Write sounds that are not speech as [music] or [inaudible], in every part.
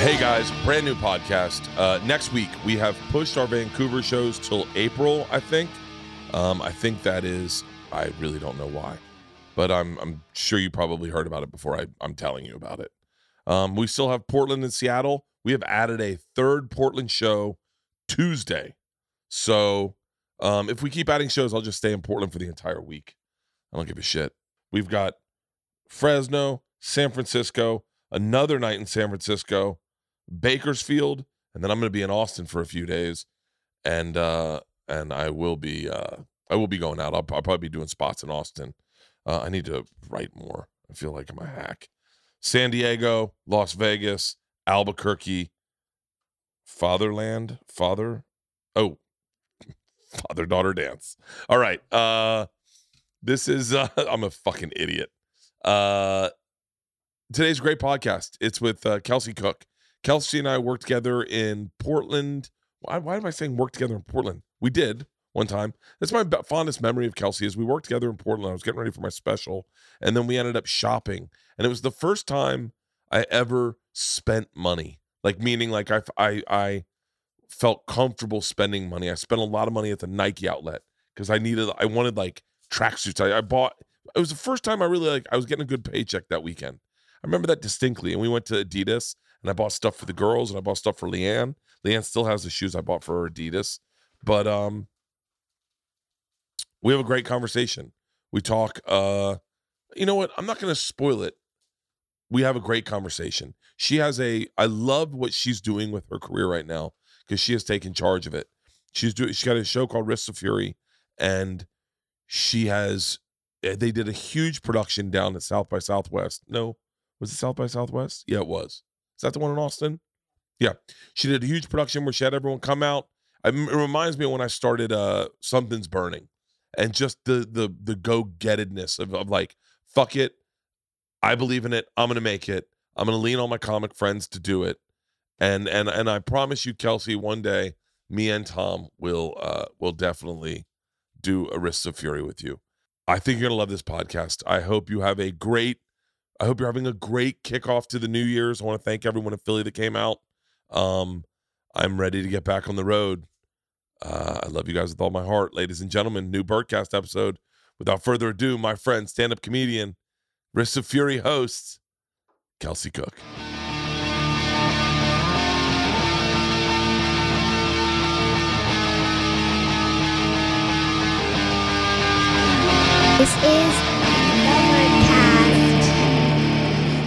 Hey guys, brand new podcast. Uh, next week we have pushed our Vancouver shows till April. I think. Um, I think that is. I really don't know why, but I'm I'm sure you probably heard about it before I, I'm telling you about it. Um, we still have Portland and Seattle. We have added a third Portland show Tuesday. So um, if we keep adding shows, I'll just stay in Portland for the entire week. I don't give a shit. We've got Fresno, San Francisco, another night in San Francisco, Bakersfield, and then I'm going to be in Austin for a few days, and uh, and I will be uh, I will be going out. I'll, I'll probably be doing spots in Austin. Uh, I need to write more. I feel like I'm a hack. San Diego, Las Vegas, Albuquerque, Fatherland, Father, oh, [laughs] father daughter dance. All right. Uh, this is uh, [laughs] I'm a fucking idiot. Uh, today's great podcast. It's with uh, Kelsey Cook. Kelsey and I worked together in Portland. Why, why am I saying work together in Portland? We did one time. That's my fondest memory of Kelsey is we worked together in Portland. I was getting ready for my special, and then we ended up shopping. And it was the first time I ever spent money, like meaning like I I I felt comfortable spending money. I spent a lot of money at the Nike outlet because I needed I wanted like tracksuits. I, I bought. It was the first time I really like. I was getting a good paycheck that weekend. I remember that distinctly. And we went to Adidas and I bought stuff for the girls and I bought stuff for Leanne. Leanne still has the shoes I bought for her Adidas. But um we have a great conversation. We talk uh you know what? I'm not gonna spoil it. We have a great conversation. She has a I love what she's doing with her career right now because she has taken charge of it. She's doing she got a show called Risks of Fury, and she has eh, they did a huge production down at South by Southwest. No, was it South by Southwest? Yeah, it was. Is that the one in Austin? Yeah. She did a huge production where she had everyone come out. It reminds me of when I started uh Something's Burning and just the the the go-gettedness of, of like, fuck it. I believe in it. I'm gonna make it. I'm gonna lean on my comic friends to do it. And and and I promise you, Kelsey, one day me and Tom will uh will definitely do a Risks of Fury with you. I think you're gonna love this podcast. I hope you have a great I hope you're having a great kickoff to the New Year's. I want to thank everyone in Philly that came out. Um, I'm ready to get back on the road. Uh, I love you guys with all my heart, ladies and gentlemen. New Bertcast episode. Without further ado, my friend, stand-up comedian, Risks of Fury host, Kelsey Cook. This is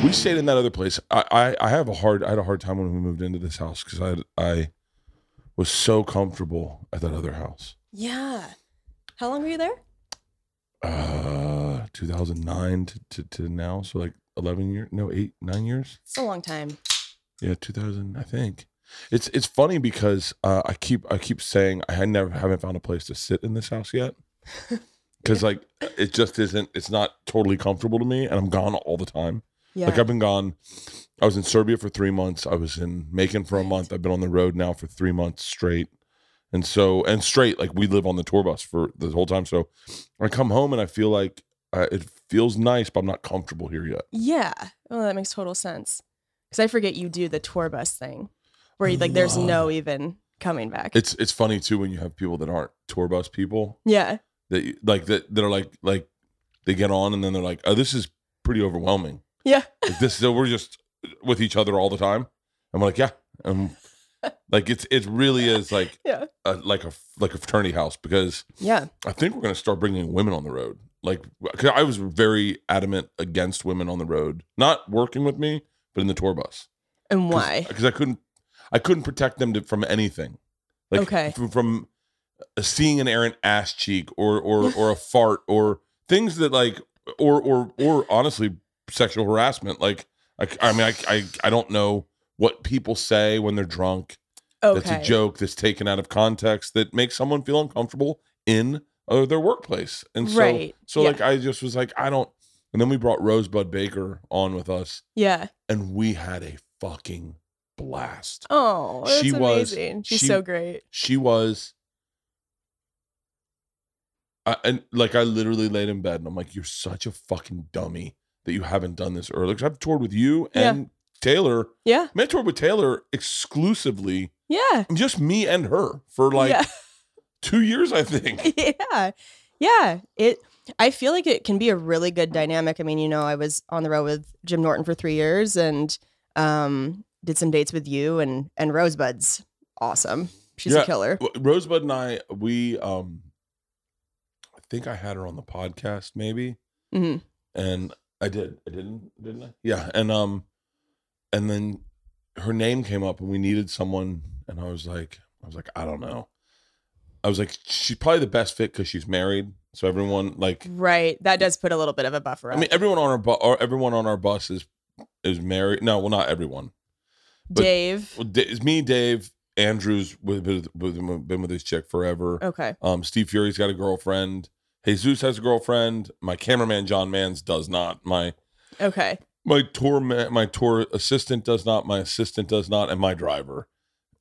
We stayed in that other place. I, I, I have a hard I had a hard time when we moved into this house because I I was so comfortable at that other house. Yeah. How long were you there? Uh 2009 to, to, to now. So like 11 years, no, eight, nine years. It's a long time. Yeah, 2000, I think. It's it's funny because uh, I keep I keep saying I never haven't found a place to sit in this house yet. [laughs] Because like it just isn't it's not totally comfortable to me and I'm gone all the time. Yeah. Like I've been gone. I was in Serbia for three months. I was in Macon for a month. I've been on the road now for three months straight. And so and straight, like we live on the tour bus for the whole time. So I come home and I feel like uh, it feels nice, but I'm not comfortable here yet. yeah. Well, that makes total sense. Because I forget you do the tour bus thing where you, like there's no even coming back. It's it's funny too when you have people that aren't tour bus people yeah. that like that that are like like they get on and then they're like, oh, this is pretty overwhelming. Yeah. This, so we're just with each other all the time. I'm like, yeah, um, [laughs] like it's it really is like Yeah. a, like a like a fraternity house because Yeah. I think we're gonna start bringing women on the road. Like, 'cause I was very adamant against women on the road, not working with me, but in the tour bus. And why? Because I couldn't, I couldn't protect them to, from anything. Like Okay. from, from seeing an errant ass cheek or or or a fart or things that like or or or honestly sexual harassment. Like I, I mean I, I I don't know what people say when they're drunk. Okay. That's a joke that's taken out of context that makes someone feel uncomfortable in uh, their workplace. And so Right. so Yeah. like I just was like I don't. And then we brought Rosebud Baker on with us, Yeah. and we had a fucking blast. Oh, She was- amazing. She's she- so great. She was. I, and like I literally laid in bed and I'm like, you're such a fucking dummy that you haven't done this earlier. Because I've toured with you Yeah. and Taylor. Yeah. Man, I toured with Taylor exclusively, Yeah. just me and her for like yeah. [laughs] two years, I think. [laughs] yeah. Yeah. It I feel like it can be a really good dynamic. I mean, you know, I was on the road with Jim Norton for three years and um did some dates with you and and Rosebud's awesome. She's Yeah. a killer. Rosebud and I, we, um, I think I had her on the podcast, maybe. hmm and I did. I didn't, didn't I? Yeah, and um, and then her name came up, and we needed someone, and I was like, I was like, I don't know. I was like, she's probably the best fit because she's married, so everyone like, Right. That does put a little bit of a buffer. I up. mean, everyone on our bu- or everyone on our bus is is married. No, well, not everyone. but- Dave. Well, Da- it's me, Dave, Andrews with, with, with been with his chick forever. Okay. Um, Steve Fury's got a girlfriend. Jesus has a girlfriend. My cameraman John Mans does not. My Okay. my tour ma- my tour assistant does not my assistant does not and my driver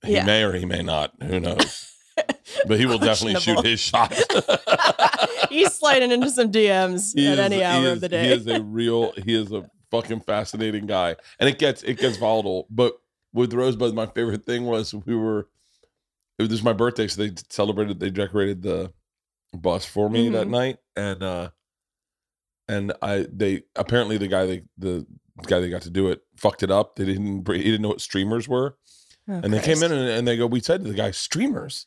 he Yeah. may or he may not who knows [laughs] but he will definitely shoot his shot [laughs] He's sliding into some DMs He at is- any hour is- of the day. he is a real he is a fucking fascinating guy and it gets it gets volatile but with rosebud my favorite thing was we were it was my birthday so they celebrated they decorated the bus for me that Mhm. night and uh and i they apparently the guy they the guy they got to do it fucked it up they didn't he didn't know what streamers were Oh, and they came in and, and they go, we said to the guy, streamers.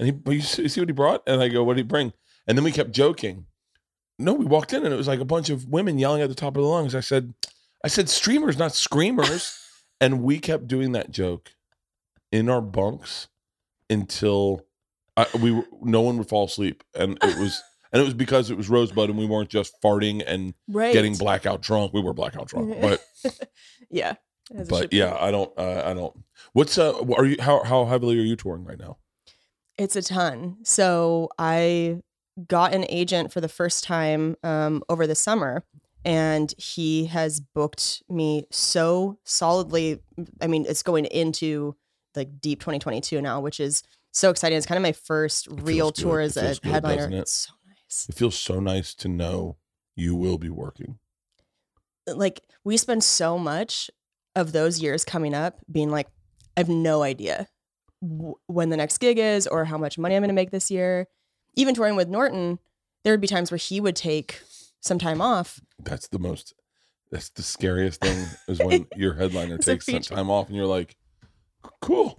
And he, "But you see you see what he brought? And I go, what did he bring? And then we kept joking. No, we walked in and it was like a bunch of women yelling at the top of the lungs. I said, I said, streamers, not screamers. [laughs] and we kept doing that joke in our bunks until I, we were, no one would fall asleep. And it was, [laughs] and it was because it was Rosebud and we weren't just farting and right. getting blackout drunk. We were blackout drunk, [laughs] but Yeah. but yeah, I don't, uh, I don't. What's uh, are you? How how heavily are you touring right now? It's a ton. So I got an agent for the first time um, over the summer, and he has booked me so solidly. I mean, it's going into like deep 2022 now, which is so exciting. It's kind of my first real tour as a good, headliner. it? It's so nice. It feels so nice to know you will be working. Uh, like we spend so much of those years coming up being like, I have no idea w- when the next gig is or how much money I'm going to make this year. Even touring with Norton, there would be times where he would take some time off. That's the most. That's the scariest thing is when [laughs] your headliner takes some time off and you're like, cool.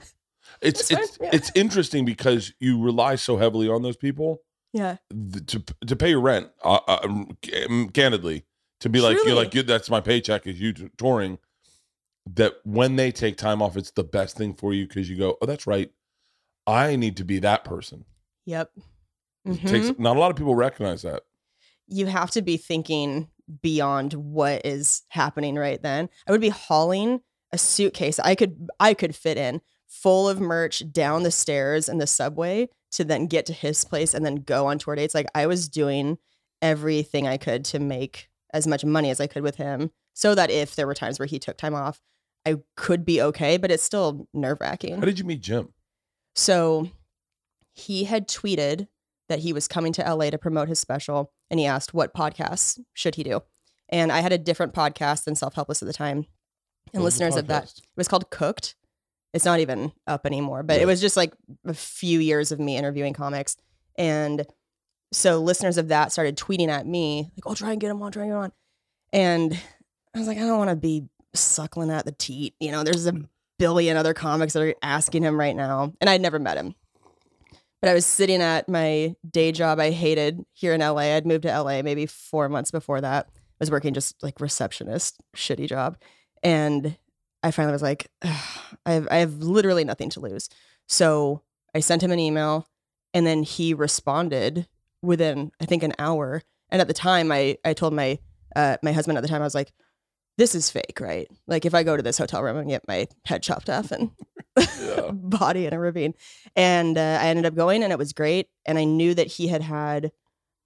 It's That's it's fine, yeah. it's interesting because you rely so heavily on those people Yeah. th- to to pay your rent. Uh, uh, um, ca- candidly, to be like you're Truly. like you, that's my paycheck is you t- touring. That when they take time off, it's the best thing for you because you go, oh, that's right. I need to be that person. Yep. It Mhm. takes not a lot of people recognize that. you have to be thinking beyond what is happening right then. I would be hauling a suitcase I could I could fit in full of merch down the stairs in the subway to then get to his place and then go on tour dates. Like I was doing everything I could to make as much money as I could with him so that if there were times where he took time off, I could be okay, but it's still nerve wracking. How did you meet Jim? So he had tweeted that he was coming to LA to promote his special and he asked what podcasts should he do. And I had a different podcast than Self Helpless at the time. And What listeners of that, it was called Cooked. It's not even up anymore, but Yeah. it was just like a few years of me interviewing comics. And so listeners of that started tweeting at me, like, oh, try and get him on, try and get him on. And I was like, I don't want to be suckling at the teat. You know, there's a mm. billion other comics that are asking him right now. And I'd never met him. But I was sitting at my day job I hated here in LA. I'd moved to LA maybe four months before that. I was working just like receptionist, shitty job. And I finally was like, [sighs] I have, I have literally nothing to lose. So I sent him an email and then he responded within, I think, an hour. And at the time, I, I told my, uh, my husband at the time, I was like, this is fake, right? Like if I go to this hotel room and get my head chopped off and Yeah. [laughs] body in a ravine. And uh, I ended up going and it was great. And I knew that he had had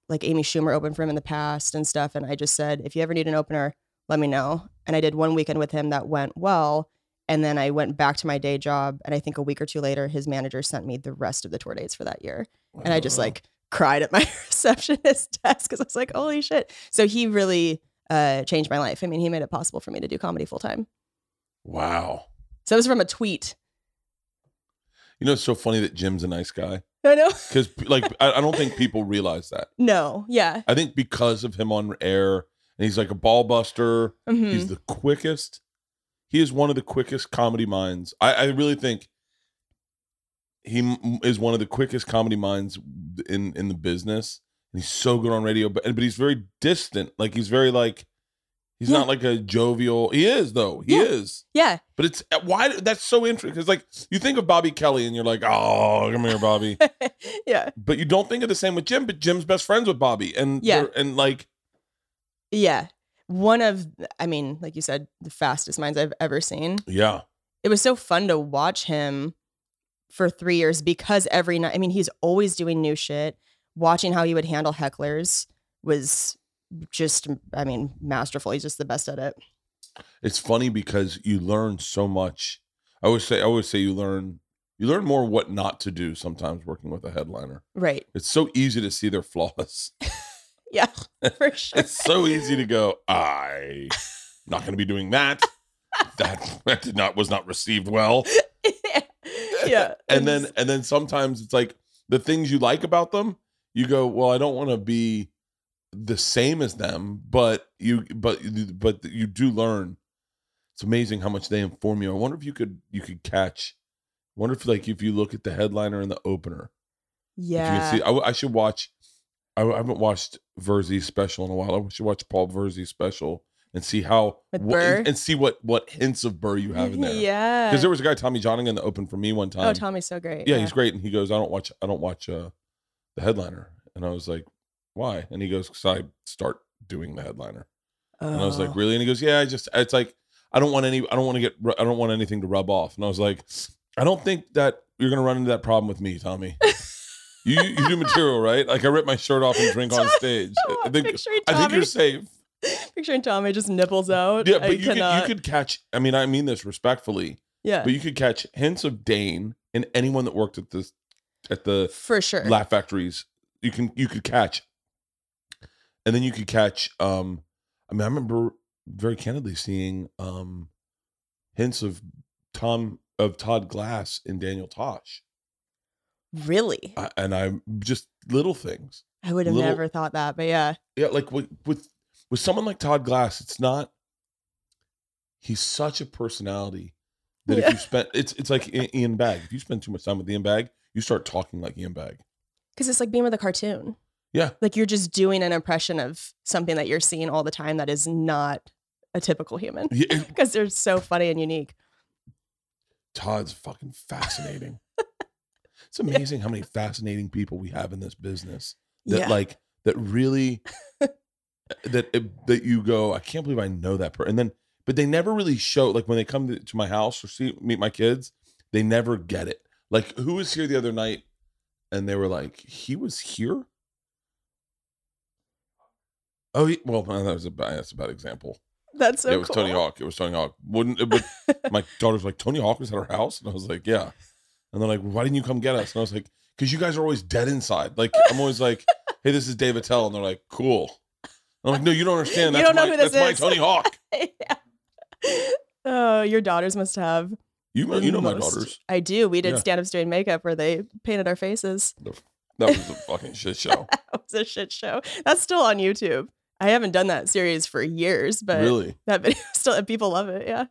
like Amy Schumer open for him in the past and stuff. And I just said, if you ever need an opener, let me know. And I did one weekend with him that went well. And then I went back to my day job. And I think a week or two later, his manager sent me the rest of the tour dates for that year. And I just like cried at my [laughs] receptionist desk because I was like, holy shit. So he really uh, changed my life. I mean, he made it possible for me to do comedy full time. Wow. So it was from a tweet. You know, it's so funny that Jim's a nice guy I know. because, like, I, I don't think people realize that. [laughs] No. Yeah. I think because of him on air, and he's like a ball buster. Mhm. He's the quickest. He is one of the quickest comedy minds. I, I really think he m- is one of the quickest comedy minds in in the business. And he's so good on radio, but but he's very distant. Like he's very like he's Yeah. not like a jovial. He is though. He Yeah. is. Yeah. But it's why that's so interesting because like you think of Bobby Kelly and you're like, oh, come here, Bobby. [laughs] yeah. but you don't think of the same with Jim. But Jim's best friends with Bobby, and Yeah. and like Yeah. One of, I mean, like you said, the fastest minds I've ever seen. yeah, It was so fun to watch him for three years because every night, I mean, he's always doing new shit. Watching how he would handle hecklers was just, I mean, masterful. He's just the best at it. it's funny because you learn so much. I always say, I always say, you learn you learn more what not to do sometimes working with a headliner. Right. It's so easy to see their flaws. [laughs] [laughs] Yeah, for sure. [laughs] It's so easy to go, I not going to be doing that. That [laughs] that did not was not received well. yeah. and then and then sometimes it's like the things you like about them you go well i don't want to be the same as them but you but but you do learn it's amazing how much they inform you i wonder if you could you could catch I wonder if like if you look at the headliner and the opener if you can see I, I should watch I, I haven't watched Virzi's special in a while i should watch paul Virzi's special and see how Burr? and, and see what what hints of burr you have in there Yeah. because there was a guy tommy Johnagin the open for me one time oh, Tommy's so great. yeah, he's great. And he goes, I don't watch, I don't watch uh, the headliner. And I was like, why? And he goes, because I start doing the headliner. And I was like, Oh. really? And he goes, yeah, I just, it's like, I don't want any, I don't want to get, I don't want anything to rub off. And I was like, I don't think that you're gonna run into that problem with me, Tommy. [laughs] you you do material, right? Like I rip my shirt off and drink on stage. I think Picturing I think you're safe. Picturing Tommy just nipples out. Yeah, I but you cannot. could you could catch. I mean, I mean this respectfully, yeah, but you could catch hints of Dane in anyone that worked at this at the for sure. laugh factories you can you could catch and then you could catch um i mean i remember very candidly seeing um hints of tom of todd glass in daniel tosh really, I, and i'm just little things I would have little- never thought that, but yeah, yeah like with with with someone like todd glass it's not he's such a personality that Yeah. if you [laughs] spend it's it's like ian Bagg if you spend too much time with ian Bagg you start talking like ian Bagg because it's like being with a cartoon. Yeah. like you're just doing an impression of something that you're seeing all the time that is not a typical human yeah, because [laughs] they're so funny and unique. Todd's fucking fascinating. It's amazing how many fascinating people we have in this business that yeah, like that really [laughs] uh, that uh, that you go, I can't believe I know that person. And then but they never really show like when they come to, to my house or see meet my kids, they never get it. Like who was here the other night and they were like, he was here? Oh, he, well, that was a bad, that's a bad example. that's so Yeah, it was cool. Tony Hawk. It was Tony Hawk. Wouldn't it? But [laughs] my daughter's like, Tony Hawk was at our house, and I was like, yeah. And they're like, why didn't you come get us? And I was like, because you guys are always dead inside. Like I'm always like, [laughs] hey, this is Dave Attell, and they're like, cool. I'm like, no, you don't understand. [laughs] You don't know my, who this that's my is." Tony Hawk. [laughs] yeah. Oh, your daughters must have. You know, you know my most- daughters. I do. We did Yeah. stand ups doing makeup where they painted our faces. That was a fucking shit show. That was a shit show. That's still on YouTube. I haven't done that series for years, but really, that video still people love it. Yeah.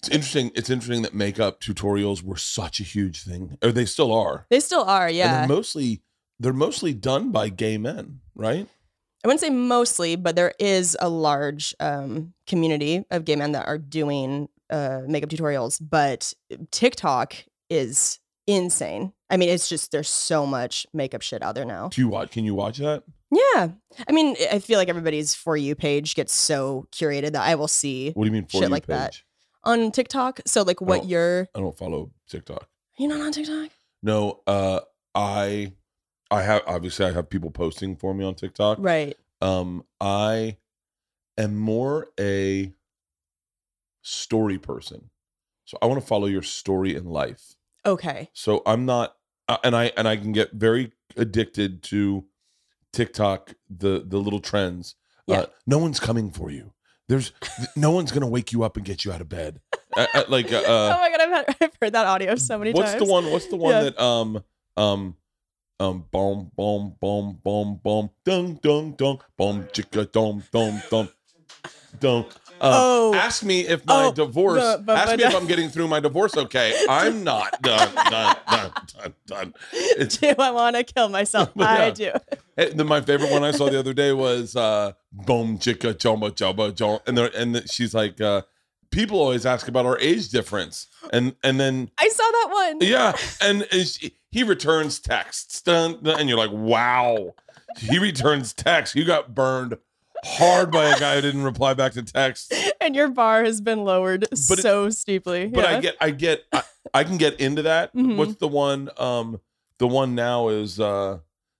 It's interesting. It's interesting that makeup tutorials were such a huge thing, or they still are. They still are, And yeah. they're mostly they're mostly done by gay men, right? I wouldn't say mostly, but there is a large um, community of gay men that are doing uh, makeup tutorials. But TikTok is insane. I mean, it's just there's so much makeup shit out there now. Do you watch? Can you watch that? Yeah, I mean, I feel like everybody's for you page gets so curated that I will see What do you mean for Shit you like page? that. On TikTok. So like what you're I don't follow TikTok. you're not on TikTok? No, uh, I, I have obviously I have people posting for me on TikTok. Right. Um, I am more a story person, so I want to follow your story in life. Okay. So I'm not, uh, and I and I can get very addicted to TikTok, the the little trends. Yeah. Uh, no one's coming for you. There's no one's gonna wake you up and get you out of bed. Like, uh, [laughs] oh my god, I've, had, I've heard that audio so many what's times. the one? What's the one Yeah. that um um um boom boom boom boom boom dung dung dung boom chicka dum dum dum dum. Uh, Oh. ask me if my Oh, divorce. the- but- ask me if I'm getting through my divorce. Okay, I'm not done, done, done, done, done. It's [laughs] Do I want to kill myself? [laughs] But I do. The, my favorite one I saw the other day was uh, "Boom Chicka Jumba Jumba Jumba," and the, and the, she's like, uh, people always ask about our age difference, and and then I saw that one. yeah, and, and she, he returns texts, dun, dun, and you're like, wow, he returns texts. You got burned hard by a guy who didn't reply back to text. [laughs] And your bar has been lowered it- so steeply. But yeah. I get, I get, I, I can get into that. [laughs] Mhm. What's the one? Um, the one now is uh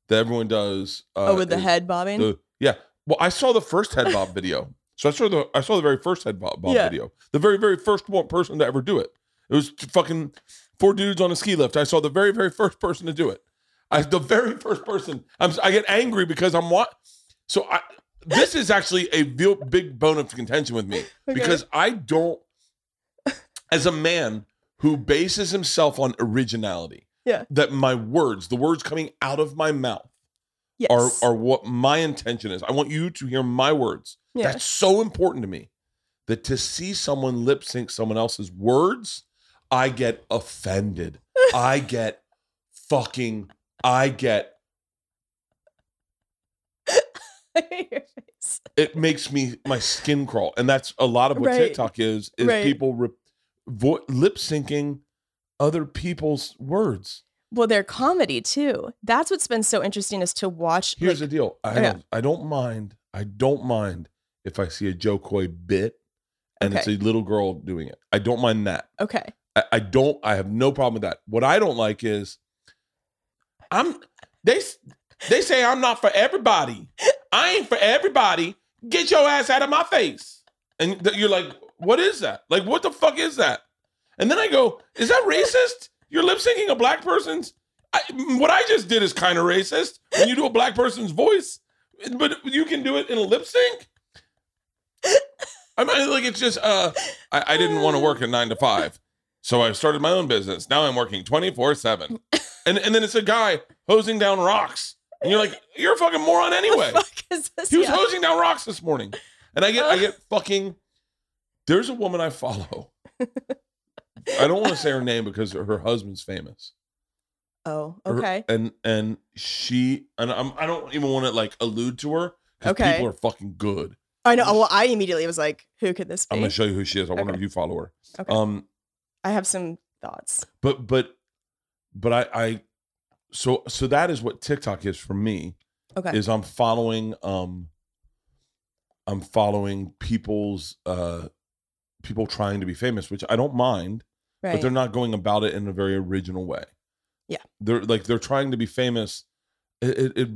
that everyone does. Uh, oh, with the head bobbing. The, yeah. Well, I saw the first head bob video. So I saw the I saw the very first head bob, bob Yeah. video. The very very first one person to ever do it. It was fucking four dudes on a ski lift. I saw the very very first person to do it. I the very first person. I'm I get angry because I'm what. So I this is actually a real big bone of contention with me Okay. because I don't as a man who bases himself on originality. Yeah. That my words, the words coming out of my mouth yes. are are what my intention is. I want you to hear my words. yeah. That's so important to me. That to see someone lip sync someone else's words, I get offended. [laughs] I get fucking I get Your face. [laughs] it makes me my skin crawl. And that's a lot of what Right. TikTok is is Right. people re- vo- lip syncing other people's words. Well, they're comedy too. That's what's been so interesting is to watch. Here's like, the deal. I don't, I don't mind. I don't mind if I see a Jo Koy bit and it's a little girl doing it. I don't mind that. okay. I, I don't. I have no problem with that. What I don't like is I'm they they say I'm not for everybody. [laughs] I ain't for everybody. Get your ass out of my face. And th- you're like, what is that? Like, what the fuck is that? And then I go, is that racist? You're lip syncing a black person's. I, what I just did is kind of racist when you do a black person's voice, but you can do it in a lip sync. I mean, like it's just. Uh, I, I didn't want to work a nine to five, so I started my own business. Now I'm working twenty four seven, and and then it's a guy hosing down rocks, and you're like, you're a fucking moron anyway. What the fuck is this? He was Yeah. hosing down rocks this morning, and I get I get [laughs] fucking. There's a woman I follow. I don't want to say her name because her husband's famous. Oh, Her- okay. and and she and I'm, I don't even want to like allude to her because Okay. people are fucking good. I know. Well, I immediately was like, "Who could this be?" I'm gonna show you who she is. I wonder if you follow her. Okay. Um, I have some thoughts. but but but I I so so that is what TikTok is for me. Okay. Is I'm following um I'm following people's uh people trying to be famous, which I don't mind, right. but they're not going about it in a very original way. Yeah. They're like they're trying to be famous. It it, it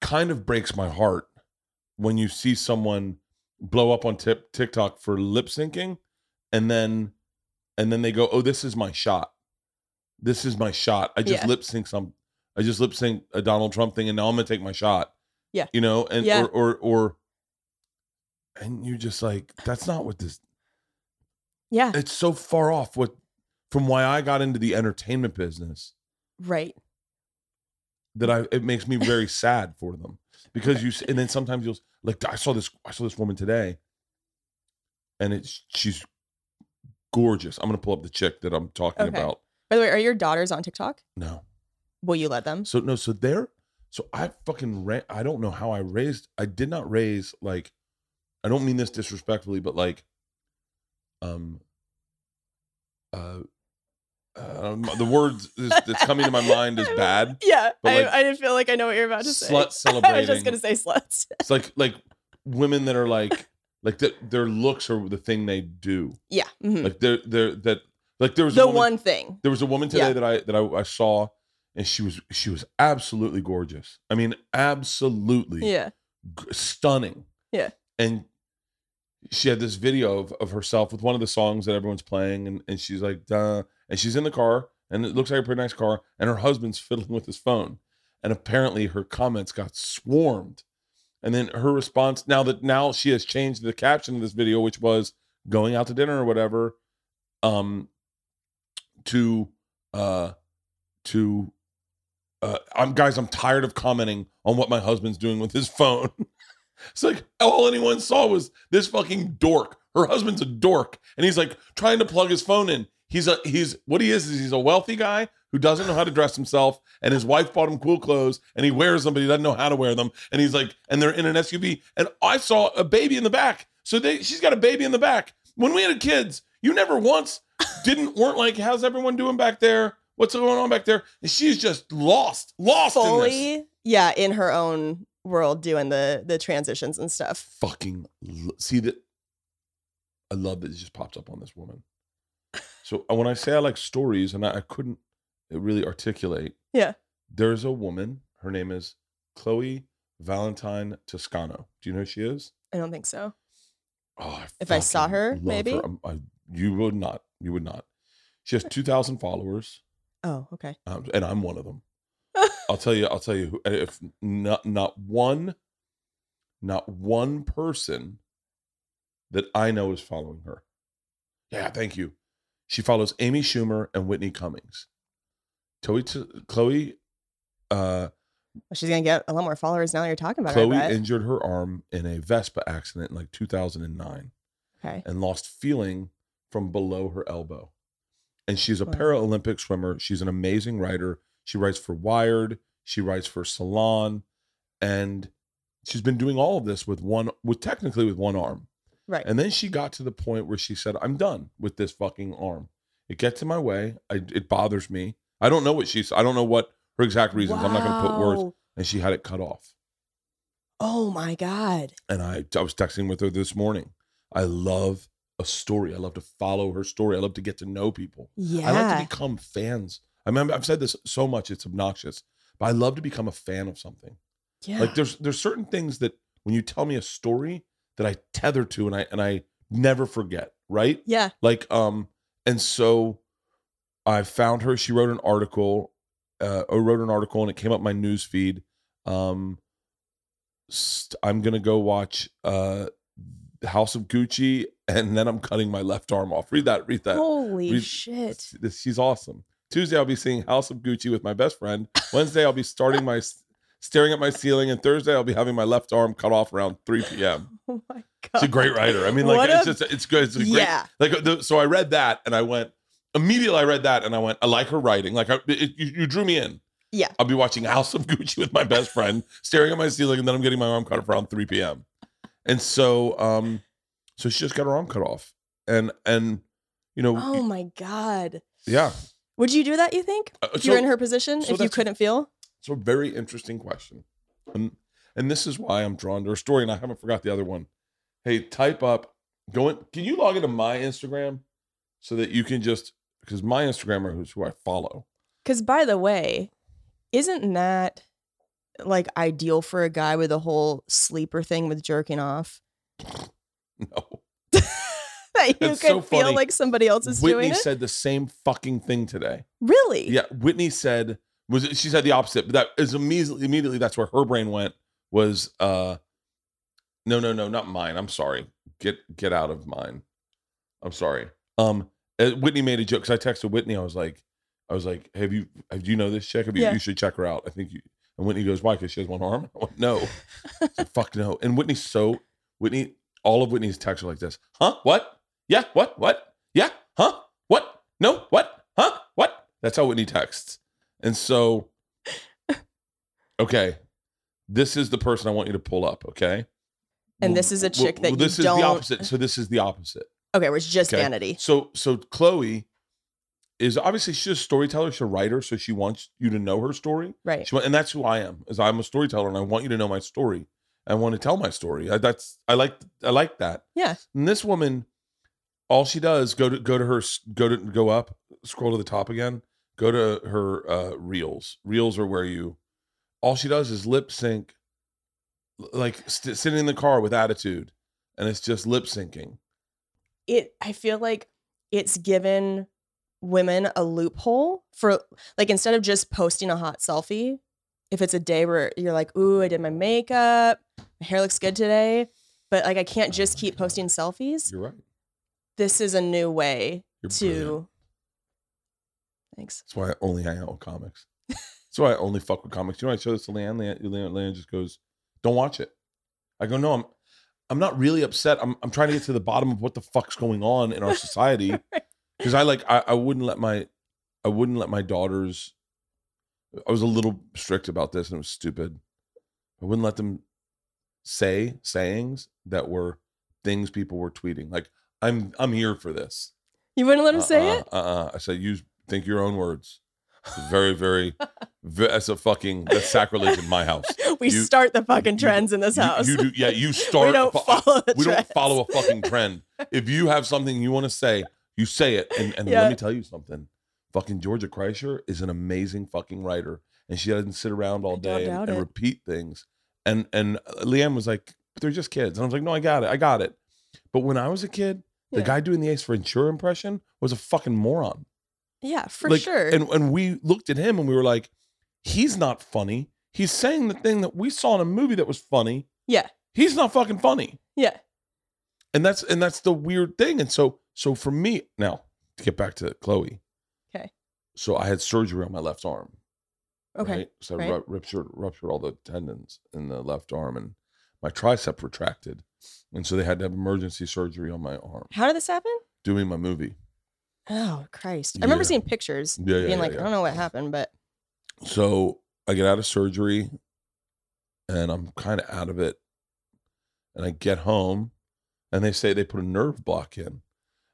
kind of breaks my heart when you see someone blow up on tip, TikTok for lip syncing and then and then they go, "Oh, this is my shot. This is my shot. I just Yeah. lip sync some I just lip sync a Donald Trump thing and now I'm to take my shot." Yeah. You know, and Yeah. or or or and you're just like, that's not what this yeah. it's so far off what from why I got into the entertainment business Right. that I it makes me very sad for them because you s- and then sometimes you'll like I saw this I saw this woman today and it's she's gorgeous. I'm gonna pull up the chick that I'm talking Okay. about. By the way, are your daughters on TikTok? No, Will you let them? so no, so they're So I fucking ra- I don't know how I raised. I did not raise like. I don't mean this disrespectfully, but like, um, uh, the words that's that's coming to my mind is [laughs] bad. Yeah. But, I, I didn't feel like I know what you're about to say. Slut celebrating. [laughs] I was just gonna say sluts. It's like like women that are like [laughs] like that. Their looks are the thing they do. yeah. mhm. Like they're they're that like there was a the woman, one thing. There was a woman today Yeah. that I that I, I saw, and she was she was absolutely gorgeous. I mean, absolutely Yeah. g- stunning. Yeah. And she had this video of, of herself with one of the songs that everyone's playing, and, and she's like, Duh. and she's in the car, and it looks like a pretty nice car, and her husband's [laughs] fiddling with his phone. And apparently her comments got swarmed. And then her response now that now she has changed the caption of this video, which was going out to dinner or whatever, um, to uh, to uh, I'm guys, I'm tired of commenting on what my husband's doing with his phone. [laughs] it's like all anyone saw was this fucking dork. Her husband's a dork, and he's like trying to plug his phone in. He's a he's what he is is he's a wealthy guy who doesn't know how to dress himself, and his wife bought him cool clothes, and he wears them, but he doesn't know how to wear them. And he's like, and they're in an SUV, and I saw a baby in the back. So they she's got a baby in the back. When we had kids, you never once didn't weren't like, how's everyone doing back there? What's going on back there? And she's just lost, lost in this. Fully, yeah, in her own world doing the the transitions and stuff. Fucking lo- see that. I love that it just pops up on this woman. [laughs] So uh, when I say I like stories, and I, I couldn't really articulate, Yeah. there's a woman. Her name is Chloe Valentine Toscano. Do you know who she is? I don't think so. Oh, I If I saw her, maybe? I'm- I- you would not. You would not. She has two thousand followers, Oh, okay. um, and I'm one of them. [laughs] I'll tell you. I'll tell you. who- If not, not one, not one person that I know is following her. Yeah, thank you. She follows Amy Schumer and Whitney Cummings. Chloe, Chloe, uh, Well, she's gonna get a lot more followers now that you're talking about Chloe injured her arm in a Vespa accident in like 2009. okay. and lost feeling from below her elbow. And she's a Wow. Paralympic swimmer. She's an amazing writer. She writes for Wired, she writes for Salon, and she's been doing all of this with one with technically with one arm. Right. And then she got to the point where she said, "I'm done with this fucking arm. It gets in my way. I, it bothers me. I don't know what she's. I don't know what her exact reasons. I'm not going to put words." And she had it cut off. Oh my god. and I I was texting with her this morning. I love a story. I love to follow her story. I love to get to know people. Yeah. I like to become fans. I remember I've said this so much it's obnoxious, but I love to become a fan of something. yeah. Like there's there's certain things that when you tell me a story that I tether to and I and I never forget, right? yeah. Like um and so I found her she wrote an article uh or wrote an article and it came up my news feed. Um st- I'm going to go watch uh House of Gucci and then I'm cutting my left arm off. Read that, read that. Holy read- shit. This, she's awesome. Tuesday I'll be seeing House of Gucci with my best friend. Wednesday I'll be starting my staring at my ceiling and Thursday I'll be having my left arm cut off around 3 p.m. [laughs] Oh my god. She's a great writer. I mean like What it's a- just it's good. It's a great Yeah. like the, so I read that and I went immediately. I read that and I went. I like her writing. Like I, it, you, you drew me in. Yeah. I'll be watching House of Gucci with my best friend, staring at my ceiling, and then I'm getting my arm cut off around 3 p.m. And so, um, so she just got her arm cut off, and and you know, Oh my god. yeah. Would you do that, you think? Uh, If so- you're in her position, so if you couldn't feel? So a very interesting question, and and this is why I'm drawn to her story, and I haven't forgot the other one. Hey, type up. Go in. Can you log into my Instagram so that you can just because my Instagram who's who I follow. Because by the way, isn't that like ideal for a guy with a whole sleeper thing with jerking off? No. [laughs] that you That's could so feel funny. like somebody else is Whitney doing it? said the same fucking thing today. really? Yeah, Whitney said was she said the opposite, but that is immediately immediately that's where her brain went was uh no no no not mine. I'm sorry. Get get out of mine. I'm sorry. Um uh, Whitney made a joke because I texted Whitney. I was like, I was like, have you have you know this chick? Have you, Yeah. you should check her out. I think you and Whitney goes, why? Because she has one arm? [laughs] I went, no. Said, Fuck no. And Whitney's so Whitney, all of Whitney's texts are like this. Huh? What? Yeah, what? What? Yeah, huh? What? No, what? Huh? What? That's how Whitney texts. And so, okay, this is the person I want you to pull up, okay? And this is a chick that you this is don't- the opposite. So this is the opposite. Okay, where it's just Okay. vanity. So so Chloe is obviously she's a storyteller, she's a writer, so she wants you to know her story. Right. She, and that's who I am. Is I'm a storyteller, and I want you to know my story. I want to tell my story. I, that's I like I like that. Yeah. And this woman, all she does go to go to her go to go up, scroll to the top again, go to her uh, reels. Reels are where you. All she does is lip sync, like st- sitting in the car with attitude, and it's just lip syncing. It I feel like it's given women a loophole for like instead of just posting a hot selfie, if it's a day where you're like, ooh, I did my makeup, my hair looks good today, but like I can't just keep posting selfies. You're right. This is a new way You're to. brilliant. Thanks. That's why I only hang out with comics. That's why I only fuck with comics. You know, I show this to Leanne. Leanne, Leanne, Leanne just goes, "Don't watch it." I go, "No, I'm, I'm not really upset. I'm, I'm trying to get to the bottom of what the fuck's going on in our society [laughs] because I like, I, I wouldn't let my, I wouldn't let my daughters. I was a little strict about this, and it was stupid. I wouldn't let them say sayings that were things people were tweeting. Like, I'm, I'm here for this. You wouldn't let him say Uh-uh, it? Uh-uh. I said, use think your own words. Very, very, that's a fucking that's sacrilege in my house. [laughs] We you- start the fucking you- trends in this house. You, do, yeah. You [laughs] start. we don't a follow we don't follow a fucking trend. If you have something you want to say, you say it. And, and Yeah. let me tell you something. Fucking Georgia Kreischer is an amazing fucking writer, and she doesn't sit around all day and, and repeat things. And and Leanne was like, they're just kids," and I was like, "No, I got it. I got it." But when I was a kid, the Yeah. guy doing the Ace Ventura impression was a fucking moron. Yeah, for Like, sure. And and we looked at him and we were like, he's not funny. He's saying the thing that we saw in a movie that was funny. yeah, He's not fucking funny. yeah. And that's and that's the weird thing. And so so for me now to get back to Chloe. Okay. So I had surgery on my left arm. Okay. Right? So I right. ru- ruptured ruptured all the tendons in the left arm and my tricep retracted. And so they had to have emergency surgery on my arm How did this happen? doing my movie. Oh Christ! I remember seeing pictures, Yeah, yeah, being like, yeah. I don't know what happened, but So I get out of surgery and I'm kind of out of it. And I get home and they say they put a nerve block in.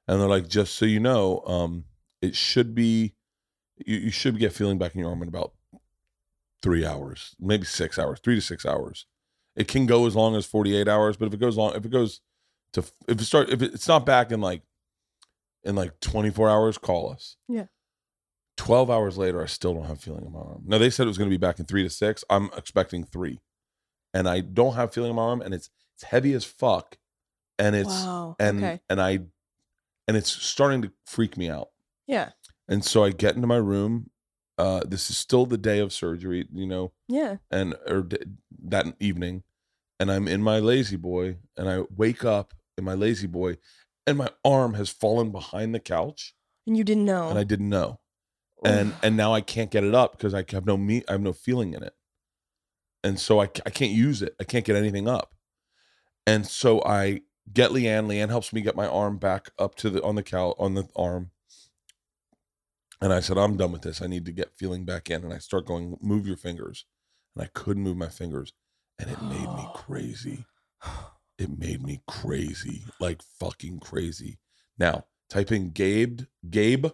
And they're like, just so you know, um, it should be, you, you should get feeling back in your arm in about three hours, maybe six hours, three to six hours. It can go as long as 48 hours, but if it goes long, if it goes to, if it start, if it's not back in like, in like 24 hours, call us. Yeah. 12 hours later, I still don't have feeling in my arm. Now, they said it was going to be back in three to six. I'm expecting three. And I don't have feeling in my arm, and it's it's heavy as fuck. And it's wow. and okay. and I and it's starting to freak me out. Yeah. And so I get into my room. Uh, this is still the day of surgery, you know, Yeah. and or d- that evening, and I'm in my lazy boy, and I wake up in my lazy boy, and my arm has fallen behind the couch, And you didn't know. and I didn't know and and now I can't get it up because I have no me I have no feeling in it, and so I I can't use it. I can't get anything up, and so I get Leanne. Leanne helps me get my arm back up to the on the cow on the arm, and I said I'm done with this. I need to get feeling back in, and I start going move your fingers, and I couldn't move my fingers, and it made me [gasps] crazy. It made me crazy, like fucking crazy. Now type in Gabe Gabe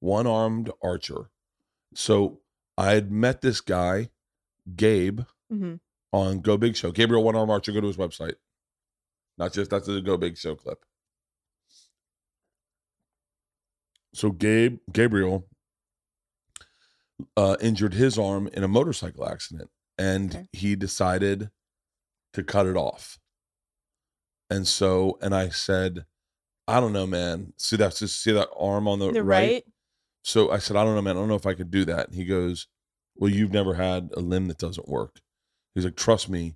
one armed archer. So I had met this guy, Gabe, hmm on Go Big Show. Gabriel One Arm Archer, go to his website. Not just that's the Go Big Show clip. So Gabe Gabriel uh, injured his arm in a motorcycle accident, and Okay. he decided to cut it off. And so, and I said, I don't know, man. See that's just see that arm on the, The right? right. So I said, I don't know, man. I don't know if I could do that. And he goes, Well, you've never had a limb that doesn't work. He's like, Trust me,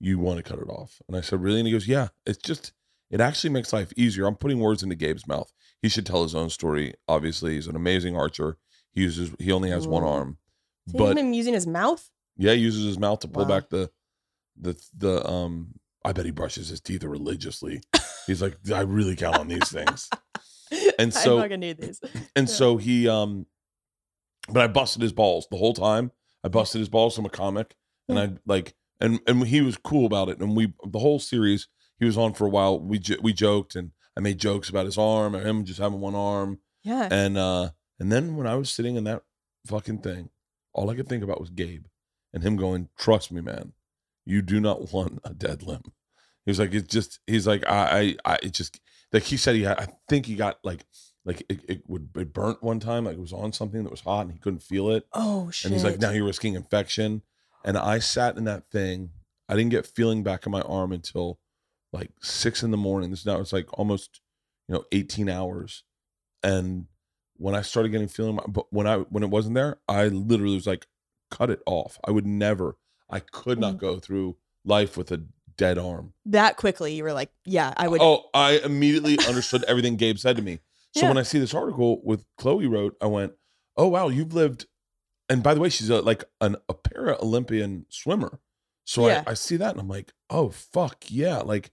you want to cut it off. And I said, Really? And he goes, Yeah, it's just, it actually makes life easier. I'm putting words into Gabe's mouth. He should tell his own story. Obviously, he's an amazing archer. He uses, he only has one arm, So but he's using his mouth. yeah, he uses his mouth to pull Wow. back the, the, the, um, I bet he brushes his teeth religiously. [laughs] He's like, I really count on these things. [laughs] And so- I fucking need these. [laughs] And so he um but I busted his balls the whole time. I busted his balls from a comic and I like and and he was cool about it and we the whole series he was on for a while we j- we joked and I made jokes about his arm and him just having one arm Yeah. and uh and then when I was sitting in that fucking thing all I could think about was Gabe and him going trust me man you do not [laughs] want a dead limb. He was like it's just he's like I I, I it just like he said he had, I think he got like like it, it would it burnt one time like it was on something that was hot and he couldn't feel it oh shit. and he's like now you're risking infection and I sat in that thing I didn't get feeling back in my arm until like six in the morning this now it's like almost you know 18 hours and when I started getting feeling but when I when it wasn't there I literally was like cut it off I would never I could not Mm. go through life with a dead arm. That quickly, you were like, yeah, I would. Oh, I immediately understood everything Gabe said to me. So Yeah. when I see this article with Chloe wrote, I went, "Oh wow, you've lived." And by the way, she's a, like an a para Olympian swimmer. So Yeah. I, I see that and I'm like, "Oh fuck yeah!" Like,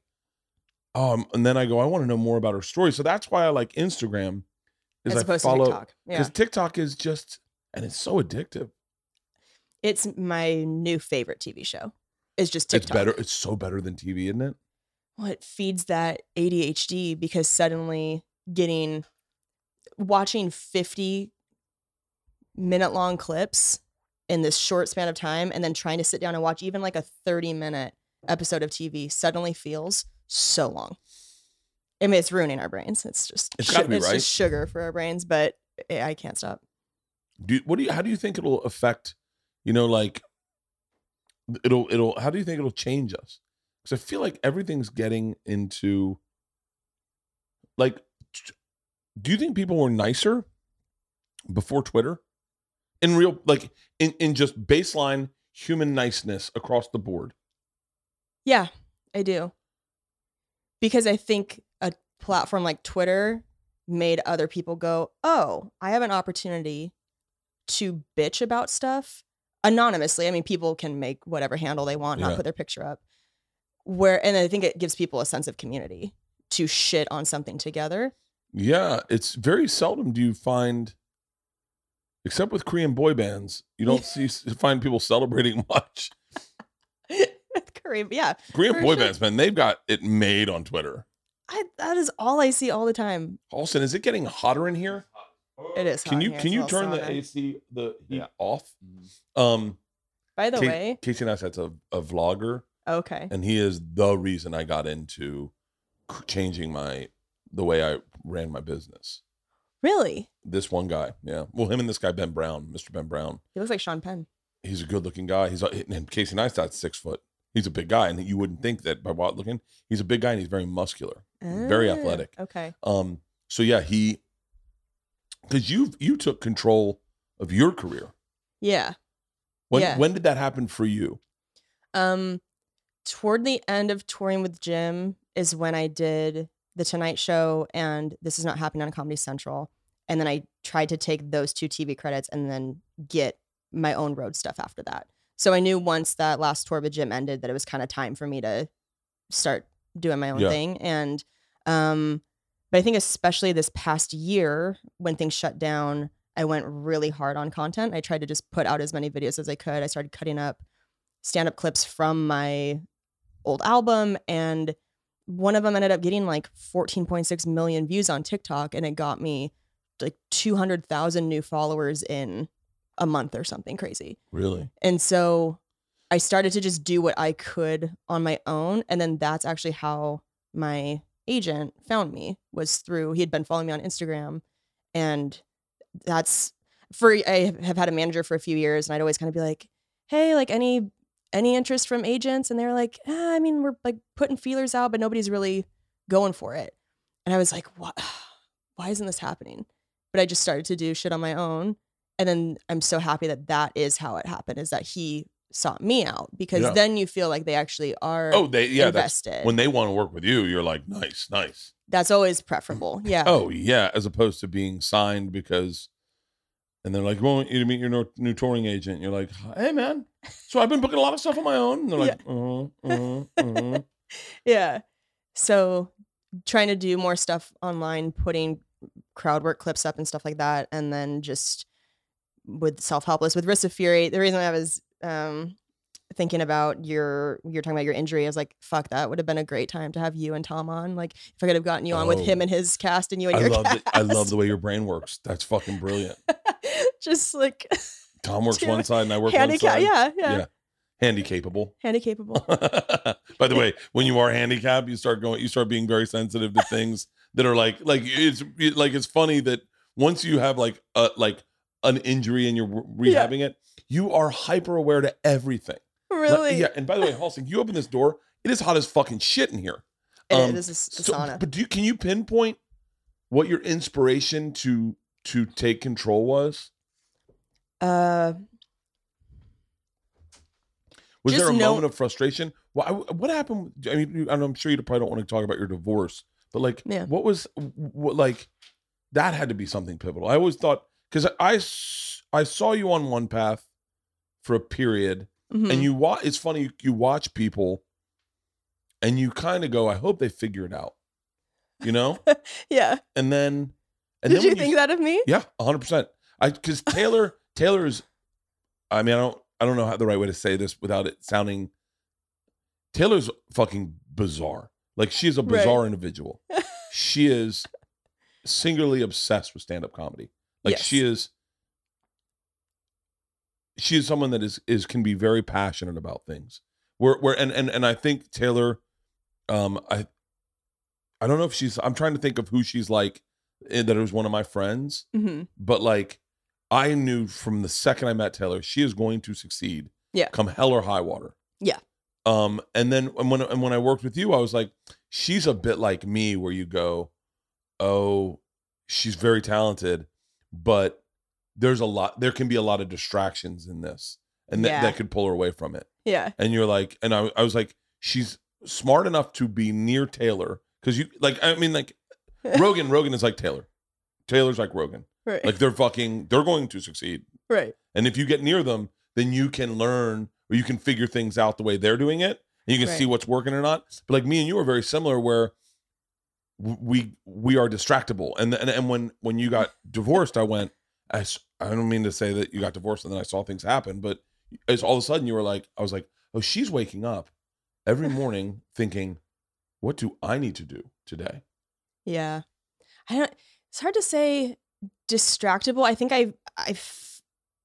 um, and then I go, I want to know more about her story. So that's why I like Instagram. Is as I follow to TikTok. Yeah. because TikTok is just and it's so addictive. It's my new favorite TV show. It's just TikTok. It's better. It's so better than TV, isn't it? Well, it feeds that ADHD because suddenly getting watching 50 minute long clips in this short span of time and then trying to sit down and watch even like a 30 minute episode of TV suddenly feels so long. I mean, it's ruining our brains. It's just It's gotta be, it's right? just sugar for our brains, but I I can't stop. do you, what do you how do you think it'll affect you know like it'll it'll how do you think it'll change us because i feel like everything's getting into like do you think people were nicer before twitter in real like in in just baseline human niceness across the board Yeah, I do. Because I think a platform like Twitter made other people go, "Oh, I have an opportunity to bitch about stuff anonymously." I mean, people can make whatever handle they want, Yeah. not put their picture up. Where and I think it gives people a sense of community to shit on something together. yeah it's very seldom do you find except with korean boy bands you don't see [laughs] find people celebrating [laughs] much Korean, yeah, Korean boy sure. bands, man, they've got it made on Twitter. I, that is all I see all the time. Austin, is it getting hotter in here? It is. Can hot you here. can It's you turn little the. AC the heat Yeah. off? Um, By the Ca- way, Casey Neistat's a, a vlogger, okay. and he is the reason I got into changing my the way I ran my business. Really? This one guy, yeah. Well, him and this guy Ben Brown, Mr. Ben Brown. He looks like Sean Penn. He's a good looking guy. He's a- and Casey Neistat's six foot. He's a big guy, and you wouldn't think that by what looking. He's a big guy, and he's very muscular. Very Ah, athletic. Okay. Um, so yeah, he because you you took control of your career. Yeah. When Yeah. when did that happen for you? Um, toward the end of touring with Jim is when I did the Tonight Show and This Is Not Happening on Comedy Central, and then I tried to take those two TV credits and then get my own road stuff after that. So I knew once that last tour with Jim ended that it was kind of time for me to start doing my own Yeah. thing. And um, but I think especially this past year when things shut down, I went really hard on content. I tried to just put out as many videos as I could. I started cutting up stand up clips from my old album and one of them ended up getting like 14.6 million views on TikTok and it got me like 200,000 new followers in a month or something crazy. Really? And so I started to just do what I could on my own and then that's actually how my agent found me was through he had been following me on Instagram and that's for I have had a manager for a few years and I'd always kind of be like, "Hey, like any any interest from agents?" And they're like, ah, "I mean, we're like putting feelers out, but nobody's really going for it." And I was like, "What? [sighs] Why isn't this happening?" But I just started to do shit on my own, and then I'm so happy that that is how it happened. Is that he sought me out because Yeah. then you feel like they actually are Oh, they yeah. Invested. when they want to work with you, you're like, nice, nice. that's always preferable. Yeah. Oh yeah, as opposed to being signed because, and they're like, "We want you to meet your no- new touring agent." And You're like, "Hey man, so I've been booking a lot of stuff on my own." And they're like, uh, uh, uh. [laughs] yeah. So trying to do more stuff online, putting crowd work clips up and stuff like that, and then just with self helpless with Risk of Fury. The reason I was um thinking about your you're talking about your injury, I was like, fuck, that would have been a great time to have you and Tom on. Like if I could have gotten you on with him Oh. and his cast and you and I your love cast. the, I love the way your brain works. That's fucking brilliant. [laughs] just like Tom works one side and I work one handicap. side. Yeah, yeah. Yeah. Handy capable. Handy [laughs] capable. By the way, when you are handicapped, you start going, you start being very sensitive to things that are like, like it's like it's funny that once you have like a like an injury and you're re- Yeah. rehabbing it, you are hyper aware to everything. Like, Really? yeah. And by the way, [laughs] Halsing, you open this door, it is hot as fucking shit in here. It Um, is a s- a So- sauna. but do you can you pinpoint what your inspiration to to take control was? Uh Was there a know- moment of frustration? I, what happened? I mean, you- I'm sure you probably don't want to talk about your divorce, but like, Yeah. what was what like that had to be something pivotal. I always thought because I I saw you on one path for a period, Mhm. and you watch. It's funny you, you watch people, and you kind of go, I hope they figure it out, you know, [laughs] yeah. and then and Did then you think that of me? Yeah, hundred percent. I because Taylor Taylor's. I mean, I don't I don't know how the right way to say this without it sounding. Taylor's fucking bizarre. Like she is a Right. bizarre individual. she is singularly obsessed with stand up comedy. Like Yes. she is. She is someone that is is can be very passionate about things. Where where and and and I think Taylor, um, I. I don't know if she's. I'm trying to think of who she's like. eh, That was one of my friends hmm but like I knew from the second I met Taylor, she is going to succeed. Yeah. Come hell or high water. Yeah. Um, and then and when and when I worked with you, I was like, she's a bit like me, where you go, oh, she's very talented, but there's a lot. There can be a lot of distractions in this, and that Yeah. that could pull her away from it. Yeah. And you're like, and I, I was like, she's smart enough to be near Taylor because you like, I mean, like [laughs] Rogan. Rogan is like Taylor. Taylor's like Rogan. Right. Like they're fucking, they're going to succeed. right. And if you get near them, then you can learn or you can figure things out the way they're doing it, and you can Right. see what's working or not. But like me and you are very similar, where we we are distractible. And and and when when you got [laughs] divorced, I went. I, I don't mean to say that you got divorced and then I saw things happen, but it's all of a sudden you were like, I was like, oh, she's waking up every [laughs] morning thinking, what do I need to do today? Yeah. I don't it's hard to say distractible. I think I I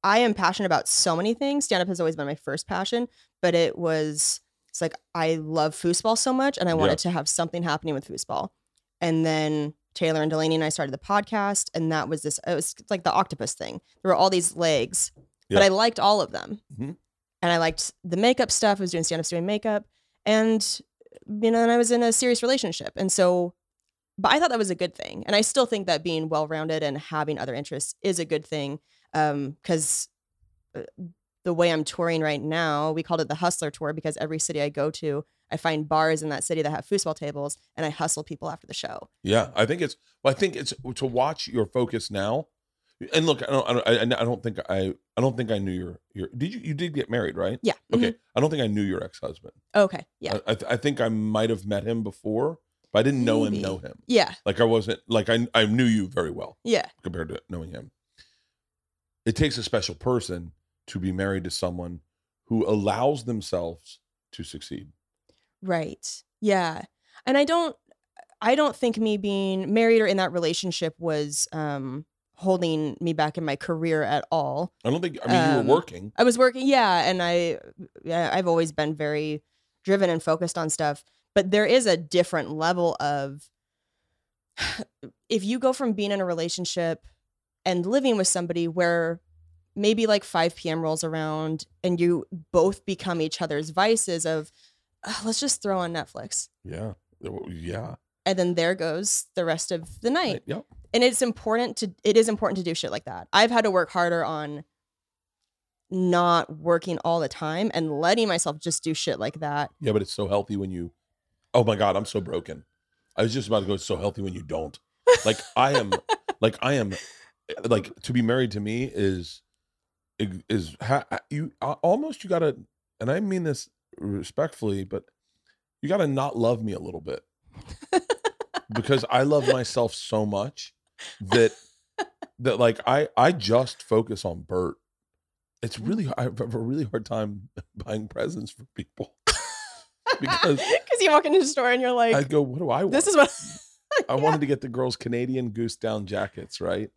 I am passionate about so many things. Stand up has always been my first passion, but it was it's like I love foosball so much and I wanted to have something happening with foosball. And then Taylor and Delaney and I started the podcast and that was this it was like the octopus thing. There were all these legs, but I liked all of them. Mhm. And I liked the makeup stuff. I was doing stand ups doing makeup and you know, and I was in a serious relationship. And so but I thought that was a good thing. And I still think that being well rounded and having other interests is a good thing. Um, because the way I'm touring right now, we called it the hustler tour because every city I go to, I find bars in that city that have foosball tables and I hustle people after the show. Yeah, I think it's. Well, I think it's to watch your focus now. And look, I don't. I don't, I, don't think I. I don't think I knew your. Your. Did you? You did get married, right? Yeah. Okay. I don't think I knew your ex husband. Okay. Yeah. I, I, th- I think I might have met him before, but I didn't know him. Maybe. Know him. yeah. Like I wasn't. Like I. I knew you very well Yeah. compared to knowing him. It takes a special person to be married to someone who allows themselves to succeed. Right. Yeah. And I don't I don't think me being married or in that relationship was um holding me back in my career at all. I don't think. I mean, you Um, were working. I was working, yeah, and I yeah, I've always been very driven and focused on stuff, but there is a different level of [sighs] if you go from being in a relationship and living with somebody where maybe like 5 p.m. rolls around and you both become each other's vices of "Ugh, let's just throw on Netflix. Yeah. Yeah. And then there goes the rest of the night Yep. and it's important to it is important to do shit like that i've had to work harder on not working all the time and letting myself just do shit like that Yeah, but it's so healthy when you. Oh my god, I'm so broken. I was just about to go. It's so healthy when you don't. Like I am. [laughs] like I am. Like to be married to me is is ha, you uh, almost you gotta. And I mean this respectfully, but you gotta not love me a little bit because I love myself so much that that like I I just focus on Bert. It's really I have a really hard time [laughs] buying presents for people because [laughs] you walk into the store and you're like I go, what do I want? this is what [laughs] I wanted to get the girls Canadian goose down jackets, right?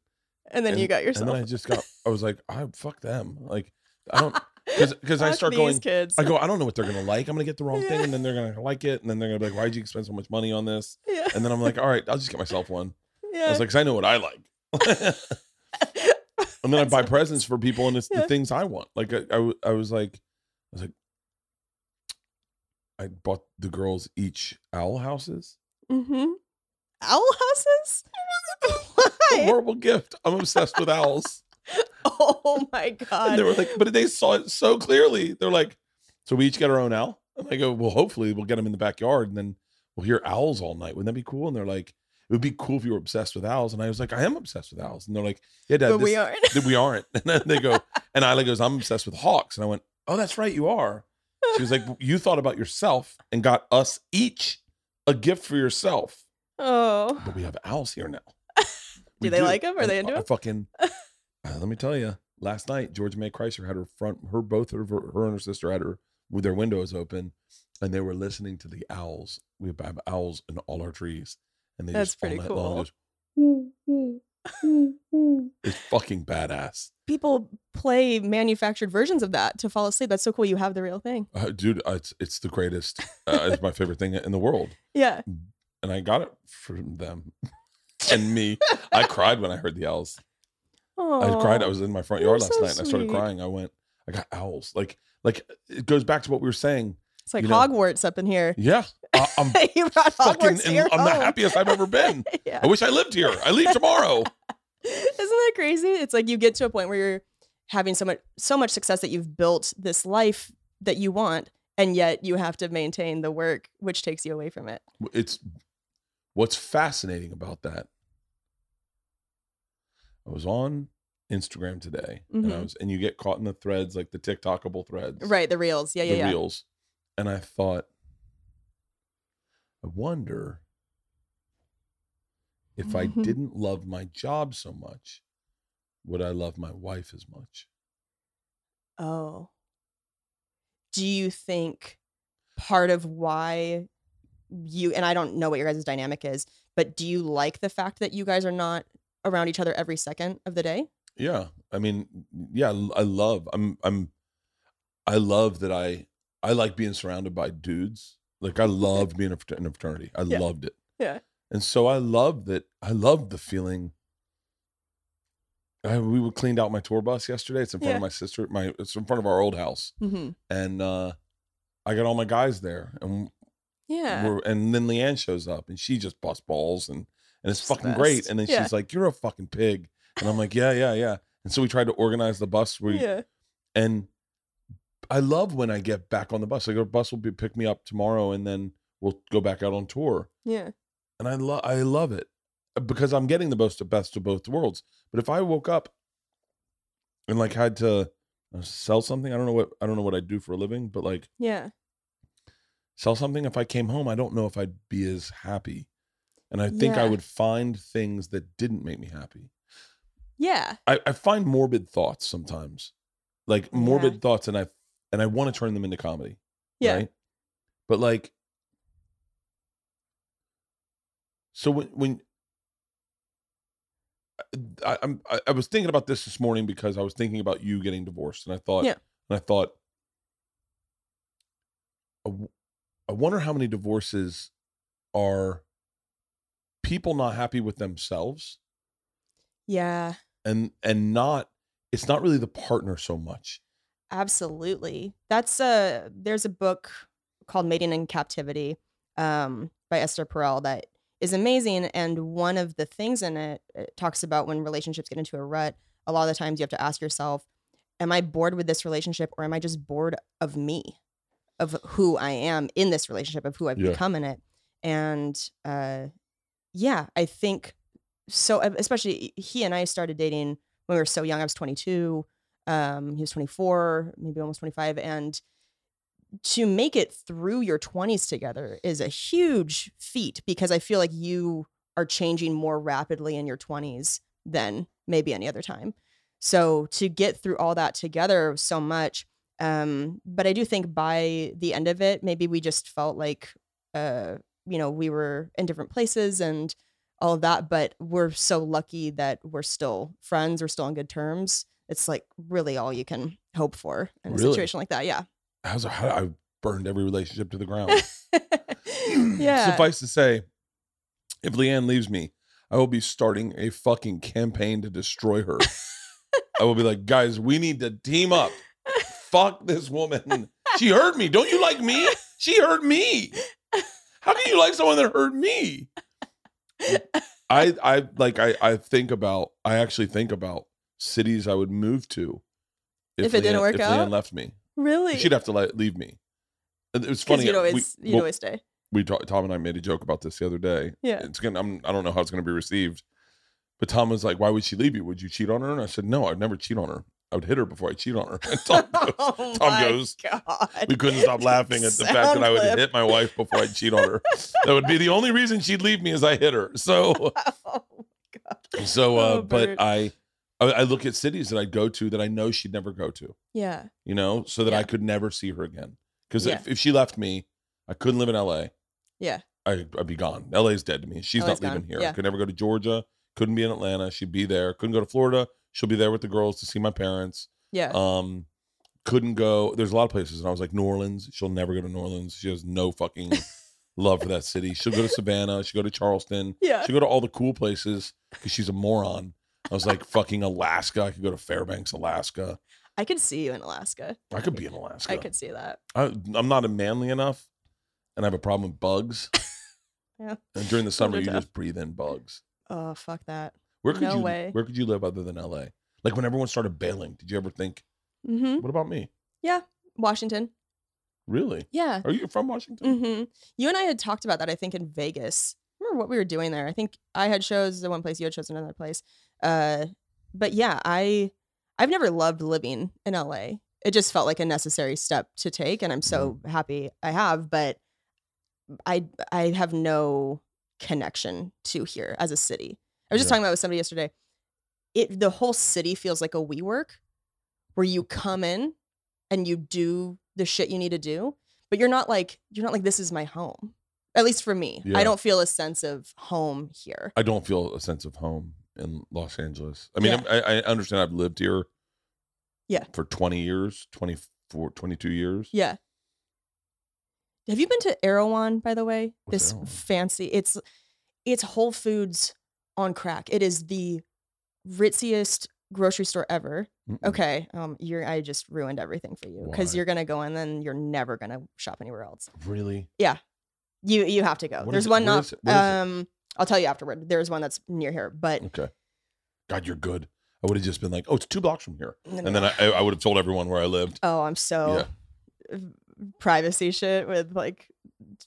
and then you got yourself. And then I just got, I was like, I fuck them. Like, I don't, [laughs] because I start going, kids I go, I don't know what they're gonna like. I'm gonna get the wrong thing, and then they're gonna like it, and then they're gonna be like, why'd you spend so much money on this? yeah And then I'm like, all right, I'll just get myself one. I yeah was like, 'cause I know what I like. and then I buy presents for people, and it's Yeah. the things I want. Like I, I, I was like, I was like, I bought the girls each owl houses. mm-hmm. owl houses [laughs] [laughs] a horrible gift. I'm obsessed with owls. [laughs] oh my And god they were like, but they saw it so clearly. They're like, so we each get our own owl. And I go, well, hopefully we'll get them in the backyard and then we'll hear owls all night. Wouldn't that be cool? And they're like, it would be cool if you were obsessed with owls. And I was like, I am obsessed with owls. And they're like, yeah, Dad, but this- we aren't. we aren't. And then they go, and Ila goes, I'm obsessed with hawks. And I went, Oh, that's right, you are. She was like, You thought about yourself and got us each a gift for yourself. Oh. But we have owls here now. [laughs] Do they like 'em? Are And they into I 'em? Fucking, [laughs] uh, let me tell you, last night, George May Chrysler had her front, her, both of her, her and her sister had her with their windows open and they were listening to the owls. We have owls in all our trees. And they That's just all pretty night long cool. [laughs] goes, it's fucking badass. People play manufactured versions of that to fall asleep. That's so cool. You have the real thing. Uh, dude, uh, it's it's the greatest. Uh, it's [laughs] my favorite thing in the world, Yeah. and I got it from them [laughs] and me. I [laughs] cried when I heard the owls. Oh. I cried. I was in my front yard last so night, and I started sweet. crying. I went, I got owls. Like like it goes back to what we were saying. It's like you know- Hogwarts up in here. Yeah, I'm [laughs] fucking. Hogwarts to your I'm the happiest I've ever been. [laughs] yeah. I wish I lived here. I leave tomorrow. [laughs] Isn't that crazy? It's like you get to a point where you're having so much so much success that you've built this life that you want, and yet you have to maintain the work, which takes you away from it. It's what's fascinating about that. I was on Instagram today, and I Mhm. was, and you get caught in the threads, like the TikTokable threads, Right, the reels. Yeah, yeah, the yeah. reels. And I thought, I wonder if I Mhm. didn't love my job so much, would I love my wife as much? Oh. Do you think part of why you and I don't know what your guys' dynamic is, but do you like the fact that you guys are not around each other every second of the day? Yeah. I mean, yeah, I love, I'm, I'm, I love that I, I like being surrounded by dudes. Like I loved being in a fraternity. I Yeah. loved it. Yeah. And so I loved that. I loved the feeling. I, we were cleaned out my tour bus yesterday. It's in front Yeah. of my sister. My it's in front of our old house, Mm-hmm. and uh, I got all my guys there, and Yeah. and then Leanne shows up, and she just busts balls, and and it's She's fucking great. And then Yeah. she's like, "You're a fucking pig," and I'm like, "Yeah, yeah, yeah." And so we tried to organize the bus. We yeah. and I love when I get back on the bus. Like our bus will be pick me up tomorrow, and then we'll go back out on tour Yeah. and I love I love it uh, because I'm getting the best best of both worlds. But if I woke up and like had to uh, sell something, I don't know what I don't know what I'd do for a living, but like Yeah. sell something. If I came home, I don't know if I'd be as happy, and I think I would find things that didn't make me happy. Yeah. I, I find morbid thoughts sometimes, like Yeah. morbid thoughts, and I and I want to turn them into comedy. Yeah. Right? But like, so when when I, I'm I, I was thinking about this this morning because I was thinking about you getting divorced, and I thought, Yeah. and I thought, I wonder how many divorces are people not happy with themselves Yeah. and and not it's not really the partner so much Absolutely. That's a there's a book called Mating in Captivity um, by Esther Perel that is amazing. And one of the things in it, it talks about when relationships get into a rut. A lot of the times you have to ask yourself, "Am I bored with this relationship, or am I just bored of me, of who I am in this relationship, of who I've Yeah. become in it?" And uh, yeah, I think so. Especially he and I started dating when we were so young. I was 22 um he was 24 maybe almost 25 and to make it through your 20s together is a huge feat because i feel like you are changing more rapidly in your 20s than maybe any other time. So to get through all that together so much um but i do think by the end of it maybe we just felt like uh you know we were in different places and all of that but we're so lucky that we're still friends we're still on good terms it's like really all you can hope for in a Really? situation like that yeah. How's how I burned every relationship to the [laughs] ground. [laughs] [clears throat] Yeah. Suffice to say if leanne leaves me i will be starting a fucking campaign to destroy her. [laughs] I will be like guys we need to team up. Fuck this woman. She hurt me. Don't you like me? She hurt me. How can you like someone that hurt me? I i like i i think about i actually think about cities i would move to If it didn't Leanne- work if out? Leanne left me really she'd have to like leave me It was funny. You'd uh, always we, you'd well, always stay. we talk, Tom and I made a joke about this the other day. Yeah. It's gonna. I'm, I don't know how it's gonna be received, but Tom was like, "Why would she leave you? Would you cheat on her?" And I said, "No, I'd never cheat on her. I would hit her before I cheat on her." [laughs] And Tom goes, oh Tom my goes, God. we couldn't stop laughing at the fact that Sound I would clip. hit my wife before I'd cheat on her. [laughs] that would be the only reason she'd leave me is I hit her. So, [laughs] Oh God. so, uh, Oh, but Bert. I, I, I look at cities that I'd go to that I know she'd never go to. Yeah. You know, so that I could never see her again. Because Yeah. if, if she left me, I couldn't live in LA. Yeah. I, I'd be gone. LA's dead to me. She's LA's not leaving gone. here. Yeah. I could never go to Georgia. Couldn't be in Atlanta. She'd be there. Couldn't go to Florida. She'll be there with the girls to see my parents. Yeah. Um, couldn't go. There's a lot of places, and I was like New Orleans. She'll never go to New Orleans. She has no fucking [laughs] love for that city. She'll go to Savannah. She'll go to Charleston. yeah. She'll go to all the cool places because she's a moron. I was like fucking Alaska. I could go to Fairbanks, Alaska. I could see you in Alaska. I could be in Alaska. I could see that. I, I'm not manly enough, and I have a problem with bugs. [laughs] Yeah. And during the summer, you tough. just breathe in bugs. Oh fuck that. Where could No you? way. Where could you live other than LA? Like when everyone started bailing, did you ever think, Mm-hmm. "What about me?" Yeah, Washington. Really? Yeah. Are you from Washington? Mm-hmm. You and I had talked about that. I think in Vegas. I remember what we were doing there. I think I had shows in one place. You had shows in another place. Uh, but yeah, I I've never loved living in LA. It just felt like a necessary step to take, and I'm so happy I have. But I I have no connection to here as a city. I was just Yeah. talking about it with somebody yesterday. It the whole city feels like a WeWork, where you come in and you do the shit you need to do, but you're not like you're not like this is my home. At least for me, Yeah. I don't feel a sense of home here. I don't feel a sense of home in Los Angeles. I mean, Yeah. I, I understand I've lived here Yeah. for 20 years, 24, 22 years. Yeah. Have you been to Erewhon, by the way? What's this Erewhon? fancy. It's it's Whole Foods on crack. It is the ritziest grocery store ever. Mm-mm. Okay, um, you're I just ruined everything for you because you're gonna go and then you're never gonna shop anywhere else. Really? Yeah. You you have to go. What There's one not. is it? Where is? Um, I'll tell you afterward. There's one that's near here, but Okay. God, you're good. I would have just been like, oh, it's two blocks from here. And then I, I would have told everyone where I lived. oh, I'm so privacy shit with like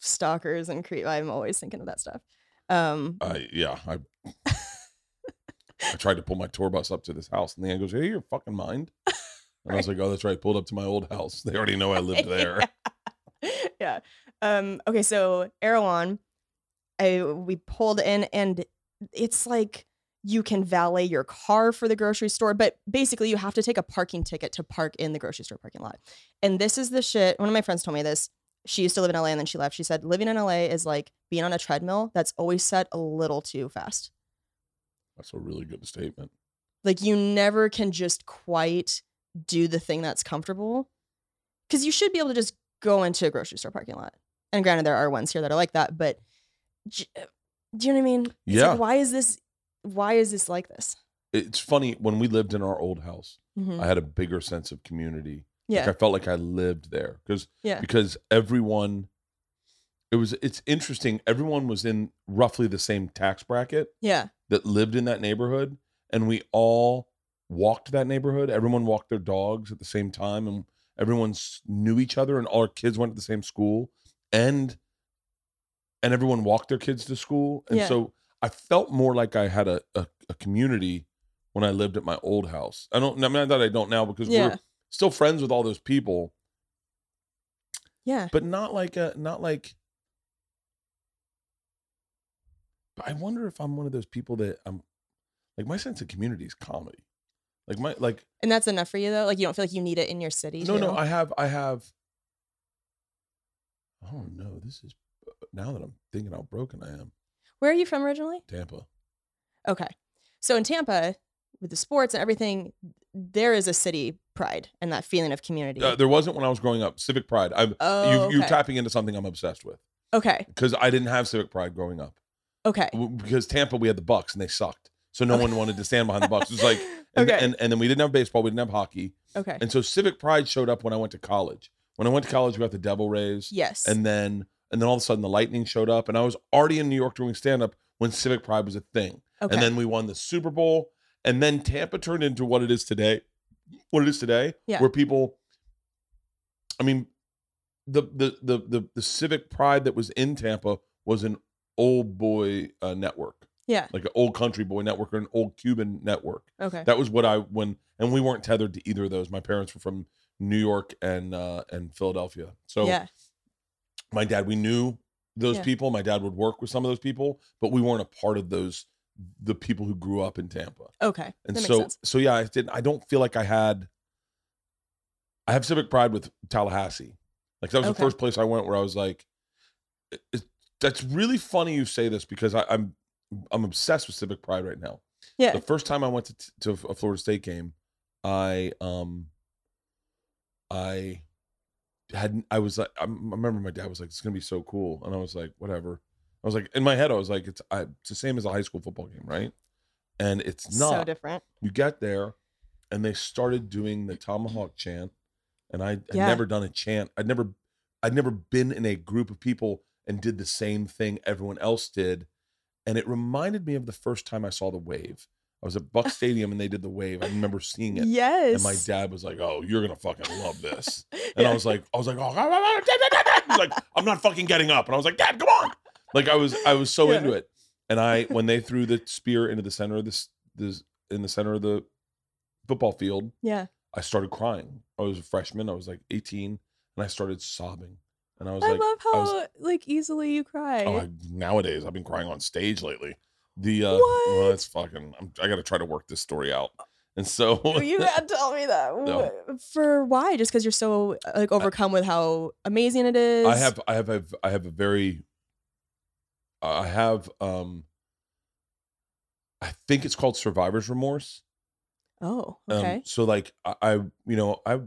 stalkers and creep. I'm always thinking of that stuff. Um, I yeah, I [laughs] I tried to pull my tour bus up to this house, and the guy goes, "Hey, you're fucking mind." And I was like, "Oh, that's right." Pulled up to my old house. They already know I lived [laughs] there. [laughs] yeah. Um, okay, so Erewhon, I we pulled in and it's like you can valet your car for the grocery store, but basically you have to take a parking ticket to park in the grocery store parking lot. And this is the shit. One of my friends told me this. She used to live in LA and then she left. She said living in LA is like being on a treadmill that's always set a little too fast. That's a really good statement. Like you never can just quite do the thing that's comfortable. Cause you should be able to just go into a grocery store parking lot. And granted, there are ones here that are like that, but do you know what I mean? It's Yeah. Like, why is this? Why is this like this? It's funny when we lived in our old house. Mhm. I had a bigger sense of community. Like Yeah. I felt like I lived there because Yeah. because everyone. It was. It's interesting. Everyone was in roughly the same tax bracket. Yeah. that lived in that neighborhood and we all walked that neighborhood everyone walked their dogs at the same time and everyone knew each other and all our kids went to the same school and and everyone walked their kids to school and Yeah. so i felt more like i had a, a, a community when i lived at my old house i don't i mean that i don't now because Yeah. we're still friends with all those people Yeah. but not like a not like but i wonder if i'm one of those people that i'm like my sense of community is comedy like my like And that's enough for you though. Like you don't feel like you need it in your city. no no too? i have i have oh no this is now that i'm thinking how broken i am Where are you from originally? tampa Okay. So in Tampa, with the sports and everything, there is a city pride and that feeling of community. uh, there wasn't when i was growing up civic pride i'm oh, you, okay. you're tapping into something i'm obsessed with okay. because i didn't have civic pride growing up Okay. Because tampa we had the bucks and they sucked so no one wanted to stand behind the bucks it was like [laughs] and, okay. and, and then we didn't have baseball we didn't have hockey okay. And so civic pride showed up when I went to college. When I went to college, we got the Devil Rays, yes. and then and then all of a sudden the Lightning showed up, and I was already in New York doing stand up when civic pride was a thing. okay. And then we won the Super Bowl, and then Tampa turned into what it is today. What it is today, Yeah. where people, I mean, the the the the, the civic pride that was in Tampa was an old boy uh, network, Yeah. like an old country boy network or an old Cuban network. Okay. That was what I when and we weren't tethered to either of those. My parents were from New York and uh and Philadelphia. So yeah. My dad, we knew those Yeah. people. My dad would work with some of those people, but we weren't a part of those the people who grew up in Tampa. Okay. And so sense. so yeah, I didn't I don't feel like I had I have civic pride with Tallahassee. Like that was the first place I went where I was like it, it- that's really funny you say this because I, I'm I'm obsessed with civic pride right now. Yeah. The first time I went to to a Florida State game, I um I had I was like I remember my dad was like it's gonna be so cool and I was like whatever. I was like in my head I was like it's I, it's the same as a high school football game, right? And it's not. So different. you get there and they started doing the tomahawk chant and I had Yeah. never done a chant. I'd never I'd never been in a group of people and did the same thing everyone else did. And it reminded me of the first time I saw the wave. I was at Buck [laughs] Stadium and they did the wave. I remember seeing it. Yes. And my dad was like, "Oh, you're gonna fucking love this." [laughs] And Yeah. I was like, "I was like, oh, like, I'm not fucking getting up." And I was like, "Dad, come on!" Like I was, I was so Yeah. into it. And I, [laughs] when they threw the spear into the center of this, this in the center of the football field, Yeah. I started crying. I was a freshman. I was like 18, and I started sobbing. And I was like, I like, love how was- like easily you oh, cry. "Oh, I, nowadays I've been crying on stage lately." The uh, well, it's fucking. I'm, I got to try to work this story out. And so, you gotta [laughs] tell me that. No. For why? Just because you're so uh, like overcome with how amazing it is. I have I have a I have a very I have um I think it's called survivor's remorse. Oh, Um, okay. so like I, I you know I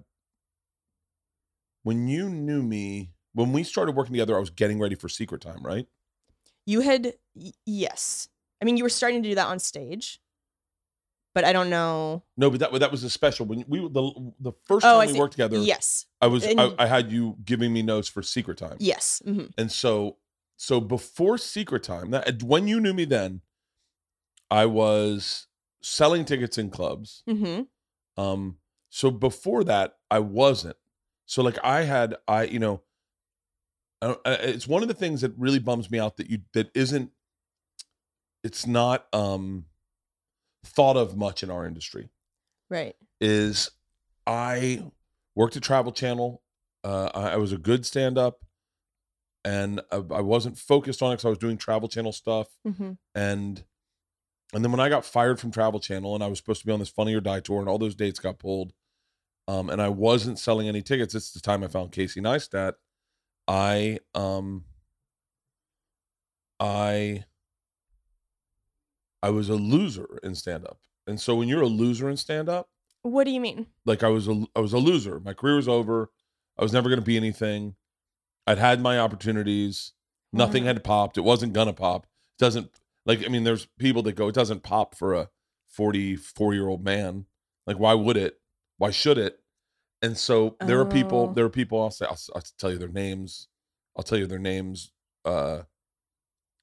when you knew me when we started working together I was getting ready for secret time, right? you had yes. I mean, you were starting to do that on stage, but I don't know. No, but that that was a special when we the the first Oh, time we see. worked together Yes. I was I, And- I had you giving me notes for secret time. Yes. hmm And so so before secret time, that when you knew me then, I was selling tickets in clubs. hmm Um so before that I wasn't. So like I had I you know I don't- I- it's one of the things that really bums me out that you that isn't it's not um thought of much in our industry Right. is I worked at Travel Channel. Uh, I, I was a good stand up and I, I wasn't focused on it because I was doing Travel Channel stuff. hmm And and then when I got fired from Travel Channel and I was supposed to be on this Funny or Die tour and all those dates got pulled, um, and I wasn't selling any tickets. It's the time I found Casey Neistat. I um I I was a loser in stand up. And so when you're a loser in stand up, What do you mean? like I was a I was a loser. My career was over. I was never going to be anything. I'd had my opportunities. Nothing Wow. had popped. It wasn't gonna pop. It doesn't like I mean there's people that go it doesn't pop for a 44 year old man. Like why would it? Why should it? And so there are people Oh. there are people I'll say I'll, I'll tell you their names. I'll tell you their names uh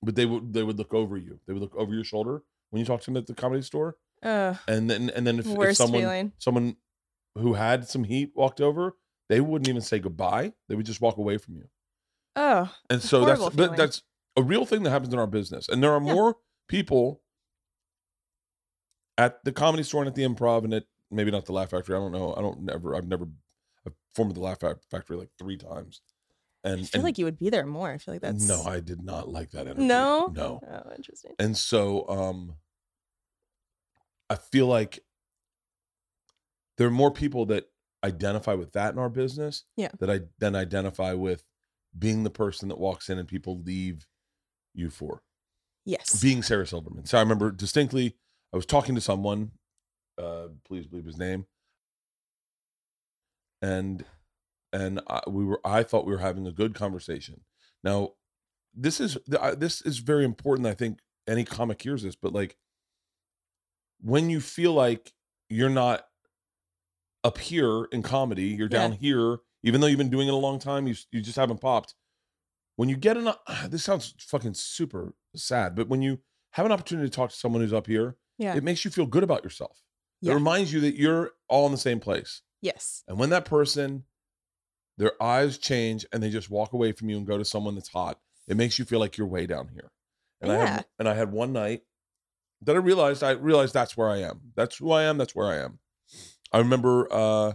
but they would they would look over you. They would look over your shoulder when you talk to them at the comedy store. Uh, And then and then if, if someone feeling. someone who had some heat walked over, they wouldn't even say goodbye. They would just walk away from you. Oh, And so that's Horrible but feeling. that's a real thing that happens in our business. And there are Yeah. more people at the comedy store and at the improv and at maybe not the Laugh Factory. I don't know. I don't never I've never I've formed the Laugh Factory like three times. And, I feel and like you would be there more. I feel like that's no, I did not like that energy. No? No. Oh, interesting. And so um I feel like there are more people that identify with that in our business Yeah. that I then identify with being the person that walks in and people leave you for. Yes. Being Sarah Silverman. So I remember distinctly I was talking to someone, uh please believe his name. And and I, we were I thought we were having a good conversation. Now, this is this is very important. I think any comic hears this, but like when you feel like you're not up here in comedy, you're down Yeah. here, even though you've been doing it a long time, you you just haven't popped. When you get an ah, this sounds fucking super sad, but when you have an opportunity to talk to someone who's up here, yeah. it makes you feel good about yourself. It reminds you that you're all in the same place. yes. And when that person their eyes change and they just walk away from you and go to someone that's hot. It makes you feel like you're way down here. And I had and I had one night that I realized I realized that's where I am. That's who I am. That's where I am. I remember uh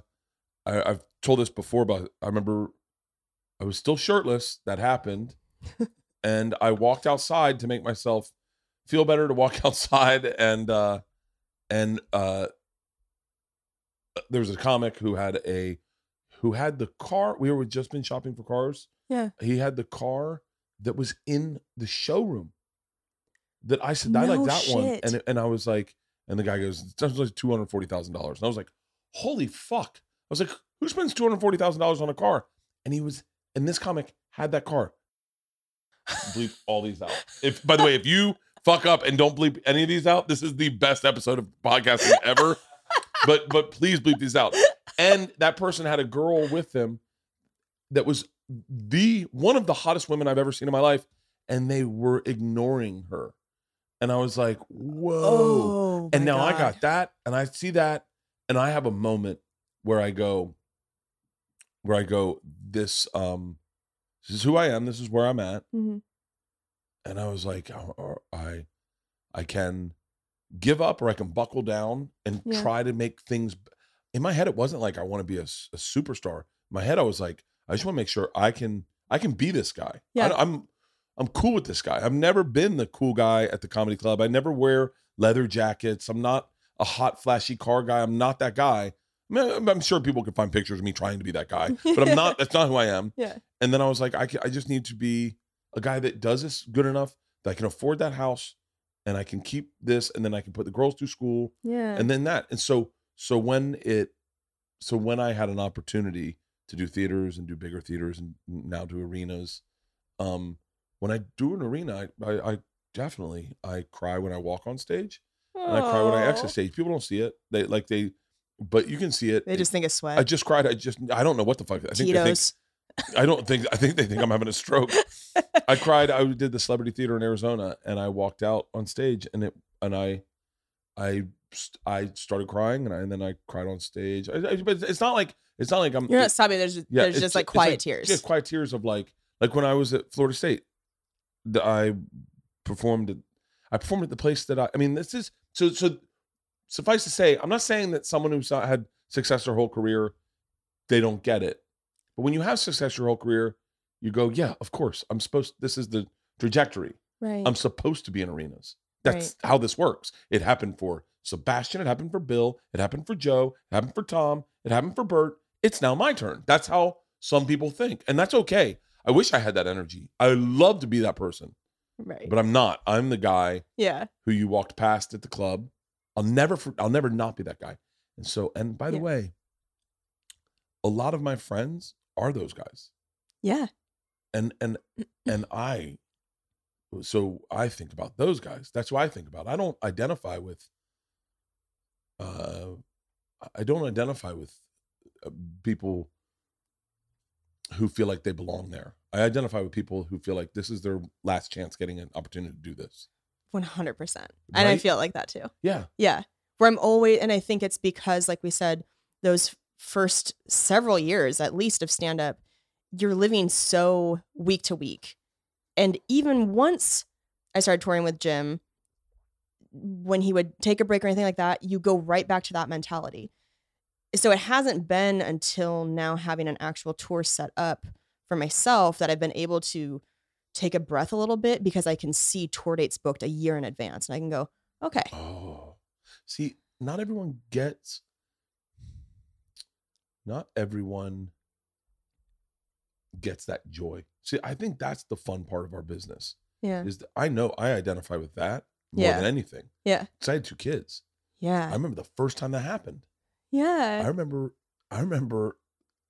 I, I've told this before, but I remember I was still shirtless. That happened, [laughs] and I walked outside to make myself feel better. To walk [laughs] outside and uh and uh there was a comic who had a who had the car. We were just been shopping for cars. Yeah. he had the car that was in the showroom. That I said I like that one, and and I was like, and the guy goes, "It's like two hundred forty thousand dollars," and I was like, "Holy fuck!" I was like, "Who spends two hundred forty thousand dollars on a car?" And he was, and this comic had that car. bleep all these out. If by the way, if you fuck up and don't bleep any of these out, this is the best episode of podcasting ever. [laughs] but but please bleep these out. And that person had a girl with them that was the one of the hottest women I've ever seen in my life, and they were ignoring her. And I was like, whoa. Oh, and now I got that, and I see that, and I have a moment where I go, where I go, this um, this is who I am, this is where I'm at. Mhm. And I was like, "Oh, oh, I, I can give up or I can buckle down and Yeah. try to make things. In my head, it wasn't like I want to be a superstar. In my head, I was like, I just want to make sure I can, I can be this guy. I- Yeah. I'm, I'm cool with this guy. I've never been the cool guy at the comedy club. I never wear leather jackets. I'm not a hot, flashy car guy. I'm not that guy. I mean, I'm- sure people can find pictures of me trying to be that guy, but I'm not. [laughs] That's not who I am. Yeah. And then I was like, I, I just need to be a guy that does this good enough that I can afford that house and I can keep this and then I can put the girls through school Yeah. and then that. And so, so when it, so when I had an opportunity to do theaters and do bigger theaters and now do arenas, um, when I do an arena, I, I, I definitely, I cry when I walk on stage and I cry when I exit stage. People don't see it. They like they, but you can see it. They just think it's sweat. I just cried. I just, I don't know what the fuck. I think they think I don't think I think they think I'm having a stroke. [laughs] I cried. I did the celebrity theater in Arizona, and I walked out on stage, and it and I, I, I started crying, and, I, and then I cried on stage. I, I- but it's not like it's not like I'm. You're it- not stopping. There's just, yeah, there's just like quiet tears. Yeah, quiet tears of like like when I was at Florida State, the, I performed. At, I performed at the place that I. I mean, this is so so. Suffice to say, I'm not saying that someone who's not had success their whole career, they don't get it. But when you have success your whole career, you go, yeah, of course. I'm supposed. This is the trajectory. right. I'm supposed to be in arenas. That's how this works. It happened for Sebastian. It happened for Bill. It happened for Joe. It happened for Tom. It happened for Bert. It's now my turn. That's how some people think. And that's okay. I wish I had that energy. I love to be that person, right. but I'm not. I'm the guy yeah. who you walked past at the club. I'll never, I'll never not be that guy. And so, and by the Yeah. way, a lot of my friends are those guys Yeah. and and [clears throat] and i so i think about those guys that's what i think about i don't identify with uh i don't identify with uh, people who feel like they belong there i identify with people who feel like this is their last chance getting an opportunity to do this 100%. And I feel like that too. yeah Yeah. Where I'm always, and I think it's because, like we said, those first several years at least of stand up, you're living so week to week. And even once I started touring with Jim, when he would take a break or anything like that, you go right back to that mentality. So it hasn't been until now having an actual tour set up for myself that I've been able to take a breath a little bit because I can see tour dates booked a year in advance and I can go, okay, oh. See not everyone gets not everyone gets that joy. See i think that's the fun part of our business yeah, is that I know I identify with that more Yeah. than anything. Yeah. Because I had two kids. Yeah. I remember the first time that happened. Yeah. I remember I remember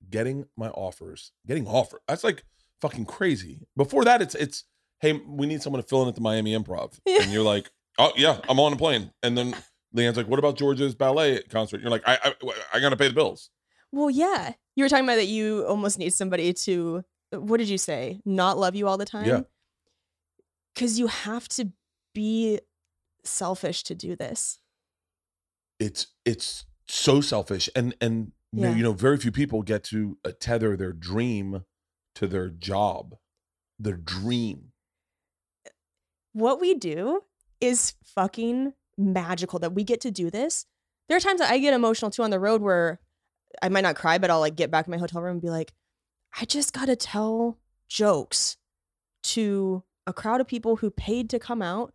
getting my offers, getting offered. That's like fucking crazy. Before that, it's it's hey, we need someone to fill in at the Miami Improv. [laughs] Yeah. And you're like, oh yeah, I'm on a plane. And then Leanne's like, what about Georgia's ballet concert? You're like, I I, I gotta pay the bills. Well, yeah. You were talking about that you almost need somebody to, what did you say? Not love you all the time? Yeah. Because you have to be selfish to do this. It's it's so selfish. And and you know- Yeah. you know, very few people get to uh, tether their dream to their job, their dream. what we do is fucking magical that we get to do this. There are times that I get emotional too on the road where I might not cry, but I'll like get back in my hotel room and be like, I just got to tell jokes to a crowd of people who paid to come out,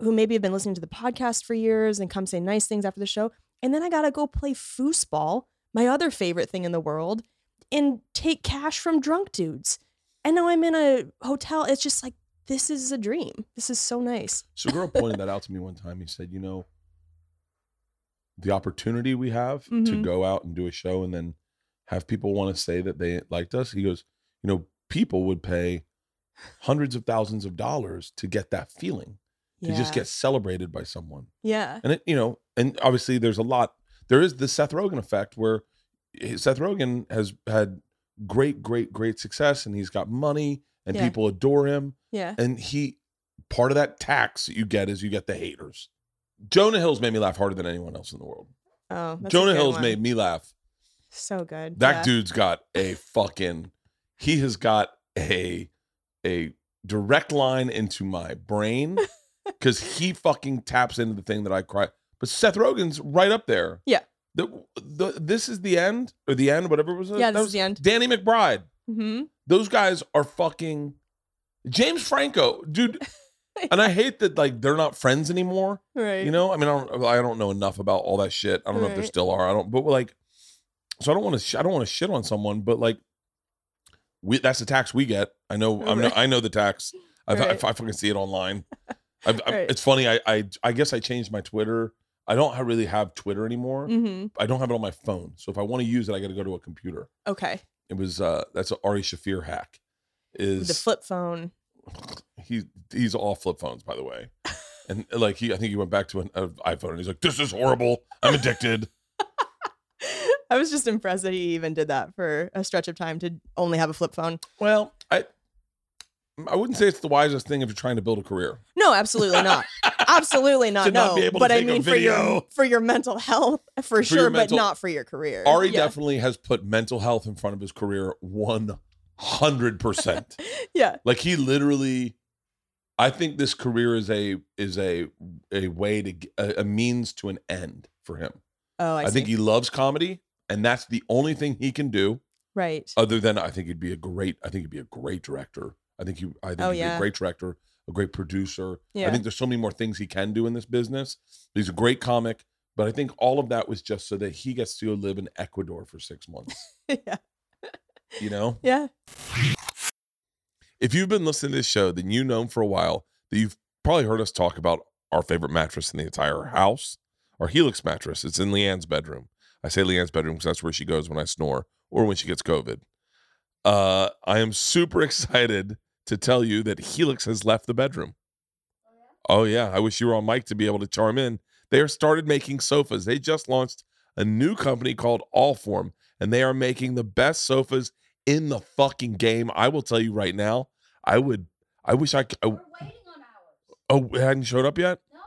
who maybe have been listening to the podcast for years and come say nice things after the show. And then I got to go play foosball, my other favorite thing in the world, and take cash from drunk dudes. And now I'm in a hotel. It's just like, this is a dream. This is so nice. So, a girl pointed that out to me one time. He said, you know, the opportunity we have [laughs] to Mhm. go out and do a show and then have people want to say that they liked us. He goes, you know, people would pay hundreds of thousands of dollars to get that feeling, to just get celebrated by someone. yeah. And it, you know, and obviously there's a lot. There is the Seth Rogen effect where Seth Rogen has had great, great, great success, and he's got money, and Yeah. people adore him. Yeah. And he, part of that tax that you get is you get the haters. Jonah Hill's made me laugh harder than anyone else in the world. Oh, Jonah Hill's one. made me laugh. so good. That Yeah. dude's got a fucking. He has got a a direct line into my brain [laughs] because he fucking taps into the thing that I cry. But Seth Rogen's right up there. Yeah. The, the this is the end or the end, whatever it was. Yeah, that this was is the end. Danny McBride. hmm Those guys are fucking James Franco, dude. [laughs] And I hate that like they're not friends anymore. Right. You know, I mean, I don't, I don't know enough about all that shit. I don't know if there still are. I don't, but like, so I don't want to, sh- I don't want to shit on someone, but like, we that's the tax we get. I know, I'm, no, I know the tax. I've, I, I fucking see it online. [laughs] I've, I, Right. it's funny. I, I, I guess I changed my Twitter. I don't really have Twitter anymore. hmm I don't have it on my phone. So if I want to use it, I got to go to a computer. Okay. It was, uh, that's an Ari Shaffir hack. Is The flip phone. [laughs] he he's all flip phones by the way and like he i think he went back to an uh, iphone and he's like this is horrible i'm addicted [laughs] I was just impressed that he even did that for a stretch of time to only have a flip phone. well i i wouldn't say it's the wisest thing if you're trying to build a career No, absolutely not. [laughs] absolutely not. Not no, be able to but I a mean for your for your mental health [laughs] for, your sure, but not for your career. ari yeah. definitely has put mental health in front of his career 100% [laughs] Yeah. like he literally i think this career is a is a a way to a means to an end for him Oh, I, I, think he loves comedy and that's the only thing he can do right. other than I think he'd be a great I think he'd be a great director. I think he I think Oh, he'd be a great director, a great producer. Yeah. I think there's so many more things he can do in this business. He's a great comic, but I think all of that was just so that he gets to live in Ecuador for 6 months, [laughs] yeah. you know? Yeah. If you've been listening to this show, then you know for a while that you've probably heard us talk about our favorite mattress in the entire house, our Helix mattress. It's in Leanne's bedroom. I say Leanne's bedroom because that's where she goes when I snore or when she gets COVID. Uh, I am super [laughs] excited to tell you that Helix has left the bedroom. Oh, oh yeah, I wish you were on mic to be able to charm in. They are started making sofas. They just launched a new company called Allform, and they are making the best sofas in the fucking game. I will tell you right now. I would. I wish I. We're waiting on ours. oh, it hadn't showed up yet. No.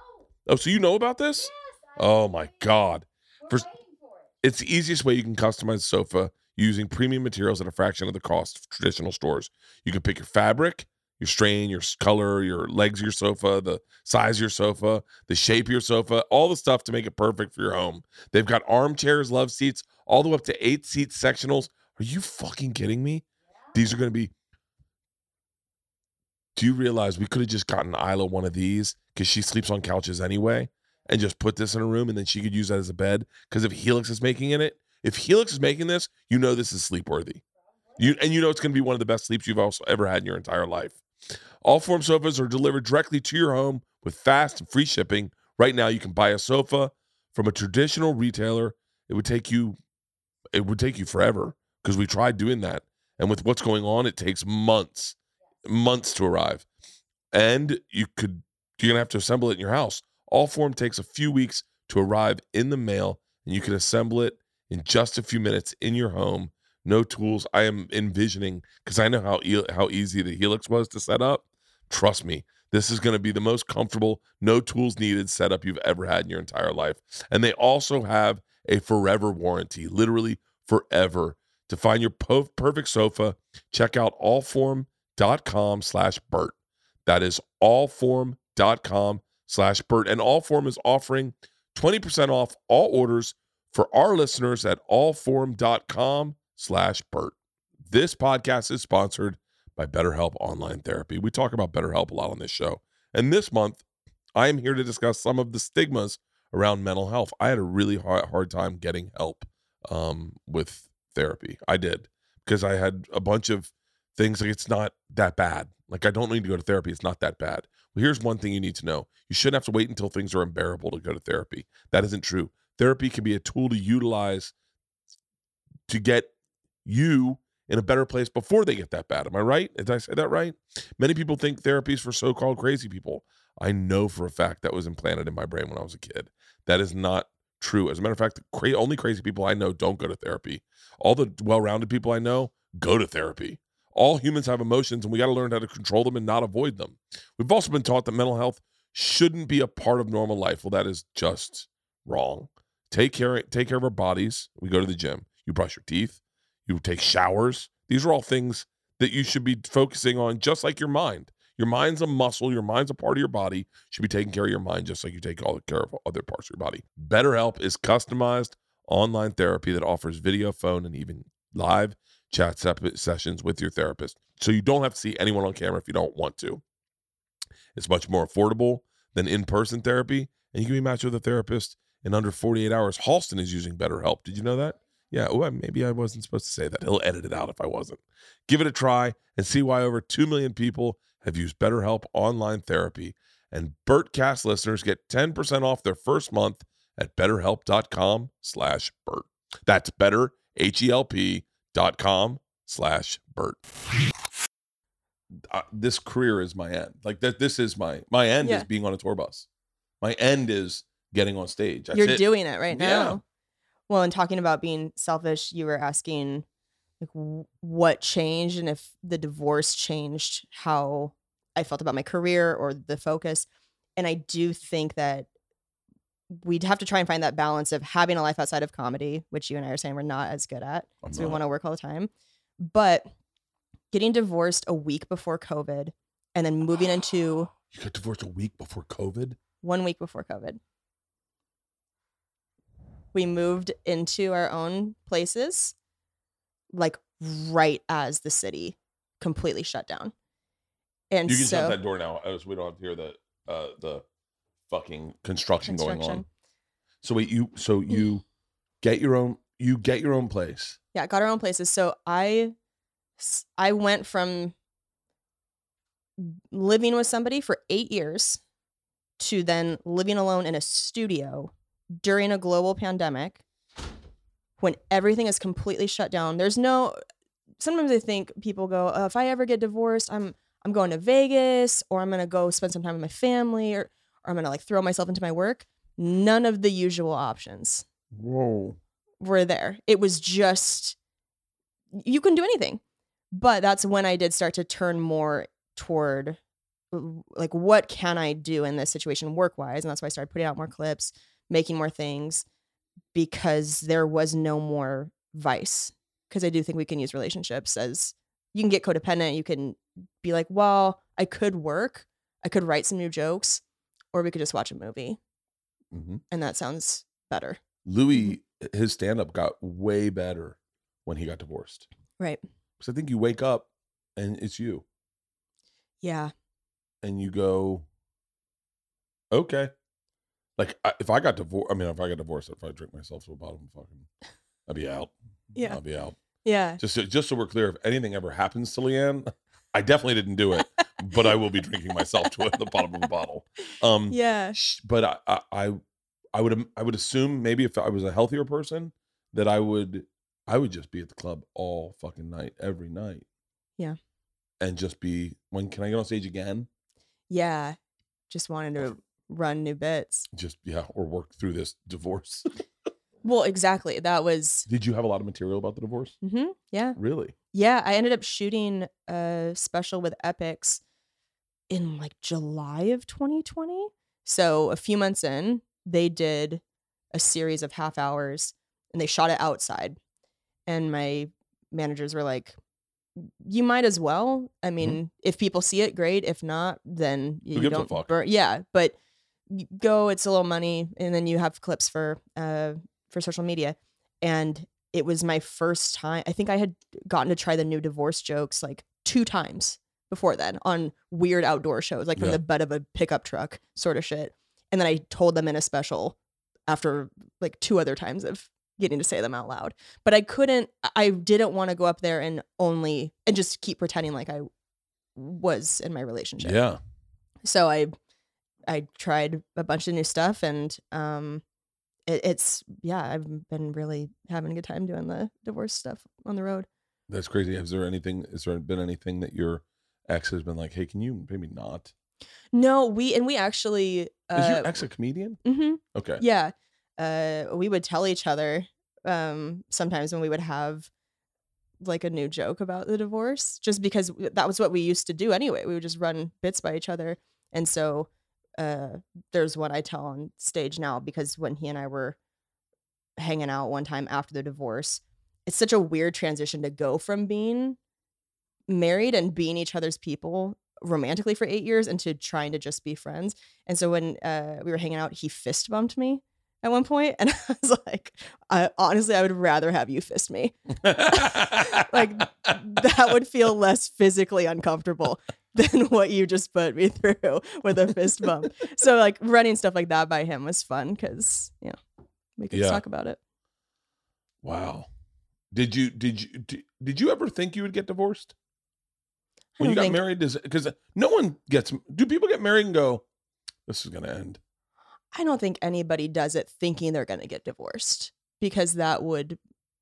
Oh, so you know about this? Yes. Oh my god. Waiting for it. It's the easiest way you can customize a sofa using premium materials at a fraction of the cost of traditional stores. You can pick your fabric, your strain, your color, your legs of your sofa, the size of your sofa, the shape of your sofa, all the stuff to make it perfect for your home. They've got armchairs, love seats, all the way up to eight seat sectionals. Are you fucking kidding me? These are going to be. Do you realize we could have just gotten Ila one of these because she sleeps on couches anyway and just put this in a room and then she could use that as a bed? Because if Helix is making in it, if Helix is making this, you know this is sleep worthy. You and you know it's going to be one of the best sleeps you've also ever had in your entire life. Allform sofas are delivered directly to your home with fast and free shipping. Right now, you can buy a sofa from a traditional retailer. It would take you, it would take you forever because we tried doing that, and with what's going on, it takes months, months to arrive. And you could, you're gonna have to assemble it in your house. Allform takes a few weeks to arrive in the mail, and you can assemble it in just a few minutes in your home. No tools. I am envisioning because I know how e- how easy the Helix was to set up. Trust me, this is going to be the most comfortable, no tools needed setup you've ever had in your entire life. And they also have a forever warranty, literally forever. To find your po- perfect sofa, check out allform.com slash Bert. That is allform.com slash Bert. And Allform is offering 20% off all orders for our listeners at allform.com slash Bert. This podcast is sponsored by BetterHelp Online Therapy. We talk about BetterHelp a lot on this show. And this month, I am here to discuss some of the stigmas around mental health. I had a really hard, hard time getting help um, with therapy. I did because I had a bunch of things like it's not that bad. Like I don't need to go to therapy. It's not that bad. Well, here's one thing you need to know. You shouldn't have to wait until things are unbearable to go to therapy. That isn't true. Therapy can be a tool to utilize to get you in a better place before they get that bad. Am I right? Did I say that right? Many people think therapy is for so-called crazy people. I know for a fact that was implanted in my brain when I was a kid. That is not true. As a matter of fact, the cra- only crazy people I know don't go to therapy. All the well-rounded people I know go to therapy. All humans have emotions, and we got to learn how to control them and not avoid them. We've also been taught that mental health shouldn't be a part of normal life. Well, that is just wrong. Take care, take care of our bodies. We go to the gym. You brush your teeth. You take showers. These are all things that you should be focusing on, just like your mind. Your mind's a muscle. Your mind's a part of your body. You should be taking care of your mind just like you take all the care of other parts of your body. BetterHelp is customized online therapy that offers video, phone, and even live chat sessions with your therapist. So you don't have to see anyone on camera if you don't want to. It's much more affordable than in person therapy, and you can be matched with a therapist in under 48 hours. Halston is using BetterHelp. Did you know that? Yeah, well, maybe I wasn't supposed to say that. He'll edit it out if I wasn't. Give it a try and see why over 2 million people have used BetterHelp online therapy. And BertCast listeners get 10% off their first month at betterhelp.com slash Bert. That's better, H-E-L-P dot com slash Bert. Uh, this career is my end. Like that, this is my, my end Yeah. is being on a tour bus. My end is getting on stage. That's You're it. doing it right Yeah. now. Well, and talking about being selfish, you were asking like w- what changed and if the divorce changed how I felt about my career or the focus. And I do think that we'd have to try and find that balance of having a life outside of comedy, which you and I are saying we're not as good at. I'm So we want to work all the time. But getting divorced a week before COVID and then moving into [gasps] You got divorced a week before COVID? one week before COVID. We moved into our own places, like right as the city completely shut down. And You can so shut that door now, as we don't have to hear the uh the fucking construction, going on. So wait, you so you get your own you get your own place. Yeah, got our own places. So I I went from living with somebody for 8 years to then living alone in a studio during a global pandemic when everything is completely shut down. There's no sometimes I think people go, oh, if I ever get divorced, I'm I'm going to Vegas or I'm going to go spend some time with my family or or I'm going to like throw myself into my work. None of the usual options Whoa. were there. It was just you can do anything. But that's when I did start to turn more toward like what can I do in this situation work wise? And that's why I started putting out more clips, making more things because there was no more vice. Because I do think we can use relationships as you can get codependent. You can be like, well, I could work, I could write some new jokes, or we could just watch a movie. hmm And that sounds better. Louis, his stand up got way better when he got divorced. Right. Because I think you wake up and it's you, Yeah. and you go, okay. Like I, if I got divorced, I mean, if I got divorced, if I drink myself to a bottle, of fucking, I'd be out. Yeah. I'd be out. Yeah. Just so, just so we're clear, if anything ever happens to Leanne, I definitely didn't do it, but I will be drinking myself to the bottom of a bottle. Um, Yeah. but I, I, I, I would, I would assume maybe if I was a healthier person, that I would, I would just be at the club all fucking night, every night. Yeah. And just be, when can I get on stage again? Yeah. Just wanted to run new bits. Just yeah, or work through this [laughs] divorce. [laughs] Well, exactly. That was Did you have a lot of material about the divorce? hmm yeah. Really? Yeah. I ended up shooting a special with Epix in like July of 2020. So a few months in, they did a series of half hours and they shot it outside. And my managers were like, you might as well. I mean, if people see it, great. If not, then you Mm-hmm. don't fuck? burn. Yeah, but go. It's a little money, and then you have clips for uh for social media. And it was my first time. I think I had gotten to try the new divorce jokes like two times before then on weird outdoor shows, like from Yeah. the butt of a pickup truck, sort of shit. And then I told them in a special after like two other times of getting to say them out loud. But I couldn't, I didn't want to go up there and only, and just keep pretending like I was in my relationship. Yeah. So I, I tried a bunch of new stuff and, um, it, it's, yeah, I've been really having a good time doing the divorce stuff on the road. That's crazy. Has there anything? Has there been anything that your ex has been like? Hey, can you maybe not? No, we, and we actually, Is uh, your ex a comedian? mhm. Okay. Yeah. Uh, we would tell each other um, sometimes when we would have like a new joke about the divorce, just because that was what we used to do anyway. We would just run bits by each other. And so uh, there's what I tell on stage now because when he and I were hanging out one time after the divorce, it's such a weird transition to go from being married and being each other's people romantically for eight years into trying to just be friends. And so when uh, we were hanging out, he fist bumped me at one point, [laughs] and I was like, I, honestly, I would rather have you fist me. [laughs] Like, [laughs] That would feel less physically uncomfortable [laughs] than what you just put me through with a fist [laughs] bump. So like running stuff like that by him was fun because you know we could Yeah. talk about it. wow. Did you did you did, did you ever think you would get divorced when you got think- married? Does because no one gets? Do people get married and go? This is gonna end. I don't think anybody does it thinking they're going to get divorced because that would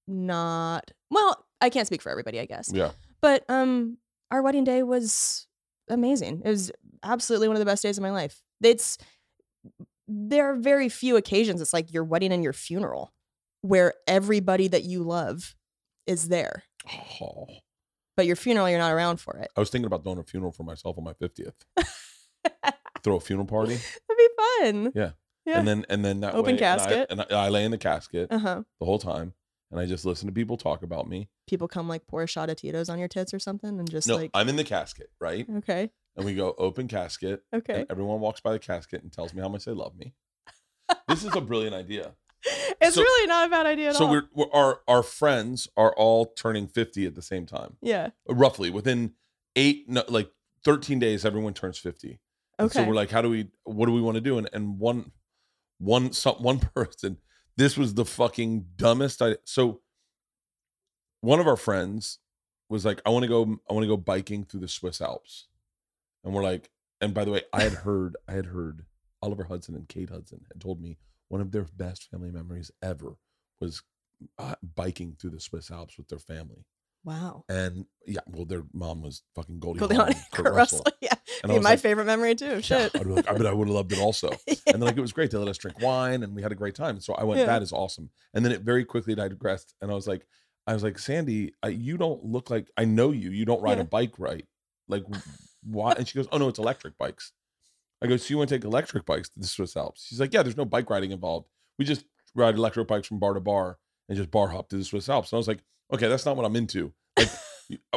not. Well, I can't speak for everybody, I guess. Yeah. But um, our wedding day was amazing. It was absolutely one of the best days of my life. It's there are very few occasions. It's like your wedding and your funeral, where everybody that you love is there. Oh, But your funeral, you're not around for it. I was thinking about throwing a funeral for myself on my fiftieth. [laughs] Throw a funeral party, That'd be fun. Yeah. Yeah. and then and then that Open way- and I- casket. and I, I lay in the casket Uh huh. the whole time, and I just listen to people talk about me. People come like pour a shot of Tito's on your tits or something, and just No, like I'm in the casket, right? okay, And we go open casket, okay. and everyone walks by the casket and tells me how much they love me. This is a brilliant idea. [laughs] It's So- really not a bad idea at So all. we're, we're our our friends are all turning 50 at the same time. yeah. Roughly within 8 no, like 13 days everyone turns 50. And Okay. So we're like how do we what do we want to do and and one one some one [laughs] person this was the fucking dumbest I so one of our friends was like I want to go I want to go biking through the Swiss Alps. And we're like and by the way I had heard I had heard Oliver Hudson and Kate Hudson had told me one of their best family memories ever was uh, biking through the Swiss Alps with their family. Wow. And yeah, well, their mom was fucking Goldie Goldie Hawn, Kurt, [laughs] Kurt Russell. Russell. [laughs] Yeah. And Be my like, favorite memory too. yeah, Shit. I'd like, I bet I would have loved it also. [laughs] Yeah. And then like it was great. They let us drink wine and we had a great time. So I went, Yeah. that is awesome. And then it very quickly digressed. And I was like, I was like, Sandy, I, you don't look like I know you. You don't ride Yeah. a bike right. Like why? And she goes, Oh no, it's electric bikes. I go, so you want to take electric bikes to the Swiss Alps? She's like, Yeah, there's no bike riding involved. We just ride electric bikes from bar to bar and just bar hop to the Swiss Alps. And I was like, Okay, that's not what I'm into. Like,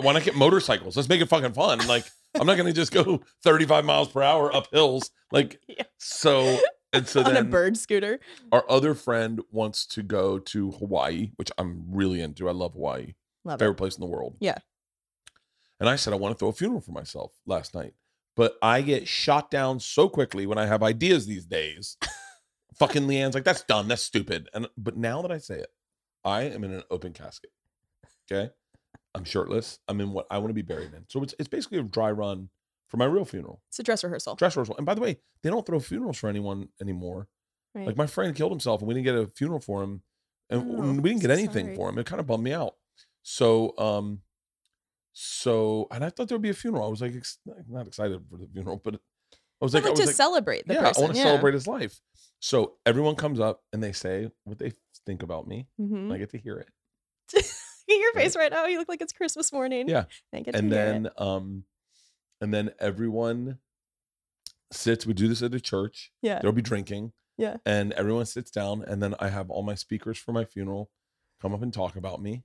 why not get motorcycles? Let's make it fucking fun. Like, I'm not gonna just go 35 miles per hour up hills. Like, [laughs] Yeah. so and so [laughs] on then a bird scooter. our other friend wants to go to Hawaii, which I'm really into. I love Hawaii, Love favorite it. place in the world. Yeah. And I said I want to throw a funeral for myself last night, but I get shot down so quickly when I have ideas these days. [laughs] Fucking Leanne's like, that's done. That's stupid. And but now that I say it, I am in an open casket. Okay. I'm shirtless. I'm in what I want to be buried in. So it's it's basically a dry run for my real funeral. It's a dress rehearsal. Dress rehearsal. And by the way, they don't throw funerals for anyone anymore. Right. Like my friend killed himself and we didn't get a funeral for him. And Oh, we didn't get so anything sorry. for him. It kind of bummed me out. So um so and I thought there would be a funeral. I was like ex- not excited for the funeral, but I was like, I like was to like, celebrate the yeah, person. I want to celebrate his life. So everyone comes up and they say what they think about me. hmm And I get to hear it. [laughs] Your face right now. You look like it's Christmas morning. Yeah. Get and then um and then everyone sits we do this at a church yeah, there'll be drinking Yeah. And everyone sits down, and then I have all my speakers for my funeral come up and talk about me,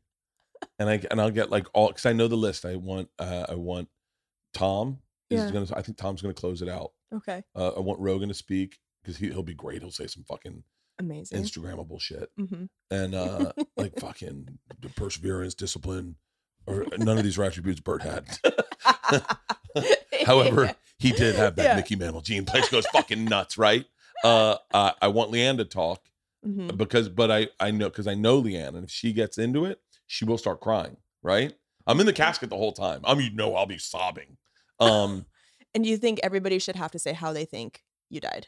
and I and I'll get like all because I know the list. I want uh, I want Tom is Yeah. gonna. I think Tom's gonna close it out. Okay. Uh, I want Rogan to speak because he, he'll be great. He'll say some fucking Amazing. Instagrammable shit hmm and uh [laughs] like fucking perseverance, discipline, or none of these are attributes Bert had. [laughs] However, [laughs] he did have that Yeah. Mickey Mantle gene. Place goes fucking nuts, right? Uh, uh, I want Leanne to talk hmm because, but I I know because I know Leanne, and if she gets into it, she will start crying. Right? I'm in the casket the whole time. I'm you know I'll be sobbing. Um, And you think everybody should have to say how they think you died?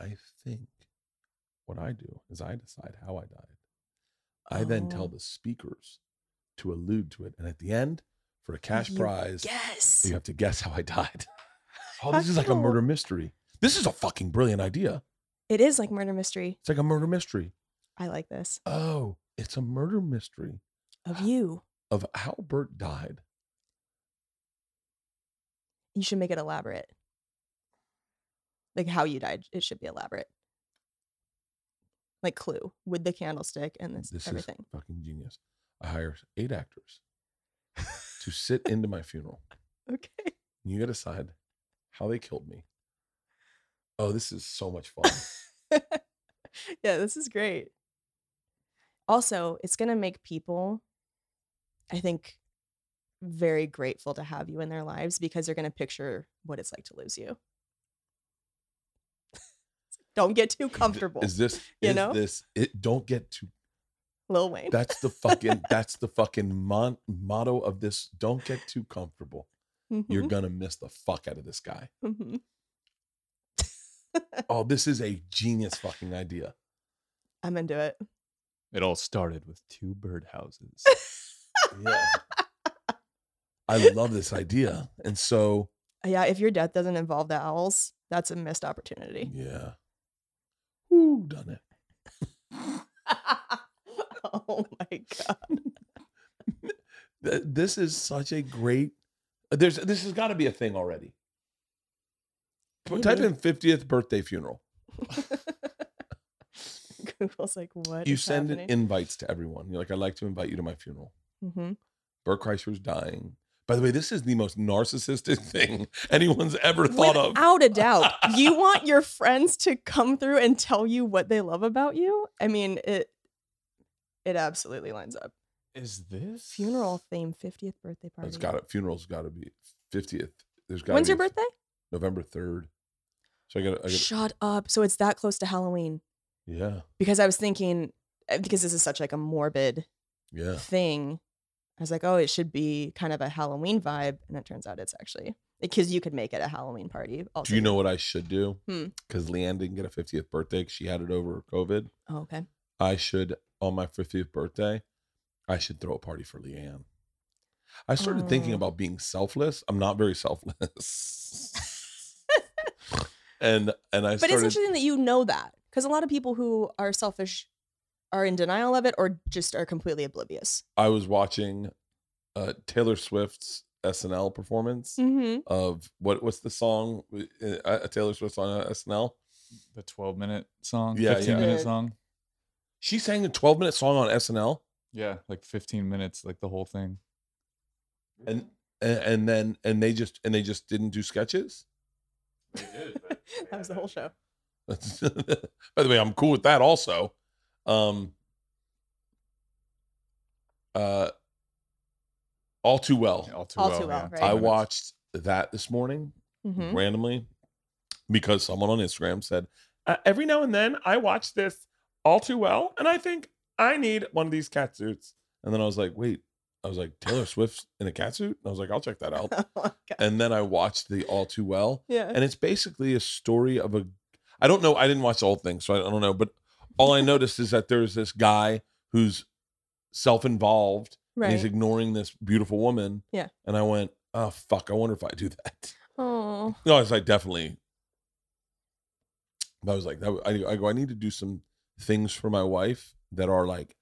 I think what I do is I decide how I died. I then tell Oh. the speakers to allude to it, and at the end, for a cash You prize, Yes. you have to guess how I died. [laughs] Oh, How this is like a murder mystery. This is a fucking brilliant idea. It is like murder mystery. It's like a murder mystery. I like this. Oh, it's a murder mystery Of you. of how Bert died. You should make it elaborate. Like how you died, it should be elaborate. Like Clue with the candlestick and this, This everything. is fucking genius. I hire eight actors to sit [laughs] into my funeral. Okay. You got to decide how they killed me. Oh, this is so much [laughs] fun. yeah, this is great. Also, it's going to make people, I think, very grateful to have you in their lives because they're going to picture what it's like to lose you. Don't get too comfortable. Is this You is know? this it don't get too Lil Wayne. that's the fucking that's the fucking mon, motto of this don't get too comfortable. You're Mhm, gonna miss the fuck out of this guy. mhm. [laughs] Oh, this is a genius fucking idea. I'm into it. It all started with two birdhouses. Yeah. [laughs] I love this idea. And so, Yeah, if your death doesn't involve the owls, that's a missed opportunity. yeah. Done it. [laughs] oh my god. [laughs] This is such a great there's this has got to be a thing already. Put- Type in 50th birthday funeral. [laughs] Google's like, what? You send happening? invites to everyone. You're like, I'd like to invite you to my funeral. hmm Bert Kreischer's dying. By the way, this is the most narcissistic [laughs] thing anyone's ever thought of. Without a doubt. [laughs] You want your friends to come through and tell you what they love about you? I mean, it it absolutely lines up. Is this Funeral theme 50th birthday party. It's got to funeral's got to be 50th. There's got When's your birthday? November 3rd. So I got to I got Shut up. So it's that close to Halloween. yeah. Because I was thinking uh, because this is such like a morbid Yeah. thing. I was like, oh, it should be kind of a Halloween vibe, and it turns out it's actually because you could make it a Halloween party. Also, Do you know what I should do? Hmm. Cuz Leanne didn't get a 50th birthday she had it over COVID. Oh, okay. I should on my 50th birthday, I should throw a party for Leanne. I started thinking Oh. about being selfless. I'm not very selfless. [laughs] and and I But it's interesting that you know that because a lot of people who are selfish are in denial of it or just are completely oblivious. I was watching uh, Taylor Swift's SNL performance Mm-hmm. of what what's the song uh, uh, Taylor Swift's on uh, SNL? the 12 minute song? Yeah, 15 yeah. minute song? She sang a 12 minute song on SNL, Yeah, like 15 minutes, like the whole thing. and and, and then and they just and they just didn't do sketches. [laughs] that was the whole show. [laughs] By the way, I'm cool with that also. Um uh all too well. All too All well. Too Well, yeah. right. I watched that this morning Mm-hmm. randomly because someone on Instagram said, uh, every now and then I watch this all too well and I think I need one of these cat suits. And then I was like, wait, I was like, Taylor Swift's in a cat suit? And I was like, I'll check that [laughs] out. oh and then I watched the all too well. yeah. And it's basically a story of a, I don't know, I didn't watch the whole thing, so I, I don't know, but all I noticed is that there's this guy who's self involved and right. he's ignoring this beautiful woman. Yeah. And I went, oh, fuck, I wonder if I do that. Oh. No, I was like, definitely. I was like, that, I, I go, I need to do some things for my wife that are like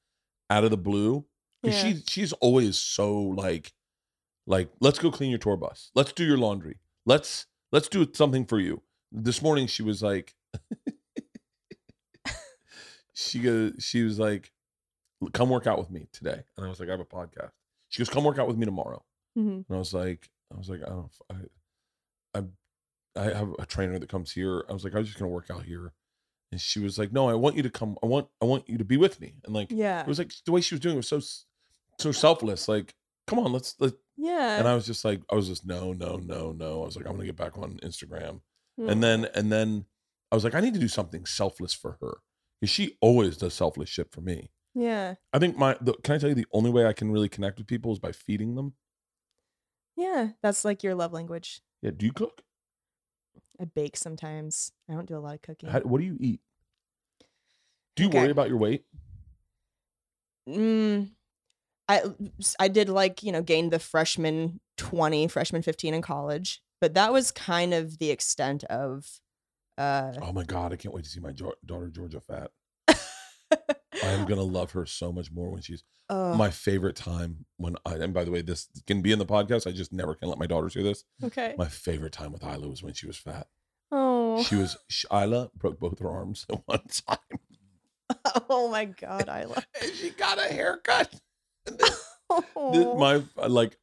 out of the blue. Yeah. she she's always so like, like, let's go clean your tour bus. Let's do your laundry. Let's let's do something for you. this morning she was like, [laughs] she goes, she was like, come work out with me today, and I was like, I have a podcast. She goes, come work out with me tomorrow, Mhm. and I was like, I was like, I don't, I, I, I have a trainer that comes here. I was like, I was just gonna work out here, and she was like, No, I want you to come. I want, I want you to be with me, and like, Yeah. it was like the way she was doing it was so, so selfless. Like, come on, let's, let yeah. and I was just like, I was just no, no, no, no. I was like, I'm gonna get back on Instagram, Mm. and then and then I was like, I need to do something selfless for her because she always does selfless shit for me. yeah. I think my the, can I tell you the only way I can really connect with people is by feeding them. Yeah. That's like your love language. Yeah, do you cook? I bake sometimes. I don't do a lot of cooking. How, what do you eat? Do you Okay. worry about your weight? Mm, I I did like you know gain the freshman twenty, freshman fifteen in college, but that was kind of the extent of. Uh, Oh my god, I can't wait to see my jo- daughter Georgia fat. I am [laughs] gonna love her so much more when she's oh, my favorite time when I. And by the way, this can be in the podcast. I just never can let my daughters hear this. okay. My favorite time with Ila was when she was fat. Oh, She was Ila broke both her arms [laughs] at one time. [laughs] oh my God, I love. and she got a haircut. This- Oh. my uh, like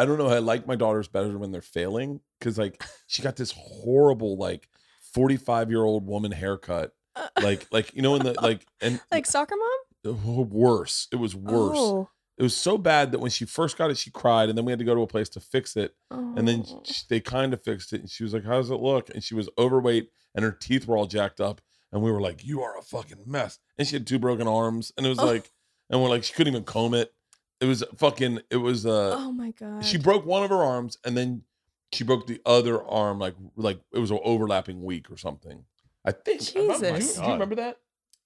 I don't know. I like my daughters better when they're failing because like she got this horrible like forty five year old woman haircut. Uh, like like you know in the [laughs] like and like soccer mom. Uh, worse. It was worse. Oh. It was so bad that when she first got it, she cried, and then we had to go to a place to fix it. And then Oh. sh- they kind of fixed it, and she was like, "How does it look?" And she was overweight, and her teeth were all jacked up. And we were like, "You are a fucking mess." And she had two broken arms, and it was Oh. like, and we're like, she couldn't even comb it. It was fucking. It was uh, oh my God. she broke one of her arms, and then she broke the other arm, like like it was an overlapping week or something. I think. I'm do you- Jesus. Do you remember that?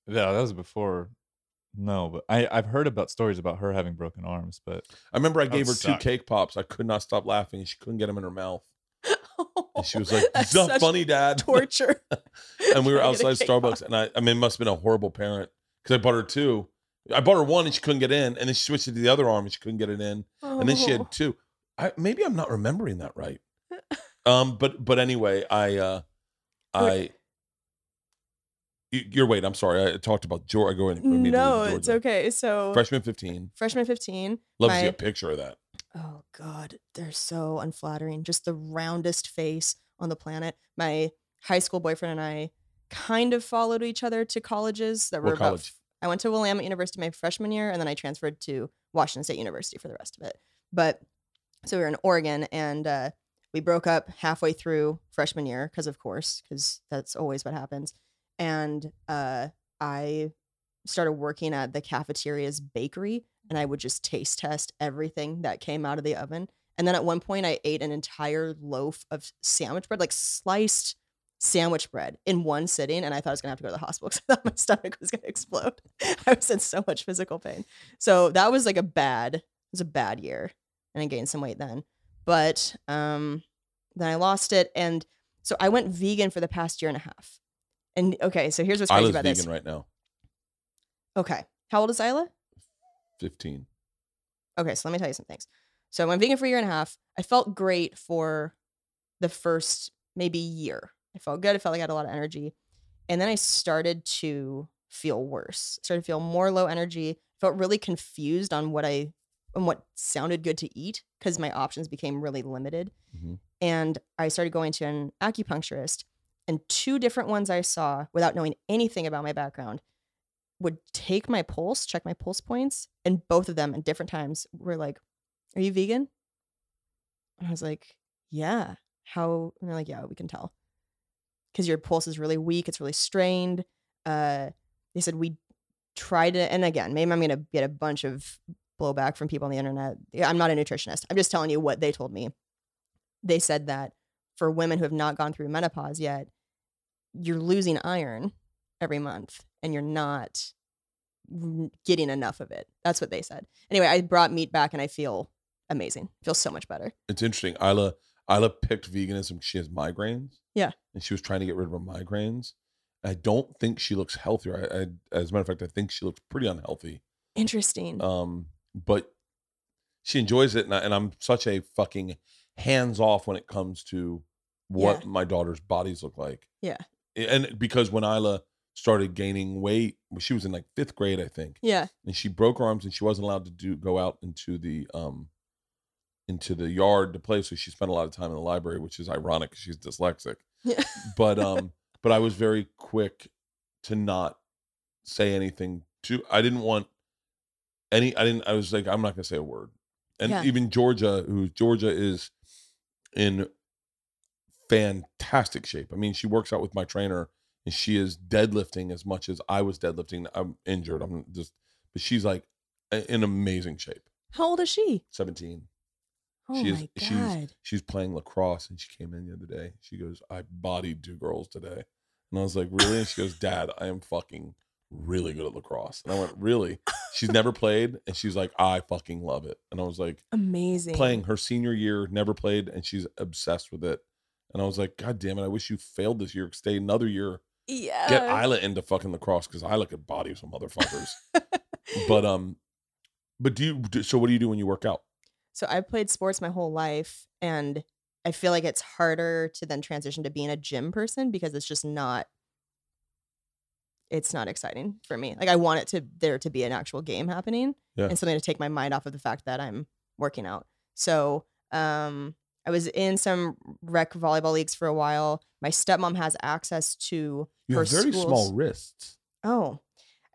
Yeah, that was before. No, but I I've heard about stories about her having broken arms, but I remember I gave her would two cake pops. I could not stop laughing, and she couldn't get them in her mouth. [laughs] And she was like, That's "It's not such funny, Dad." [laughs] torture. and we were Trying to get a outside Starbucks, pop. and I, I mean, it must have been a horrible parent because I bought her two. I bought her one, and she couldn't get in, and then she switched it to the other arm, and she couldn't get it in, and then she Oh. had two. I maybe I'm not remembering that right. [laughs] Um, but but anyway, I uh, I. You're wait. I'm sorry. I talked about Georgia. I go in. No, it's okay. So Freshman 15. freshman fifteen. Love to see a picture of that. Oh God, they're so unflattering. Just the roundest face on the planet. My high school boyfriend and I kind of followed each other to colleges that were What about. college? I went to Willamette University my freshman year, and then I transferred to Washington State University for the rest of it. But so we were in Oregon, and uh, we broke up halfway through freshman year because, of course, because that's always what happens. And uh, I started working at the cafeteria's bakery, and I would just taste test everything that came out of the oven. And then at one point, I ate an entire loaf of sandwich bread, like sliced sandwich bread in one sitting. And I thought I was going to have to go to the hospital [laughs] because I thought my stomach was going to explode. [laughs] I was in so much physical pain. So that was like a bad, it was a bad year. And I gained some weight then. But um, then I lost it. And so I went vegan for the past year and a half. And okay, so here's what's crazy Ila's about vegan this. right now. Okay. How old is Ila? 15. Okay, so let me tell you some things. So I went vegan for a year and a half. I felt great for the first maybe year. I felt good. I felt like I had a lot of energy. And then I started to feel worse. Started to feel more low energy. Felt really confused on what I on what sounded good to eat because my options became really limited. Mhm. And I started going to an acupuncturist, and two different ones I saw without knowing anything about my background would take my pulse, check my pulse points, and both of them at different times were like, Are you vegan? And I was like, Yeah. How? And they're like, Yeah, we can tell. Because your pulse is really weak, it's really strained. Uh, they said, We tried it. And again, maybe I'm going to get a bunch of blowback from people on the internet. I'm not a nutritionist. I'm just telling you what they told me. They said that for women who have not gone through menopause yet, you're losing iron every month and you're not getting enough of it. That's what they said. Anyway, I brought meat back and I feel amazing. feel so much better. It's interesting. Ila Ila picked veganism. She has migraines. Yeah. and she was trying to get rid of her migraines. I don't think she looks healthier. I, I, as a matter of fact, I think she looks pretty unhealthy. Interesting. Um, but she enjoys it, and, I, and I'm such a fucking hands off when it comes to what Yeah. my daughter's bodies look like. Yeah. And because when Ila started gaining weight, she was in like fifth grade, I think, Yeah. and she broke her arms and she wasn't allowed to do go out into the um into the yard to play. So she spent a lot of time in the library, which is ironic 'cause she's dyslexic. Yeah. But [laughs] um, but I was very quick to not say anything to I didn't want any I didn't I was like, I'm not gonna say a word. And Yeah. even Georgia, who Georgia is in fantastic shape. I mean, she works out with my trainer and she is deadlifting as much as I was deadlifting. I'm injured. I'm just but she's like in amazing shape. How old is she? 17. Oh She is- she's-. She's playing lacrosse and she came in the other day. She goes, I bodied two girls today. And I was like, Really? And she goes, Dad, I am fucking really good at lacrosse. And I went, Really? She's never played. And she's like, I fucking love it. And I was like, Amazing. Playing her senior year, never played, and she's obsessed with it. And I was like, God damn it, I wish you failed this year. Stay another year. Yeah. Get Ila into fucking lacrosse because Ila could body some motherfuckers. [laughs] but um, but do you so what do you do when you work out? So I've played sports my whole life and I feel like it's harder to then transition to being a gym person because it's just not it's not exciting for me. Like I want it to there to be an actual game happening Yeah. and something to take my mind off of the fact that I'm working out. So um I was in some rec volleyball leagues for a while. My stepmom has access to You her have very schools. small wrists. Oh,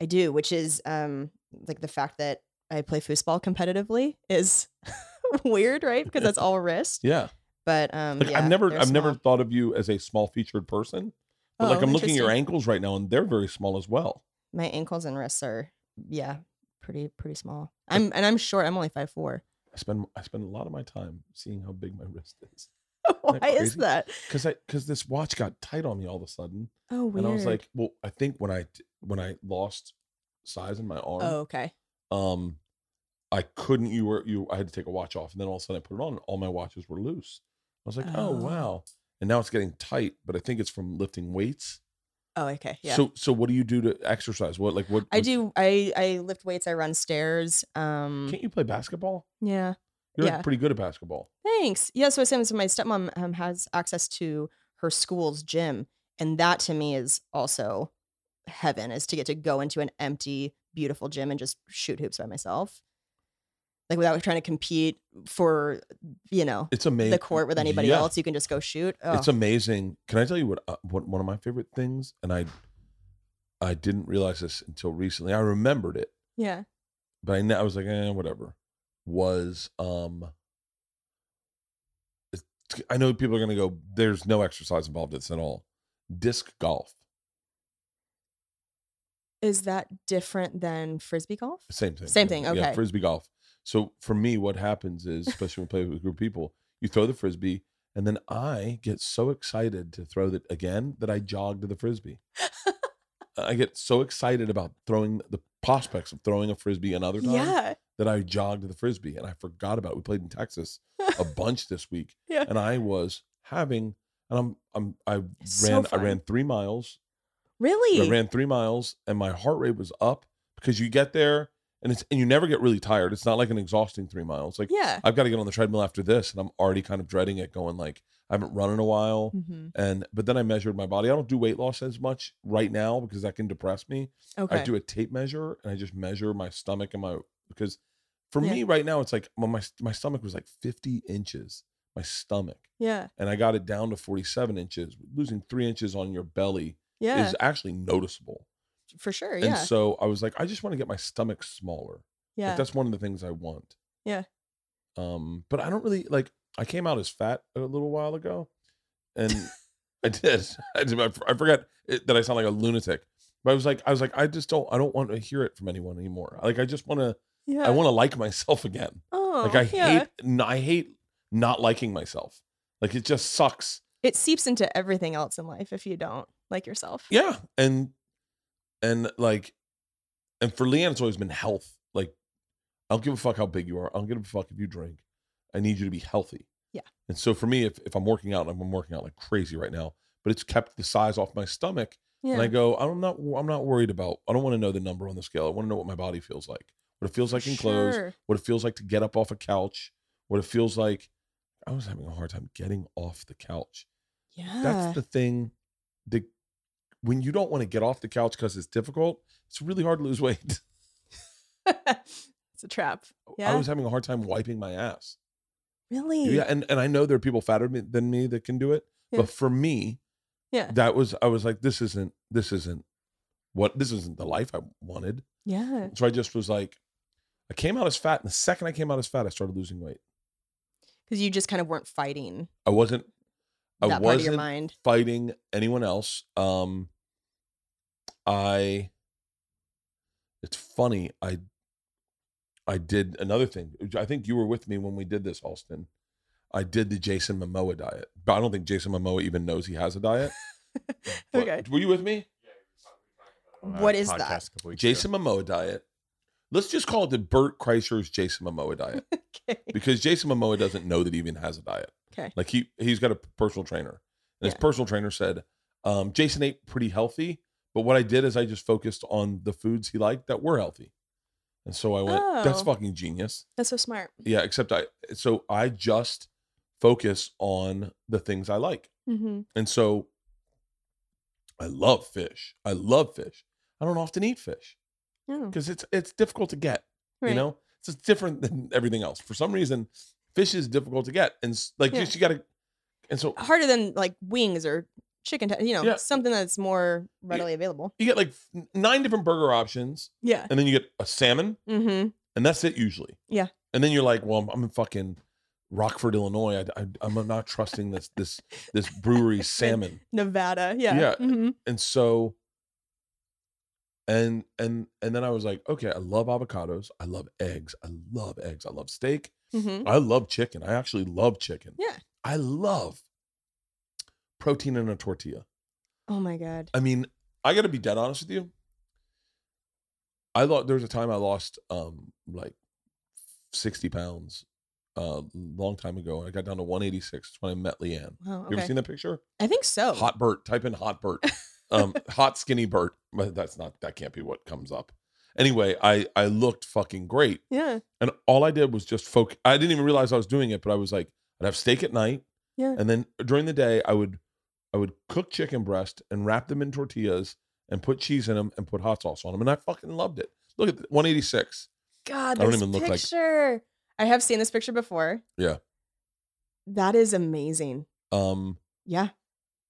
I do, which is um like the fact that I play foosball competitively is [laughs] weird, right? Because that's all wrist. Yeah. But um, Like yeah, I've never I've never thought of you as a small featured person. But like Oh, I'm looking at your ankles right now and they're very small as well. My ankles and wrists are yeah, pretty pretty small. I'm and I'm short. I'm only five four. I spend I spend a lot of my time seeing how big my [laughs] wrist is. [laughs] Why that is that? Cuz I cuz this watch got tight on me all of a sudden. Oh, weird. And I was like, well, I think when I when I lost size in my arm, oh, okay. Um I couldn't you were you I had to take a watch off and then all of a sudden I put it on and all my watches were loose. I was like, "Oh, Oh. wow." And now it's getting tight, but I think it's from lifting weights. Oh, okay. Yeah. So so what do you do to exercise? What like what I do. I I lift weights. I run stairs. Um. Can't you play basketball? Yeah. You're like Yeah. pretty good at basketball. Thanks. Yeah, so same. So my stepmom um, has access to her school's gym, and that to me is also heaven. Is to get to go into an empty, beautiful gym and just shoot hoops by myself, like without trying to compete for you know It's amazing. the court with anybody Yeah. else. You can just go shoot. Oh, It's amazing. Can I tell you what, uh, what one of my favorite things and I I didn't realize this until recently. I remembered it, yeah. but I, I was like, eh, whatever. Was um I know people are going to go there's no exercise involved in this at all. Disc golf. Is that different than frisbee golf? Same thing. Same yeah, thing, Yeah, okay. frisbee golf. So for me, what happens is, especially when we play with a group of people, you throw the frisbee, and then I get so excited to throw it again that I jog to the frisbee. [laughs] I get so excited about throwing the prospects of throwing a frisbee another time Yeah. that I jogged to the frisbee, and I forgot about. It. We played in Texas a [laughs] bunch this week, Yeah. and I was having, and I'm, I'm, I It's so ran, I ran three miles Really? I ran three miles and my heart rate was up because you get there and it's and you never get really tired. It's not like an exhausting three miles. Like yeah. I've got to get on the treadmill after this and I'm already kind of dreading it, going like I haven't run in a while. hmm And but then I measured my body. I don't do weight loss as much right now because that can depress me. Okay. I do a tape measure and I just measure my stomach and my because for Yeah. me right now it's like well, my my stomach was like 50 inches. My stomach. yeah. And I got it down to 47 inches. Losing three inches on your belly Yeah. is actually noticeable. for sure. And Yeah. so I was like, I just want to get my stomach smaller. yeah. Like that's one of the things I want. Yeah. Um, but I don't really like. I came out as fat a little while ago, and [laughs] [laughs] I did. I did. I I forgot that I sound like a lunatic. But I was like, I was like, I just don't. I don't want to hear it from anyone anymore. Like I just want to. yeah. I want to like myself [laughs] again. Oh, Like I yeah. hate. I hate not liking myself. Like it just sucks. it seeps into everything else in life if you don't like yourself. Yeah, and and like, and for Leanne, it's always been health. Like, I don't give a fuck how big you are. I don't give a fuck if you drink. I need you to be healthy. Yeah. And so for me, if if I'm working out, and I'm working out like crazy right now, but it's kept the size off my stomach, Yeah. and I go, I'm not, I'm not worried about. I don't want to know the number on the scale. I want to know what my body feels like, what it feels like in clothes, what it feels like to get up off a couch, what it feels like. I was having a hard time getting off the couch. Yeah. That's the thing. The when you don't want to get off the couch because it's difficult, it's really hard to lose weight. [laughs] it's a trap. Yeah. I was having a hard time wiping my ass. really? Yeah, and, and I know there are people fatter than me that can do it, Yeah. but for me, Yeah. that was I was like, this isn't this isn't what this isn't the life I wanted. Yeah. So I just was like, I came out as fat, and the second I came out as fat, I started losing weight. Because you just kind of weren't fighting I wasn't I that part of your wasn't mind. fighting anyone else. Um I it's funny, I I did another thing. I think you were with me when we did this, Halston. I did the Jason Momoa diet. But I don't think Jason Momoa even knows he has a diet. [laughs] But- Okay. Were you with me? What is that? Podcast a Jason Momoa diet. Let's just call it the Bert Kreischer's Jason Momoa diet [laughs] okay. because Jason Momoa doesn't know that he even has a diet. Okay. Like he he's got a personal trainer, and his personal trainer said, um, Jason ate pretty healthy, but what I did is I just focused on the foods he liked that were healthy, and so I went, "That's Oh. fucking genius." That's so smart. Yeah, except I so I just focus on the things I like, Mm-hmm. and so I love fish. I love fish. I don't often eat fish Oh, because it's it's difficult to get. right. You know, it's just different than [laughs] everything else. For some reason, fish is difficult to get, and like Yeah. just you got to. And so harder than like wings or chicken. you know, Yeah. something that's more readily available. you get like f- nine different burger options, Yeah. and then you get a salmon, Mm-hmm. and that's it usually. Yeah. And then you're like, well, I'm, I'm in fucking Rockford, Illinois. I, I, I'm not trusting this this this brewery [laughs] salmon. Nevada. Yeah. Yeah. Mm-hmm. And so, and and and then I was like, okay, I love avocados. I love eggs. I love eggs. I love steak. Mm-hmm. I love chicken. I actually love chicken. Yeah. I love protein in a tortilla. Oh my god. I mean, I got to be dead honest with you. I thought there was a time I lost um like 60 pounds uh long time ago. I got down to 186 That's when I met Leanne. Wow. You ever seen that picture? I think so. Hot Bert. Type in hot Bert. [laughs] Um hot skinny Bert. But that's not that can't be what comes up. Anyway, I I looked fucking great. Yeah. And all I did was just focus. I didn't even realize I was doing it, but I was like, I'd have steak at night. Yeah. And then during the day, I would I would cook chicken breast and wrap them in tortillas and put cheese in them and put hot sauce on them. And I fucking loved it. Look at the, 186. God, I don't this even look like- picture. I have seen this picture before. Yeah. That is amazing. Um Yeah.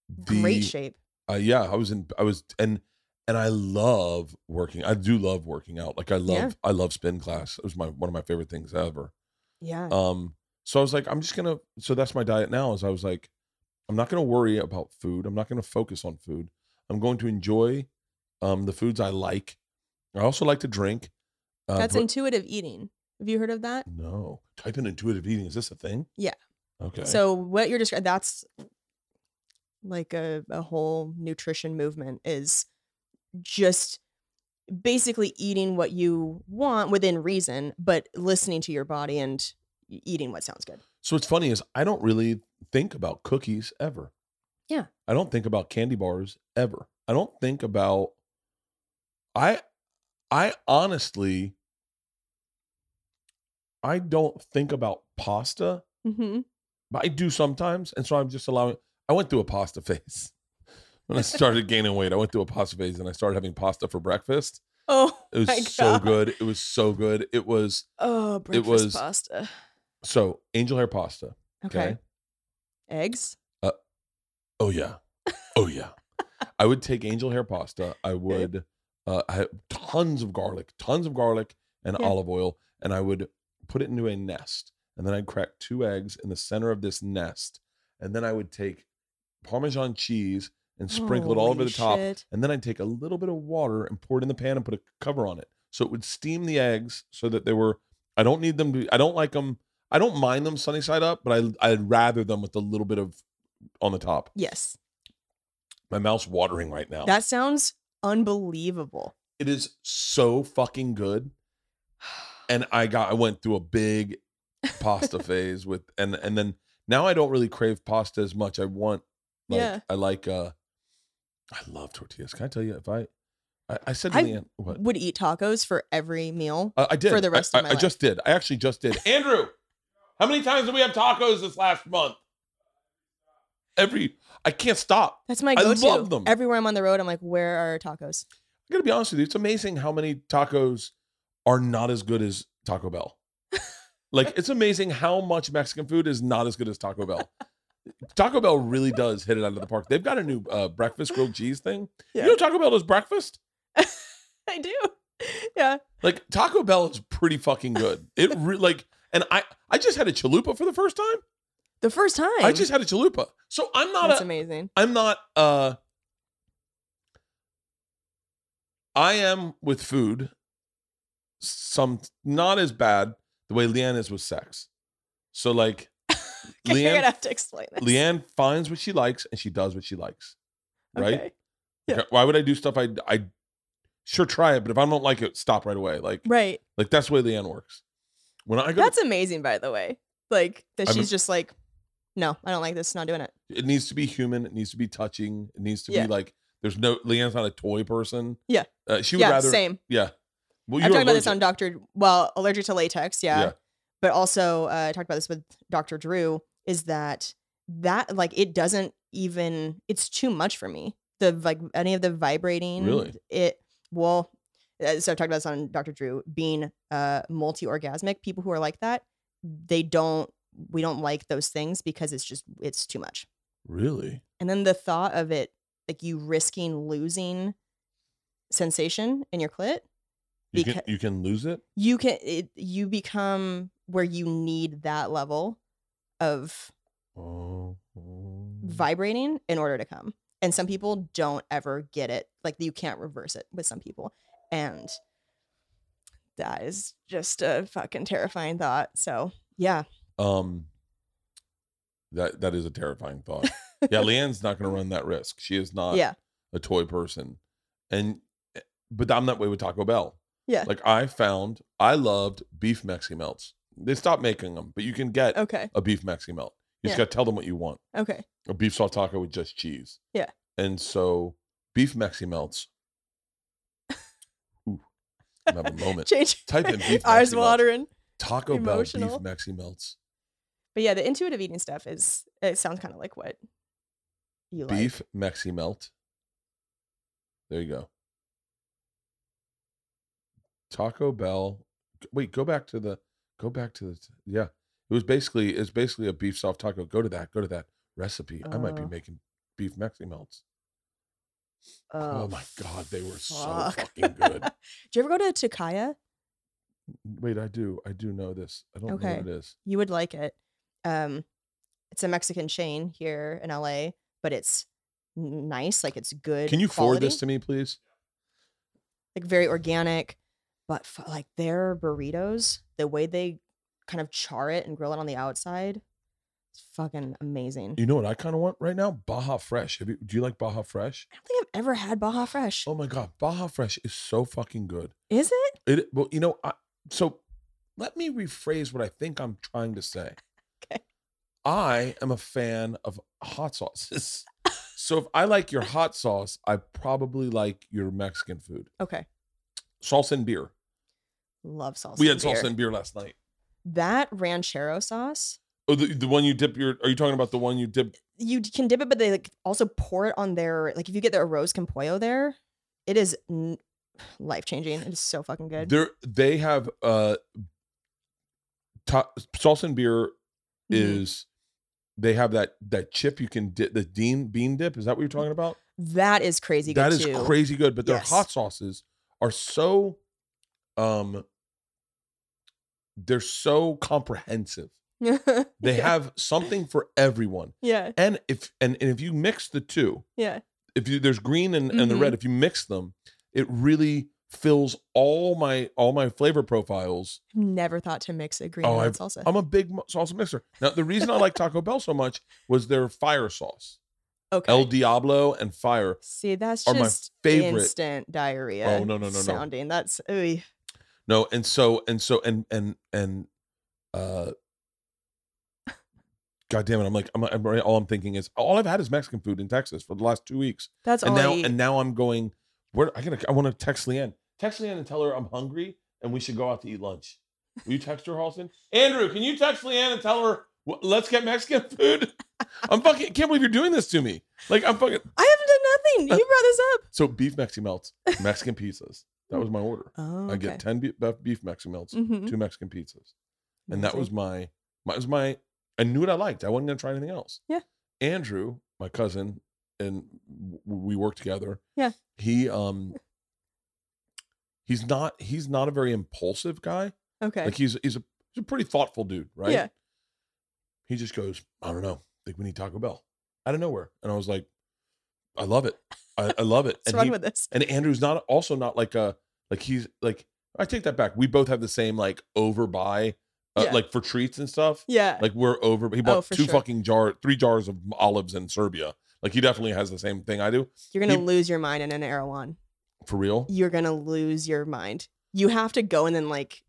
the Great shape. uh, yeah, I was in I was and and I love working. I do love working out. Like I love Yeah. I love spin class. It was my one of my favorite things ever. Yeah. Um, so I was like, I'm just gonna. So that's my diet now. Is I was like, I'm not gonna worry about food. I'm not gonna focus on food. I'm going to enjoy um the foods I like. I also like to drink. Uh, That's but- intuitive eating. Have you heard of that? no. Type in intuitive eating. Is this a thing? Yeah. Okay. So what you're describing that's like a, a whole nutrition movement is just basically eating what you want within reason, but listening to your body and eating what sounds good. So what's funny is I don't really think about cookies ever. Yeah. I don't think about candy bars ever. I don't think about I I honestly I don't think about pasta, Mm-hmm. but I do sometimes. And so I'm just allowing I went through a pasta [laughs] phase. When I started gaining weight, I went through a pasta phase and I started having pasta for breakfast. Oh, It was so good. It was so good. It was Oh, breakfast was- pasta. so angel hair pasta. Okay. okay. Eggs. Oh yeah. Oh yeah. I would take angel hair pasta. I would uh I had tons of garlic, tons of garlic and Yeah. olive oil, and I would put it into a nest. And then I'd crack two eggs in the center of this nest. And then I would take Parmesan cheese and sprinkle it all over the top. shit. And then I'd take a little bit of water and pour it in the pan and put a cover on it. So it would steam the eggs so that they were I don't need them to I don't like them I don't mind them sunny side up, but I I'd rather them with a little bit of on the top. Yes. My mouth's watering right now. That sounds unbelievable. it is so fucking good. And I got I went through a big pasta [laughs] phase with and and then now I don't really crave pasta as much. I want like Yeah. I like uh I love tortillas. Can I tell you if I I, I said to I Leanne what Would eat tacos for every meal. I, I did for the rest I, of my I, I just did. I actually just did. Andrew, How many times did we have tacos this last month? Every I can't stop. That's my go-to. I love them. Everywhere I'm on the road, I'm like, where are tacos? I gotta be honest with you. It's amazing how many tacos are not as good as Taco Bell. [laughs] like it's amazing how much Mexican food is not as good as Taco Bell. Taco Bell really does hit it out of the park. They've got a new uh, breakfast grilled cheese thing. Yeah. You know Taco Bell does breakfast? [laughs] I do. Yeah. Like Taco Bell is pretty fucking good. It re- like, and I I just had a chalupa for the first time. The first time. I just had a chalupa, so I'm not That's a amazing. I'm not uh I am with food some not as bad the way Leanne is with sex. So like [laughs] You're Leanne gonna have to explain this. Leanne finds what she likes and she does what she likes. Right? Okay. Yeah. Why would I do stuff I I sure try it, but if I don't like it, stop right away. Like Right. like that's the way Leanne works. When I go That's amazing, by the way. Like that I'm- she's just like, no, I don't like this. Not doing it. it needs to be human, it needs to be touching, it needs to Yeah. be like there's no Leanne's not a toy person. Yeah. Uh, she would yeah, rather same. Yeah. Well, I've you're talked about this allergic. on Doctor. Well, allergic to latex, yeah. Yeah. But also, uh, I talked about this with Doctor Drew. Is that that like it doesn't even? It's too much for me. The like any of the vibrating. Really? It well. Uh, So I've talked about this on Doctor Drew. Being uh multi-orgasmic, people who are like that, they don't. We don't like those things because it's just it's too much. Really? And then the thought of it, like you risking losing sensation in your clit, You can you can lose it? you can it, you become where you need that level of Oh. vibrating in order to come and some people don't ever get it like you can't reverse it with some people and that is just a fucking terrifying thought so yeah Um that that is a terrifying thought. yeah, [laughs] Leanne's not gonna run that risk. She is not yeah a toy person. And eh, but I'm that way with Taco Bell. yeah Like I found I loved beef Mexi melts. They stopped making them, but you can get okay a beef Mexi melt. You just gotta tell them what you want. okay A beef soft taco with just cheese. Yeah. And so beef Mexi melts. Having a moment. [laughs] change Type in beef [laughs] eyes Mexi Melts. watering Taco Bell beef Emotional. Mexi melts. but yeah the intuitive eating stuff is it sounds kind of like what you like Beef Mexi melt. There you go. Taco Bell. Wait, go back to the. Go back to the. Yeah, it was basically it's basically a beef soft taco. Go to that. Go to that recipe. I might be Oh. making beef Mexi melts. Oh, Oh, my god, they were so fucking good. [laughs] do you ever go to Tocaya? Wait, I do. I do know this. I don't know what it is. You would like it. Um, it's a Mexican chain here in LA, but it's nice. Like it's good. Can you forward this to me, please? Like very organic, but f- like their burritos, the way they kind of char it and grill it on the outside, it's fucking amazing. You know what I kind of want right now? Baja Fresh. Have you, do you like Baja Fresh? I don't think I've ever had Baja Fresh. Oh my god, Baja Fresh is so fucking good. Is it? It well, you know, I, so let me rephrase what I think I'm trying to say. [laughs] Okay. I am a fan of hot sauces. so if I like your hot sauce, I probably like your Mexican food. Okay. Salsa and beer. Love salsa. we had salsa and beer last night. That ranchero sauce. Oh, the, the one you dip your are you talking about the one you dip you can dip it, but they like also pour it on their like if you get the arroz con pollo there, it is n- [sighs] life changing. It is so fucking good. there they have uh ta- salsa and beer Mhm. is they have that that chip you can dip the bean bean dip. Is that what you're talking about? that is crazy good That is too. crazy good, but their Yes. hot sauces are so um they're so comprehensive. [laughs] They yeah. have something for everyone. yeah, And if and, and if you mix the two, yeah, if you there's green and, and the red, if you mix them, it really fills all my all my flavor profiles. never thought to mix a green Oh, and red salsa. I'm a big salsa mixer. Now the reason I like Taco Bell so much was their fire sauce. okay, El Diablo and fire. see that's are my just favorite- instant diarrhea. Oh, no, no, no, no. sounding. That's ooh, No, and so and so and and and uh God damn it! I'm like I'm, I'm all I'm thinking is all I've had is Mexican food in Texas for the last two weeks, that's and all. now I eat. and now I'm going. Where I gotta I want to text Leanne, text Leanne and tell her I'm hungry and we should go out to eat lunch. Will you text her, Halston? Andrew, can you text Leanne and tell her let's get Mexican food? [laughs] I'm fucking can't believe you're doing this to me. Like I'm fucking I haven't done nothing. You brought this up. so beef Mexi melts, Mexican pizzas. That was my order. [laughs] Oh, I get ten beef, beef Mexi melts, Mhm. two Mexican pizzas, and that was my my was my. I knew what I liked. I wasn't gonna try anything else. Yeah. Andrew, my cousin, and we work together. Yeah. He um. He's not. He's not a very impulsive guy. okay. Like he's he's a he's a pretty thoughtful dude, right? Yeah. He just goes, I don't know. I think we need Taco Bell out of nowhere, and I was like, I love it. I, I love it. [laughs] And run he- with this. and Andrew's not also not like a like he's like I take that back. We both have the same like overbuy, uh, Yeah. like for treats and stuff. Yeah. Like we're over. He bought Oh, two sure. fucking jar, three jars of olives in Serbia. Like he definitely has the same thing I do You're gonna he- lose your mind in an Erewhon. for real. You're gonna lose your mind. You have to go and then like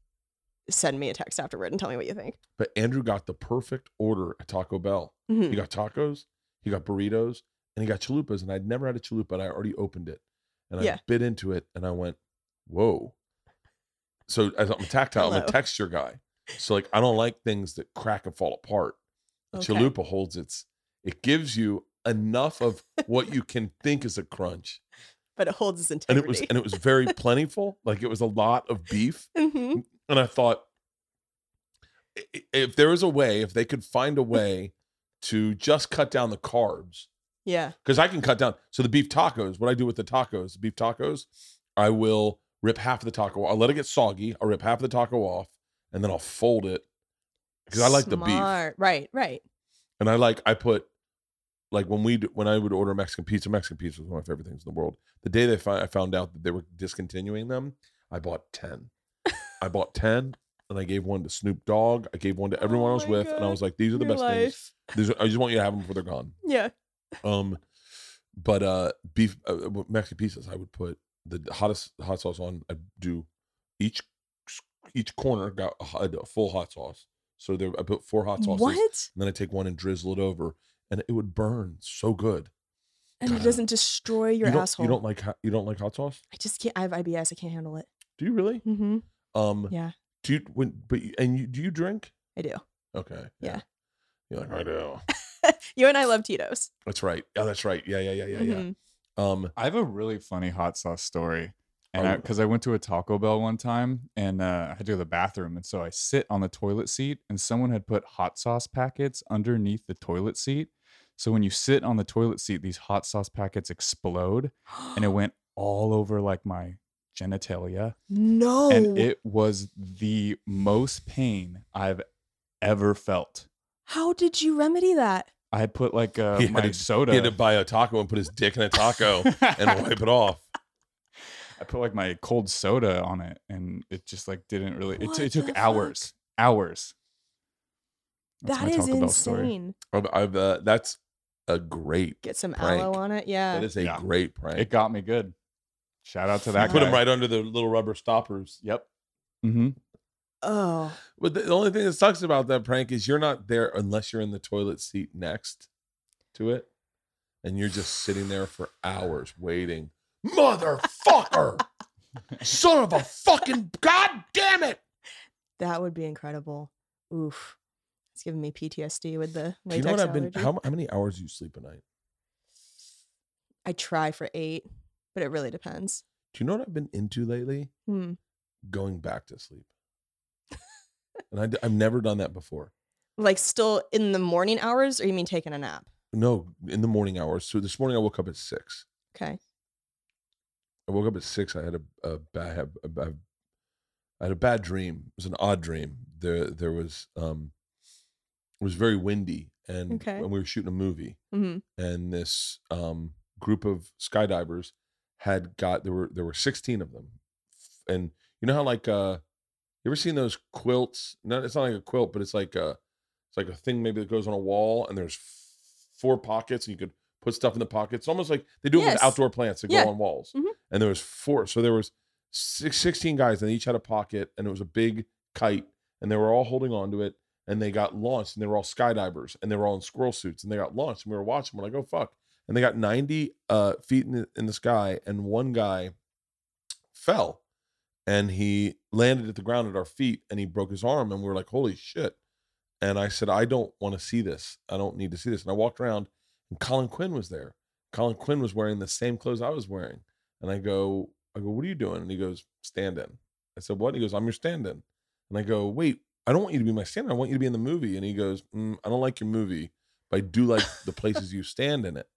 send me a text afterward and tell me what you think. But Andrew got the perfect order at Taco Bell. Mhm. He got tacos, he got burritos, and he got chalupas. And I'd never had a chalupa, and I already opened it. And I Yeah. bit into it and I went, whoa. So as I'm tactile, I'm a texture guy. So like I don't like things that crack and fall apart. Okay. chalupa holds its it gives you enough of what you [laughs] can think is a crunch. But it holds its integrity. And it was and it was very plentiful. [laughs] Like it was a lot of beef. Mhm. And I thought if there was a way, if they could find a way to just cut down the carbs, Yeah. because I can cut down. So the beef tacos, what I do with the tacos, beef tacos, I will rip half of the taco. I'll let it get soggy. I'll rip half of the taco off, and then I'll fold it because I like the beef, Smart. Right, right. and I like I put like when we when I would order Mexican pizza. Mexican pizza was one of my favorite things in the world. The day they fi- I found out that they were discontinuing them, I bought ten. I bought ten. And I gave one to Snoop Dogg. I gave one to everyone I Oh was my with, and I God. was like, "These are the Your best things. These are, I just want you to have them before they're gone." Yeah. Um, but uh, beef uh, Mexican pizzas, I would put the hottest hot sauce on. I do each each corner got a, a full hot sauce. So there, I put four hot sauces, What? and then I take one and drizzle it over, and it would burn so good. And it doesn't destroy your you asshole. You don't like hot- you don't like hot sauce? I just can't. I have IBS. I can't handle it. Do you really? Mm-hmm. Um, Yeah, do you when but and you do you drink? I do. Okay, Yeah. You're like I do. [laughs] you and I love Tito's. That's right. Oh, that's right. Yeah, yeah, yeah, yeah, yeah. Mhm. Um, I have a really funny hot sauce story. And Oh. because I, went to a Taco Bell one time and uh, I had to go to the bathroom. And so I sit on the toilet seat and someone had put hot sauce packets underneath the toilet seat. So when you sit on the toilet seat, these hot sauce packets explode and it [gasps] went all over like my genitalia. no. And it was the most pain I've ever felt. How did you remedy that? I put like uh, He had my to- soda. he had to buy a taco and put his dick in a taco [laughs] and wipe it off. I put like my cold soda on it, and it just like didn't really. It, t- it took the fuck? hours, hours. That's That my is Taco Bell story. insane. I've, I've uh, that's a great. Get some Prank. aloe on it. Yeah. That is a Yeah. great prank. It got me good. Shout out to you that put guy. him right under the little rubber stoppers. Yep. Mm-hmm. oh. But the, the only thing that sucks about that prank is you're not there unless you're in the toilet seat next to it, and you're just sitting there for hours waiting. Motherfucker! Son of a fucking god damn it! That would be incredible. Oof. It's giving me PTSD with the Do you know what I've been? allergy. How, how many hours do you sleep a night? I try for eight, but it really depends. Do you know what I've been into lately? Hmm. Going back to sleep. and I, d- I've never done that before. Like still in the morning hours, or you mean taking a nap? No, in the morning hours. So this morning I woke up at six. Okay. I woke up at six. I had a, a bad, a I had a bad dream. It was an odd dream. There, there was, um, it was very windy, and Okay. and we were shooting a movie, hmm and this um group of skydivers had got there were there were sixteen of them, and you know how like uh, you ever seen those quilts? No, it's not like a quilt, but it's like a, it's like a thing maybe that goes on a wall, and there's four pockets, and you could put stuff in the pockets. It's almost like they do it Yes. with outdoor plants that Yeah. go on walls. Mhm. And there was four, so there was six, 16 guys, and they each had a pocket, and it was a big kite, and they were all holding on to it, and they got launched, and they were all skydivers, and they were all in squirrel suits, and they got launched, and we were watching. We're like, oh fuck! And they got 90 uh, feet in the, in the sky, and one guy fell, and he landed at the ground at our feet and he broke his arm and we were like holy shit and i said i don't want to see this i don't need to see this and i walked around and colin quinn was there. Colin quinn was wearing the same clothes i was wearing. And i go i go what are you doing? And he goes stand in. I said what? And he goes i'm your stand-in and i go wait i don't want you to be my stand-in i want you to be in the movie. And he goes mm, i don't like your movie but i do like the places you stand in it.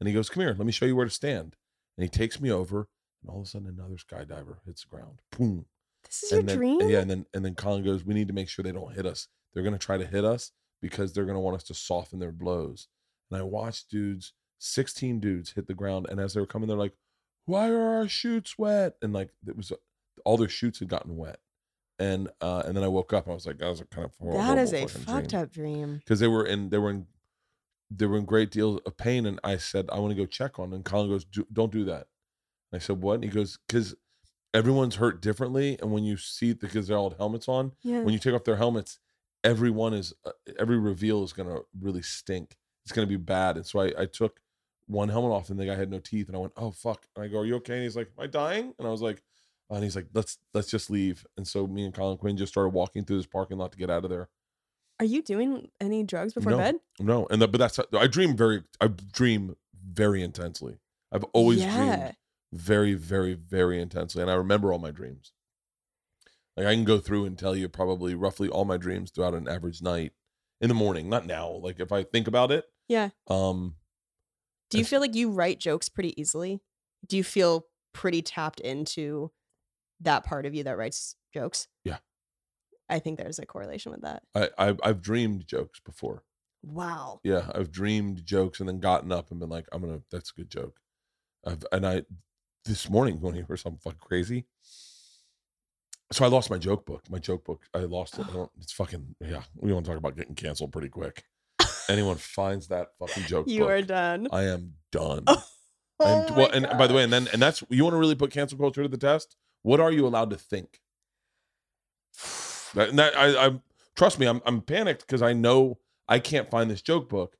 And he goes come here let me show you where to stand. And he takes me over and all of a sudden another skydiver hits the ground. Boom. This is your then, dream. Yeah, and then and then Colin goes, "We need to make sure they don't hit us. They're going to try to hit us because they're going to want us to soften their blows." And I watched dudes, sixteen dudes, hit the ground, and as they were coming, they're like, "Why are our chutes wet?" And like it was, all their chutes had gotten wet. And uh, and then I woke up. I was like, "That was a kind of horrible, that is a fucked dream. up dream. because they were in they were in they were in great deal of pain and i said i want to go check on them. and colin goes "Do- don't do that and i said what and he goes because everyone's hurt differently and when you see the because they're all helmets on Yeah. when you take off their helmets everyone is uh, every reveal is going to really stink it's going to be bad and so I, I took one helmet off and the guy had no teeth and i went oh fuck and i go are you okay and he's like am i dying and i was like "Oh," and he's like let's let's just leave and so me and colin quinn just started walking through this parking lot to get out of there Are you doing any drugs before No. bed? no, and the, but that's I dream very I dream very intensely. I've always dreamed very, very, very intensely, and I remember all my dreams. Like I can go through and tell you probably roughly all my dreams throughout an average night in the morning. Not now. Like if I think about it, Yeah. um, Do you feel like you write jokes pretty easily? Do you feel pretty tapped into that part of you that writes jokes? Yeah. I think there's a correlation with that. I I've, I've dreamed jokes before. Wow. Yeah, I've dreamed jokes and then gotten up and been like, I'm gonna. That's a good joke. I've and I this morning going to hear something fucking crazy. So I lost my joke book. My joke book. I lost it. I don't, it's fucking yeah. We want to talk about getting canceled pretty quick. Anyone finds that fucking joke You book, are done. I am done. [laughs] Oh I'm, my well, and by the way, and then and that's you want to really put cancel culture to the test. What are you allowed to think? That, and that I, I trust me, I'm I'm panicked because I know I can't find this joke book,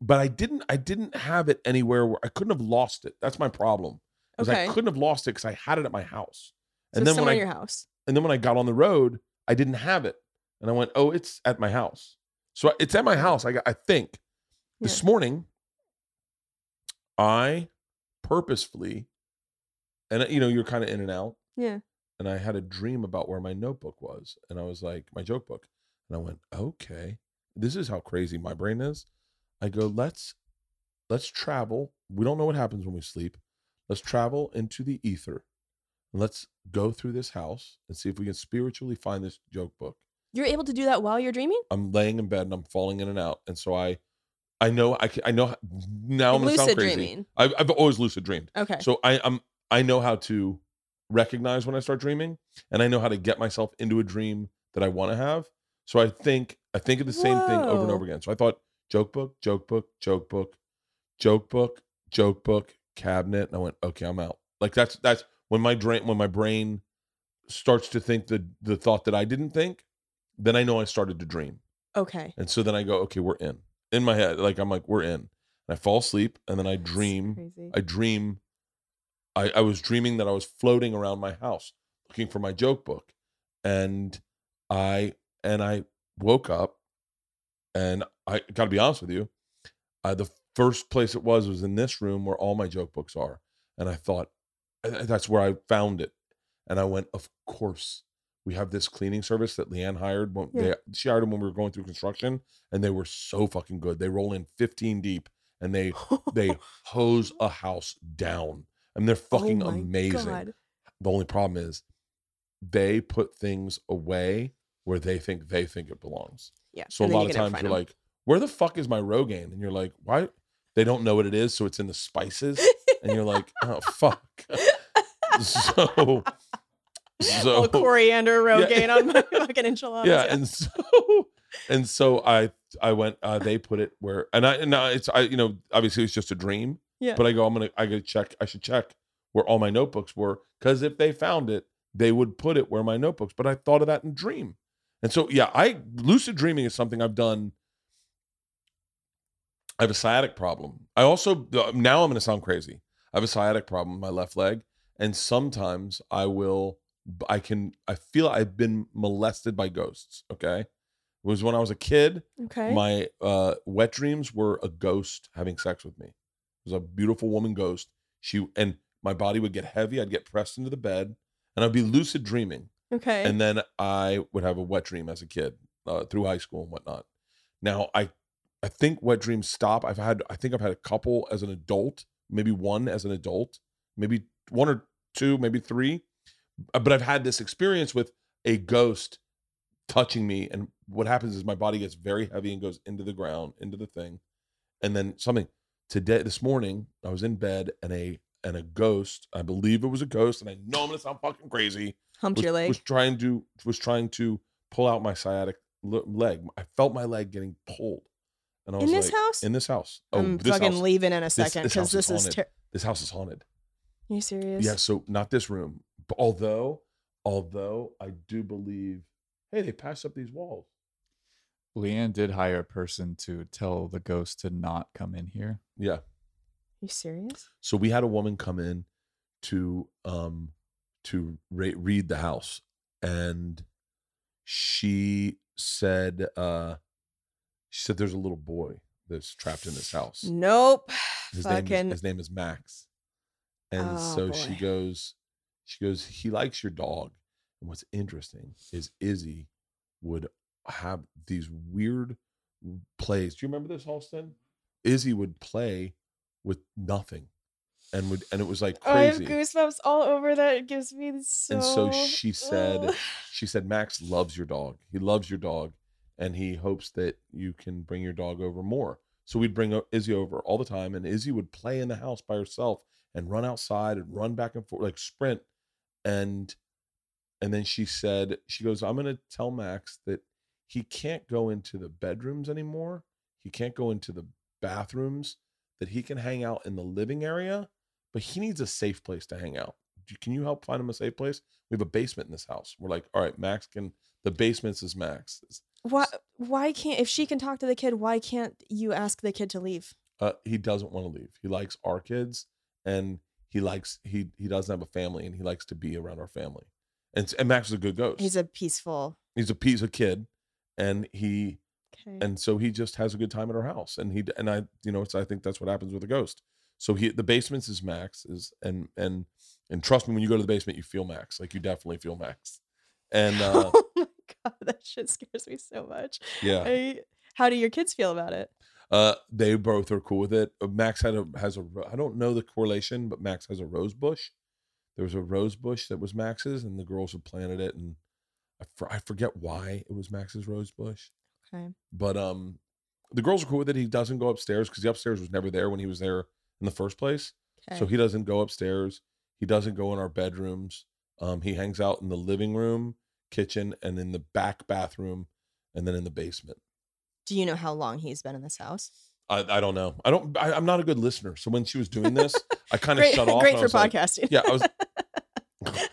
but I didn't I didn't have it anywhere where I couldn't have lost it. That's my problem. Because Okay. I couldn't have lost it because I had it at my house. so And then when somewhere I in your house. and then when I got on the road, I didn't have it, and I went, oh, it's at my house. So it's at my house. I got, I think this morning, I purposefully, and uh, you know, you're kind of in and out Yeah. and I had a dream about where my notebook was, and I was like, my joke book, and I went, okay, this is how crazy my brain is. I go, let's let's travel. We don't know what happens when we sleep. Let's travel into the ether. Let's go through this house and see if we can spiritually find this joke book. You're able to do that while you're dreaming? I'm laying in bed and I'm falling in and out, and so I, I know I can, I know now I'm gonna sound Lucid crazy. dreaming. I've, I've always lucid dreamed. Okay. So I, I'm I know how to recognize when I start dreaming, and I know how to get myself into a dream that I want to have. So I think I think of the same thing over and Whoa. over again. So I thought joke book, joke book, joke book, joke book, joke book, cabinet, and I went, okay, I'm out. Like that's that's when my brain when my brain starts to think the the thought that I didn't think, then I know I started to dream. okay. And so then I go, okay, we're in. In my head, like I'm like, we're in. And I fall asleep and then I dream. I dream I, I was dreaming that I was floating around my house looking for my joke book. And I and I woke up and I gotta be honest with you. Uh, the first place it was was in this room where all my joke books are. And I thought "Uh, that's where I found it. And I went, of course. We have this cleaning service that Leanne hired. When Yeah. they, she hired them when we were going through construction, and they were so fucking good. They roll in 15 deep, and they they [laughs] hose a house down. and they're fucking Oh amazing. God. The only problem is they put things away where they think they think it belongs. Yeah. So and a lot of times you're 'em. like, where the fuck is my Rogaine? And you're like, why? They don't know what it is, so it's in the spices. and you're like, oh [laughs] fuck. [laughs] so so [laughs] coriander Yeah. Rogaine on my [laughs] fucking enchiladas. yeah, and so [laughs] and so I I went uh they put it where and I and I, it's I you know obviously it's just a dream. Yeah. But I go I'm gonna I gotta check I should check where all my notebooks were because if they found it they would put it where my notebooks. But I thought of that in dream, and so yeah I lucid dreaming is something I've done. I have a sciatic problem. I also now I'm gonna sound crazy. I have a sciatic problem in my left leg, and sometimes I will I can I feel I've been molested by ghosts. Okay, it was when I was a kid. Okay. My uh, wet dreams were a ghost having sex with me. It was a beautiful woman ghost. She and my body would get heavy. I'd get pressed into the bed, and I'd be lucid dreaming. okay. And then I would have a wet dream as a kid uh, through high school and whatnot. Now I, I think wet dreams stop. I've had I think I've had a couple as an adult, maybe one as an adult, maybe one or two, maybe three. Uh, But I've had this experience with a ghost touching me, and what happens is my body gets very heavy and goes into the ground, into the thing, and then something. Today, this morning, I was in bed and a and a ghost. I believe it was a ghost, and I know I'm gonna sound fucking crazy Humped was, your leg. was trying to was trying to pull out my sciatic leg. I felt my leg getting pulled, and I was In this like, house? in this house. Oh, I'm this fucking house. leaving in a second because is this is. haunted. Ter- This house is haunted. Are you serious? Yeah, so not this room, although although I do believe, hey, they passed up these walls. Leanne did hire a person to tell the ghost to not come in here. Yeah, Are you serious? so we had a woman come in to um to re- read the house and she said uh she said there's a little boy that's trapped in this house Nope. his name is, his name is max and Oh, so she goes she goes he likes your dog. And what's interesting is izzy would have these weird plays. Do you remember this halston? Izzy would play with nothing and would and it was like Oh, I have goosebumps all over that. It gives me so. and so she said she said max loves your dog. He loves your dog and he hopes that you can bring your dog over more. So we'd bring izzy over all the time and izzy would play in the house by herself and run outside and run back and forth like sprint and and then she said she goes i'm going to tell max that he can't go into the bedrooms anymore he can't go into the bathrooms that he can hang out in the living area but he needs a safe place to hang out can you help find him a safe place we have a basement in this house we're like all right max can the basement's is max Why? Why can't if she can talk to the kid? Why can't you ask the kid to leave? uh, he doesn't want to leave. He likes our kids, and he likes he he doesn't have a family, and he likes to be around our family. And and Max is a good ghost. He's a peaceful. he's a piece of kid, and he Okay. and so he just has a good time at our house. And he and I you know so I think that's what happens with a ghost. So he the basements is Max is and and and trust me when you go to the basement you feel Max like you definitely feel Max. And [laughs] uh, oh my god, that shit scares me so much. yeah, I, how do your kids feel about it? Uh, they both are cool with it. Uh, Max had a has a I don't know the correlation, but Max has a rose bush. There was a rose bush that was Max's, and the girls had planted it, and I, for, I forget why it was Max's rose bush. Okay. But um, the girls are cool with it. He doesn't go upstairs because the upstairs was never there when he was there in the first place. Okay. So he doesn't go upstairs. He doesn't go in our bedrooms. Um, he hangs out in the living room, kitchen, and in the back bathroom, and then in the basement. Do you know how long he's been in this house? I, I don't know. I don't. I, I'm not a good listener. So when she was doing this, I [laughs] kind of shut off. great I for was like- podcasting. yeah, I was. [laughs]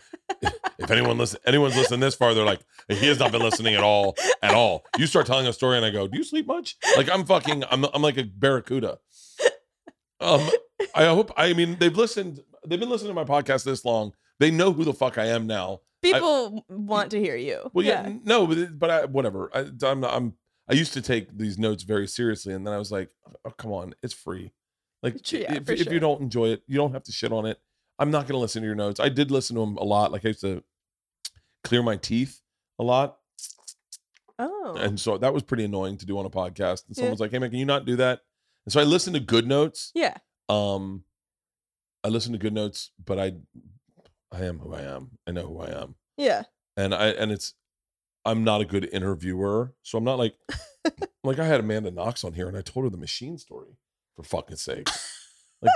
if anyone listen, anyone's listening this far, they're like, he has not been listening at all, at all. You start telling a story, and I go, "Do you sleep much?" Like I'm fucking. I'm. I'm like a barracuda. Um, I hope. I mean, they've listened. They've been listening to my podcast this long. They know who the fuck I am now. People want to hear you. Well, yeah, n- no, but but I, whatever. I, I'm I'm I used to take these notes very seriously, and then I was like, oh, come on, it's free. Like yeah, if if sure. you don't enjoy it, you don't have to shit on it. I'm not gonna listen to your notes. I did listen to them a lot. Like I used to clear my teeth a lot, Oh. and so that was pretty annoying to do on a podcast. And Yeah. someone's like, "Hey man, can you not do that?" And so I listened to good notes. yeah. Um, I listened to good notes, but I I am who I am. I know who I am Yeah. and I and it's I'm not a good interviewer, so I'm not like [laughs] like I had Amanda Knox on here and I told her the machine story for fucking sake. [laughs] Like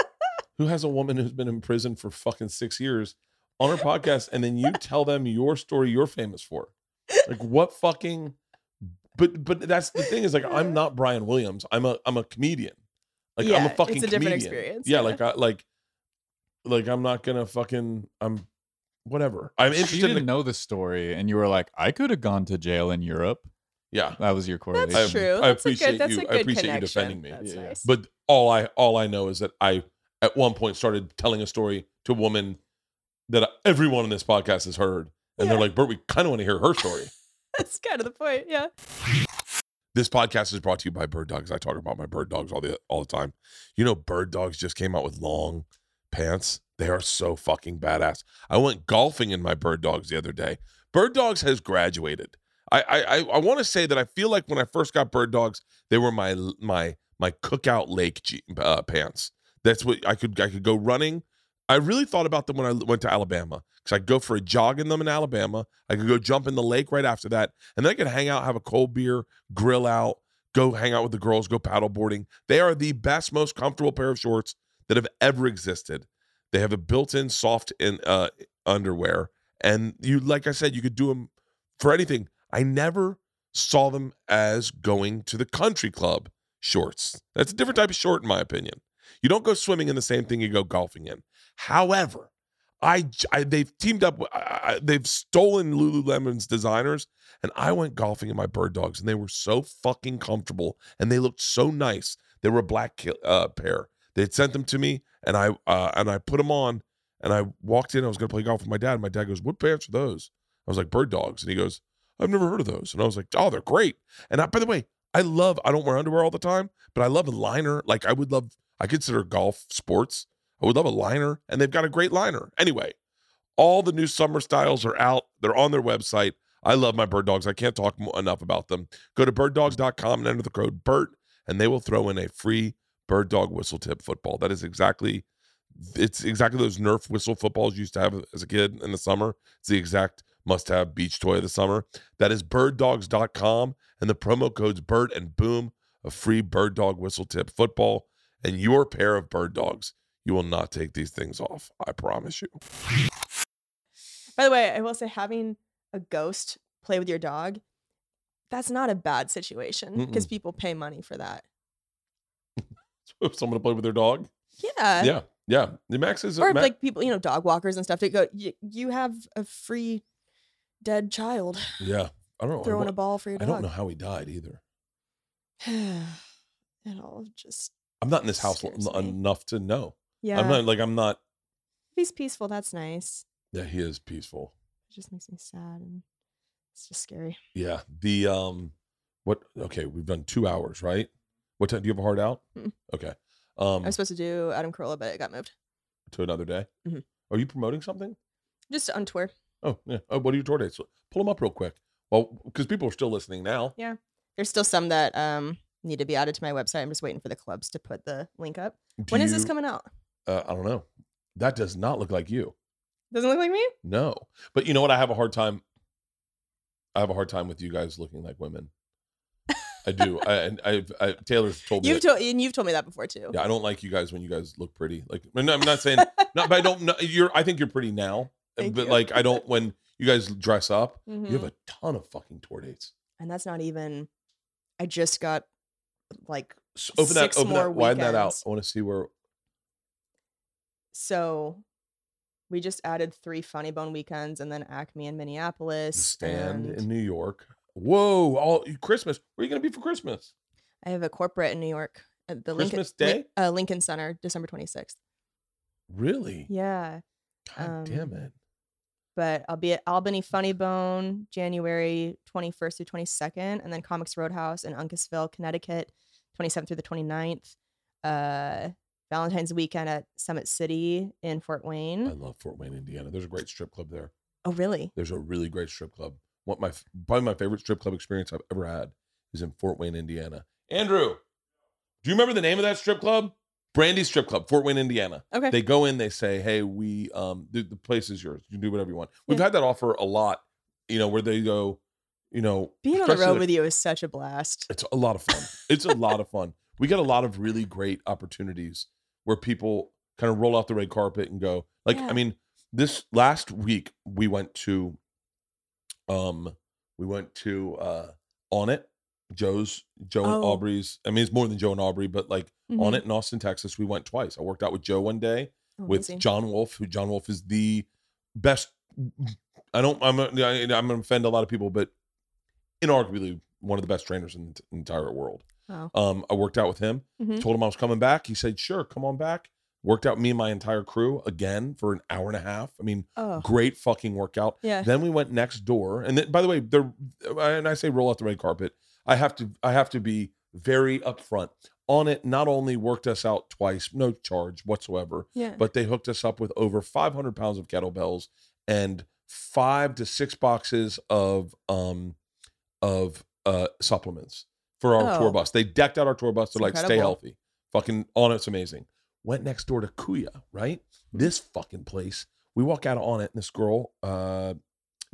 who has a woman who's been in prison for fucking six years on her podcast and then you tell them your story you're famous for? Like what fucking but but that's the thing is like I'm not Brian Williams. I'm a I'm a comedian. Like I'm Yeah, a it's fucking a different comedian. experience, Yeah, yeah. like I like like I'm not gonna fucking I'm whatever. I'm You interested in didn't the, know the story, and you were like, "I could have gone to jail in Europe." yeah. That was your correlation. That's I- true. I That's a appreciate good, that's you- a I good appreciate you connection. defending me. That's Yeah, yeah. nice. But all I all I know is that I at one point started telling a story to a woman that everyone in this podcast has heard, And they're like, Bert, we kind of want to hear her story. [laughs] That's kind of the point. Yeah. This podcast is brought to you by Bird Dogs. I talk about my bird dogs all the all the time. You know, Bird Dogs just came out with long pants. They are so fucking badass. I went golfing in my Bird Dogs the other day. Bird Dogs has graduated. I I I, want to say that I feel like when I first got Bird Dogs, they were my my my cookout lake uh, pants. That's what I could I could go running. I really thought about them when I went to Alabama because I go for a jog in them in Alabama. I could go jump in the lake right after that, and then I could hang out, have a cold beer, grill out, go hang out with the girls, go paddle boarding. They are the best, most comfortable pair of shorts that have ever existed. They have a built-in soft in uh, underwear, and you, like I said, you could do them for anything. I never saw them as going to the country club shorts. That's a different type of short, in my opinion. You don't go swimming in the same thing you go golfing in. However, I they've teamed up. I- I- They've stolen Lululemon's designers, and I went golfing in my bird dogs, and they were so fucking comfortable, and they looked so nice. They were a black uh, pair. They had sent them to me, and I uh, and I put them on, and I walked in. I was going to play golf with my dad. And my dad goes, "What pants are those?" I was like, "Bird dogs," and he goes, "I've never heard of those." And I was like, "Oh, they're great." And I, by the way, I love. I don't wear underwear all the time, but I love a liner. Like I would love. I consider golf sports. I would love a liner, and they've got a great liner. Anyway, all the new summer styles are out. They're on their website. I love my bird dogs. I can't talk enough about them. Go to birddogs.com and enter the code BERT, and they will throw in a free bird dog whistle tip football. That is exactly, it's exactly those Nerf whistle footballs you used to have as a kid in the summer. It's the exact must-have beach toy of the summer. That is birddogs.com, and the promo code's bird and boom, a free bird dog whistle tip football, and your pair of bird dogs. You will not take these things off. I promise you. By the way, I will say having a ghost play with your dog, that's not a bad situation because people pay money for that. [laughs] Someone to play with their dog, Yeah. yeah, yeah. The Max is a Or like people, you know, dog walkers and stuff. To go, you, you have a free dead child. yeah. I don't know. Throwing a ball for your I don't know how he died either. [sighs] it all just I'm not in this house l- enough to know. yeah. I'm not like I'm not. if he's peaceful, that's nice. Yeah, he is peaceful. It just makes me sad and it's just scary. Yeah. The um, what? Okay, we've done two hours, right? What time? Do you have a hard out? Mm-mm. Okay. Um, I was supposed to do Adam Carolla, but it got moved. to another day. Mhm. Are you promoting something? Just on tour. Oh yeah. Oh, what are your tour dates? Pull them up real quick. Well, because people are still listening now. Yeah. There's still some that um need to be added to my website. I'm just waiting for the clubs to put the link up. Do When is this you- coming out? Uh, I don't know. That does not look like you. Doesn't look like me. No. But you know what? I have a hard time. I have a hard time with you guys looking like women. I do. I, and I've, I, Taylor's told me. You've that- told and you've told me that before too. yeah, I don't like you guys when you guys look pretty. Like, I'm not, I'm not saying, [laughs] no, but I don't know. You're, I think you're pretty now. Thank but you. like, I don't, when you guys dress up, you have Mhm. a ton of fucking tour dates. and that's not even. I just got like So open Six that, open more that, widen that out. I want to see where, so. We just added three Funny Bone weekends and then Acme in the Minneapolis. stand and in New York. Whoa. All Christmas. Where are you going to be for Christmas? I have a corporate in New York at the Lincoln, Christmas Lin- Day? uh, Lincoln Center, December 26th. Really? Yeah. God damn Um, it. but I'll be at Albany Funny Bone January 21st through 22nd, and then Comix Roadhouse in Uncasville, Connecticut, 27th through the 29th. Uh, Valentine's weekend at Summit City in Fort Wayne. I love Fort Wayne, Indiana. There's a great strip club there. Oh, really? There's a really great strip club. What my probably my favorite strip club experience I've ever had is in Fort Wayne, Indiana. Andrew, do you remember the name of that strip club? Brandy Strip Club, Fort Wayne, Indiana. Okay. They go in, they say, "Hey, we um the, the place is yours. You can do whatever you want." We've Yeah. had that offer a lot, you know, where they go, you know, Being on the road like- with you is such a blast. It's a lot of fun. It's a lot of fun. We get a lot of really great opportunities where people kind of roll out the red carpet and go. Like, Yeah. I mean, this last week we went to um we went to uh Onnit, Joe's Joe and Oh. Aubrey's. I mean, it's more than Joe and Aubrey, but like on Mhm. it in Austin, Texas, we went twice. I worked out with Joe one day Oh, with amazing. John Wolf, who John Wolf is the best. I don't. I'm. I- I'm to offend a lot of people, but inarguably one of the best trainers in the entire world. Wow. Um, I worked out with him. Mhm. Told him I was coming back. He said, "Sure, come on back." Worked out me and my entire crew again for an hour and a half. I mean, Oh, great fucking workout. yeah. Then we went next door, and then, by the way, there. And I say roll out the red carpet. I have to. I have to be very upfront on it. Not only worked us out twice, no charge whatsoever, Yeah. but they hooked us up with over 500 pounds of kettlebells and five to six boxes of um of uh supplements for our tour Oh. bus. They decked out our tour bus. They're like, stay healthy. Fucking Onnit's amazing. Went next door to Kuya, right? Mm-hmm. This fucking place. We walk out on it, and this girl, uh,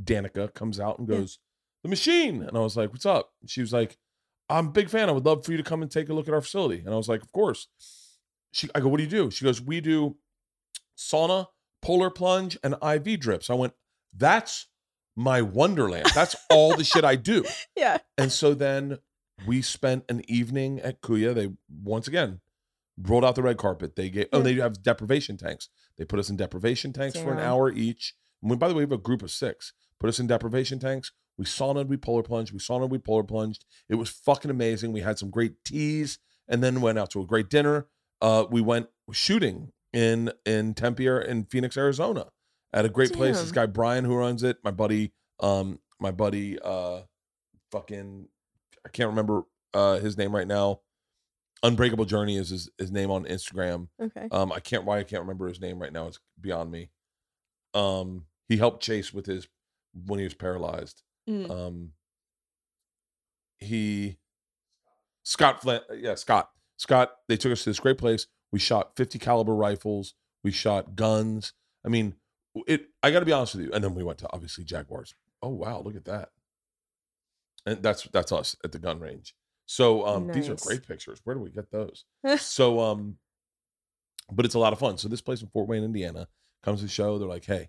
Danica, comes out and Yeah. goes, The machine. And I was like, What's up? She was like, I'm a big fan. I would love for you to come and take a look at our facility. And I was like, Of course. She I go, What do you do? She goes, We do sauna, polar plunge, and IV drips. I went, That's my wonderland. That's all the shit I do. [laughs] Yeah. And so then we spent an evening at Kuya. They once again rolled out the red carpet. They gave oh, they have deprivation tanks. They put us in deprivation tanks for an hour each. And we, by the way, we have a group of six. Put us in deprivation tanks. We saunaed, we polar plunged, we saunaed, we polar plunged. It was fucking amazing. We had some great teas and then went out to a great dinner. Uh, we went shooting in in Tempe in Phoenix, Arizona, at a great place. This guy Brian who runs it, my buddy, um, my buddy, uh, fucking, I can't remember uh his name right now. Unbreakable Journey is his, his name on Instagram. Okay. Um, I can't why I can't remember his name right now. It's beyond me. Um, he helped Chase with his when he was paralyzed. Mm. Um, he Scott Flint, yeah, Scott. Scott, they took us to this great place. We shot 50 caliber rifles, we shot guns. I mean, it I gotta be honest with you. And then we went to obviously Jaguars. Oh wow, look at that. And that's that's us at the gun range. So um these are great pictures. Where do we get those? [laughs] so um but it's a lot of fun. So this place in Fort Wayne, Indiana, comes to the show. They're like, hey,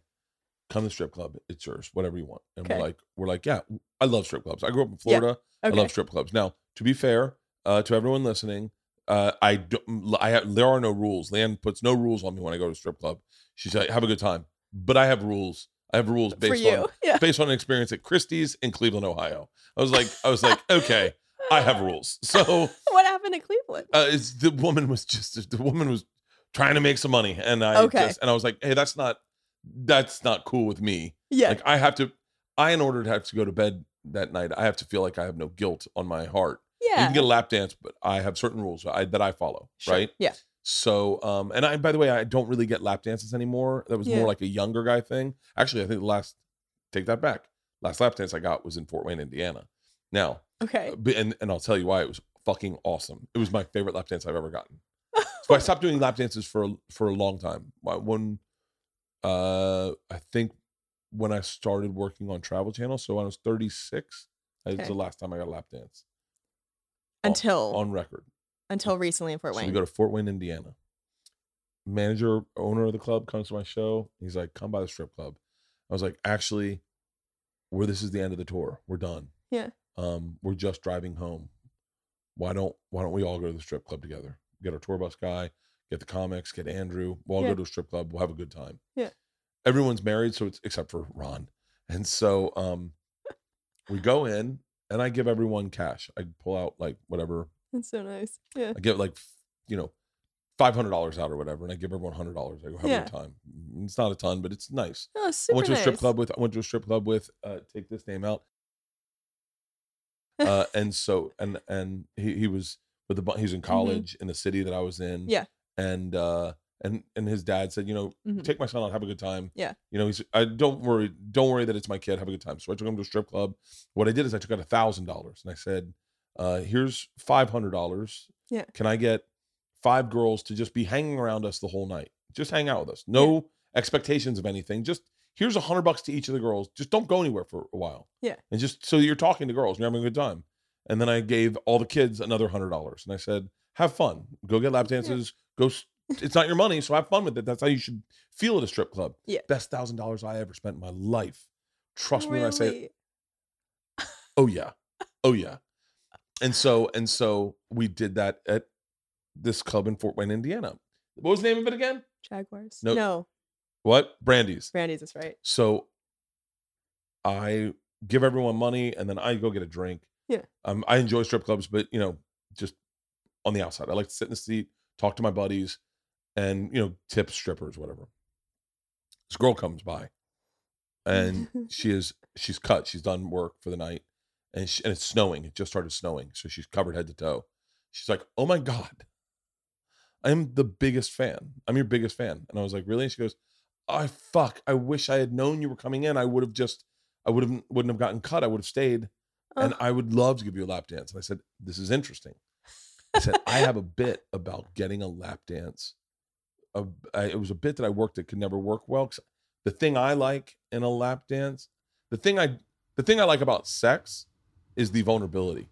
come to the strip club. It's yours, whatever you want. And Okay. we're like, we're like, yeah, I love strip clubs. I grew up in Yeah. Florida. Okay. I love strip clubs. Now, to be fair, uh, to everyone listening, uh, I don't, I have, there are no rules. Leanne puts no rules on me when I go to a strip club. She's like, have a good time, but I have rules. I have rules based on [laughs] Yeah. based on an experience at Christie's in Cleveland, Ohio. I was like, I was like, okay, I have rules. [laughs] So [laughs] What happened in Cleveland? uh, it's the woman was just the woman was trying to make some money, and I Okay. just and I was like, hey, that's not that's not cool with me. Yeah. Like I have to, I in order to have to go to bed that night, I have to feel like I have no guilt on my heart. Yeah, you can get a lap dance, but I have certain rules I, that I follow, Sure. right? Yeah. So, um, and I, by the way, I don't really get lap dances anymore. That was Yeah. more like a younger guy thing. Actually, I think the last, take that back. Last lap dance I got was in Fort Wayne, Indiana. Now, Okay. uh, and and I'll tell you why it was fucking awesome. It was my favorite lap dance I've ever gotten. [laughs] So I stopped doing lap dances for a- for a long time. When, uh, I think when I started working on Travel Channel, so when I was 36, that was the last time I got a lap dance Until on record. until recently in Fort Wayne. So Wayne. we go to Fort Wayne, Indiana. Manager, owner of the club comes to my show. He's like, "Come by the strip club." I was like, "Actually, where this is the end of the tour. We're done. Yeah. Um, we're just driving home. Why don't Why don't we all go to the strip club together? Get our tour bus guy, get the comics, get Andrew. We'll all Yeah. go to a strip club. We'll have a good time. Yeah. Everyone's married, so it's except for Ron, and so um, we go in, and I give everyone cash. I pull out like whatever That's so nice. Yeah. I give like, you know, five hundred dollars out or whatever, and I give everyone hundred dollars. I go have a Yeah. good time. It's not a ton, but it's nice. Oh, I went to a strip nice. club with. I went to a strip club with. Uh, take this name out. Uh, and so and and he he was with the he's he was in college in the city that I was in. Mm-hmm. Yeah. And uh and and his dad said, you know, Mhm. take my son out, have a good time. Yeah. You know, he's I don't worry, don't worry that it's my kid, have a good time. So I took him to a strip club. What I did is I took out a thousand dollars and I said, uh, here's five hundred dollars. Yeah. Can I get five girls to just be hanging around us the whole night? Just hang out with us. No expectations of anything. Just here's a hundred bucks to each of the girls. Just don't go anywhere for a while. Yeah. And just so you're talking to girls and you're having a good time. And then I gave all the kids another hundred dollars and I said, have fun. Go get lap dances. Go. s- It's not your money, so have fun with it. That's how you should feel at a strip club. Yeah. Best thousand dollars I ever spent in my life. Trust me when I say it. Oh yeah. Oh yeah. And so and so we did that at this club in Fort Wayne, Indiana. What was the name of it again? Jaguars. No. No. What? Brandy's. Brandy's is right. So I give everyone money and then I go get a drink. Yeah. Um, I enjoy strip clubs, but you know, just on the outside. I like to sit in the seat, talk to my buddies, and you know tip strippers whatever this girl comes by and she [laughs] is she's cut she's done work for the night and, she, and it's snowing it just started snowing so she's covered head to toe she's like oh my god i'm the biggest fan i'm your biggest fan and i was like really and she goes i fuck i wish i had known you were coming in. I would have just i would have wouldn't have gotten cut. I would have stayed. And Oh. i would love to give you a lap dance. And i said this is interesting. I said i have a bit about getting a lap dance. A, I, it was a bit that i worked that could never work well 'cause the thing i like in a lap dance the thing i the thing i like about sex is the vulnerability.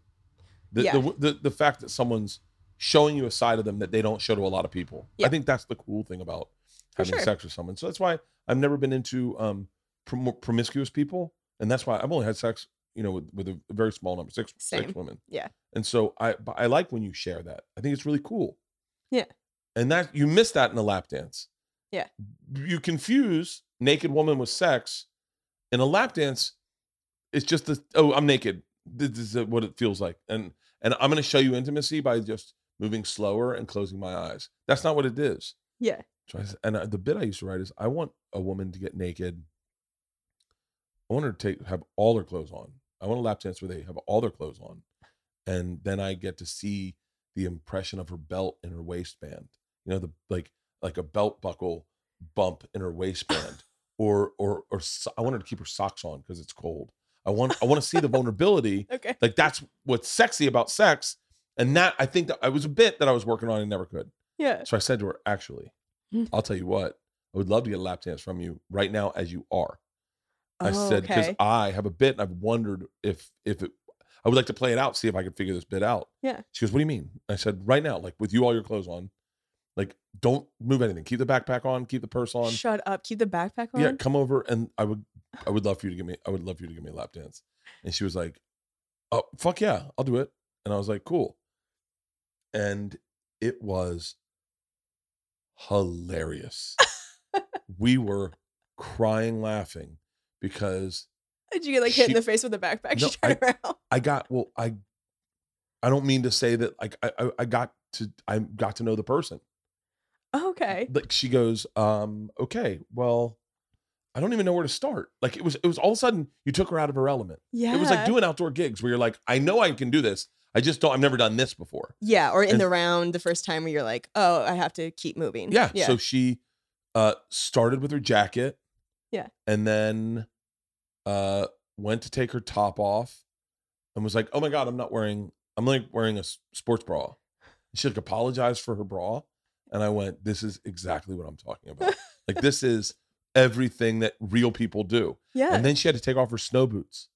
The, Yeah. the, the the fact that someone's showing you a side of them that they don't show to a lot of people. Yeah. i think that's the cool thing about having sure. sex with someone so that's why i've never been into um prom- promiscuous people and that's why i've only had sex you know with, with a very small number six Same. six women Yeah. and so i but i like when you share that i think it's really cool Yeah. and that you miss that in a lap dance Yeah. you confuse naked woman with sex in a lap dance it's just the oh i'm naked this is what it feels like and and i'm going to show you intimacy by just moving slower and closing my eyes that's not what it is yeah. So I, s- and the bit i used to write is i want a woman to get naked i want her to take have all her clothes on i want a lap dance where they have all their clothes on and then i get to see the impression of her belt in her waistband you know the like like a belt buckle bump in her waistband [laughs] or or or so- i want her to keep her socks on because it's cold i want i want to see the vulnerability Okay. like that's what's sexy about sex and that i think that i was a bit that i was working on and never could Yeah. so i said to her actually. Hmm. i'll tell you what i would love to get a lap dance from you right now as you are. I Oh, said because okay. i have a bit and i've wondered if if it i would like to play it out see if i could figure this bit out Yeah. she goes what do you mean i said right now like with you all your clothes on like don't move anything. Keep the backpack on keep the purse on Shut up. Keep the backpack on. yeah come over and i would i would love for you to give me i would love for you to give me a lap dance and she was like oh fuck yeah i'll do it and i was like cool and it was hilarious we [laughs] were crying laughing because Did you get like hit in the face with a backpack? No, she [laughs] turned around. i got well i i don't mean to say that like i i, I got to i got to know the person Okay. like she goes um okay well i don't even know where to start like it was it was all of a sudden you took her out of her element Yeah. it was like doing outdoor gigs where you're like i know i can do this i just don't i've never done this before Yeah, or in And- the round the first time where you're like, oh, I have to keep moving. yeah, Yeah. so she uh started with her jacket Yeah. and then uh went to take her top off and was like oh my god i'm not wearing i'm like wearing a sports bra she like apologized for her bra and i went this is exactly what i'm talking about [laughs] like this is everything that real people do yeah. and then she had to take off her snow boots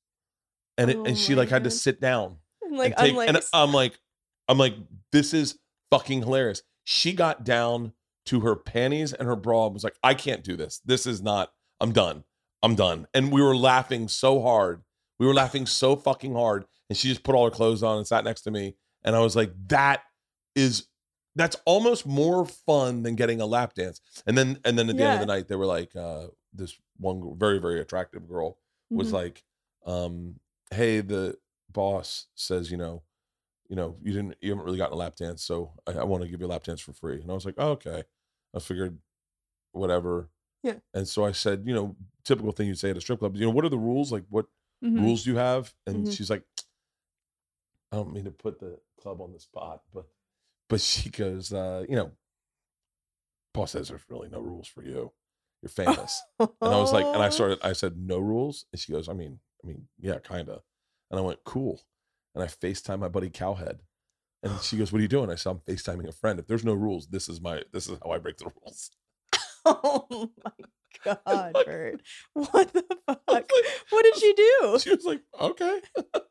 and it, Oh and she like had to sit down and like, take unlace. and I'm like I'm like this is fucking hilarious. She got down to her panties and her bra and was like I can't do this. This is not I'm done. I'm done. And we were laughing so hard. We were laughing so fucking hard and she just put all her clothes on and sat next to me and I was like that is that's almost more fun than getting a lap dance. And then and then at the end of the night they were like uh this one very very attractive girl was Mhm. like, um, "Hey, the boss says, you know, you know, you didn't, you haven't really gotten a lap dance, so I, I want to give you a lap dance for free." And I was like, oh, "Okay," I figured, whatever. Yeah. And so I said, you know, typical thing you'd say at a strip club, you know, what are the rules? Like, what Mhm. rules do you have? And Mhm. she's like, I don't mean to put the club on the spot, but but she goes, uh, you know, Paul says there's really no rules for you. You're famous. And I was like, and I [laughs] started, I said, no rules. And she goes, I mean, I mean, yeah, kind of. And I went, cool. And I FaceTime my buddy Cowhead. And she goes, what are you doing? I said, I'm FaceTiming a friend. If there's no rules, this is my, this is how I break the rules. [laughs] Oh my [laughs] god, like- Bert. What the fuck? like- what did she do? She was like, okay. [laughs]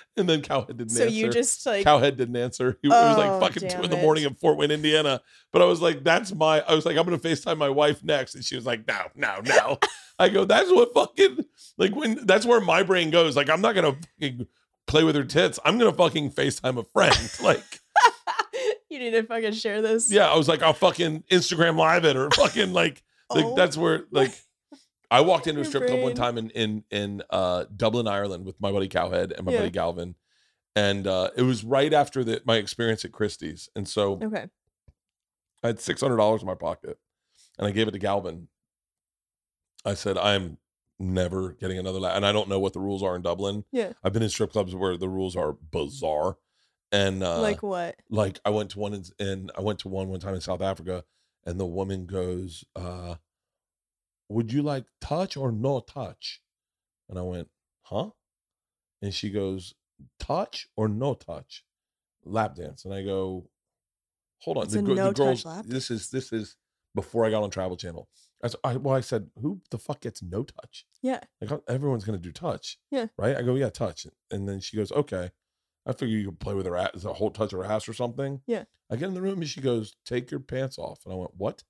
[laughs] and then Cowhead didn't So answer. you just like Cowhead didn't answer. He, it was like Oh, fucking two in the morning in Fort Wayne, Indiana. But I was like, that's my, I was like, I'm going to FaceTime my wife next. And she was like, no, no, no. [laughs] I go, that's what fucking, like when, that's where my brain goes. Like, I'm not going to fucking play with her tits. I'm going to fucking FaceTime a friend. [laughs] Like, you need to fucking share this. yeah, I was like, I'll fucking Instagram live it or fucking like, like Oh that's where, like, I walked into a Your strip club one time in in in uh, Dublin, Ireland, with my buddy Cowhead and my Yeah. buddy Galvin, and uh, it was right after the, my experience at Christie's, and so Okay. I had six hundred dollars in my pocket, and I gave it to Galvin. I said, "I'm never getting another lap," and I don't know what the rules are in Dublin. Yeah. I've been in strip clubs where the rules are bizarre, and uh, like what? like I went to one in, in I went to one one time in South Africa, and the woman goes, uh, "Would you like touch or no touch?" And I went, "Huh?" And she goes, "Touch or no touch?" Lap dance, and I go, "Hold on, It's the, a gir- the girls. lap This is this is before I got on Travel Channel." I, I well, I said, "Who the fuck gets no touch?" Yeah. Like everyone's gonna do touch. Yeah. Right. I go, yeah, touch. And then she goes, okay. I figure you could play with her ass, a whole touch of her ass or something. Yeah. I get in the room and she goes, take your pants off. And I went, what?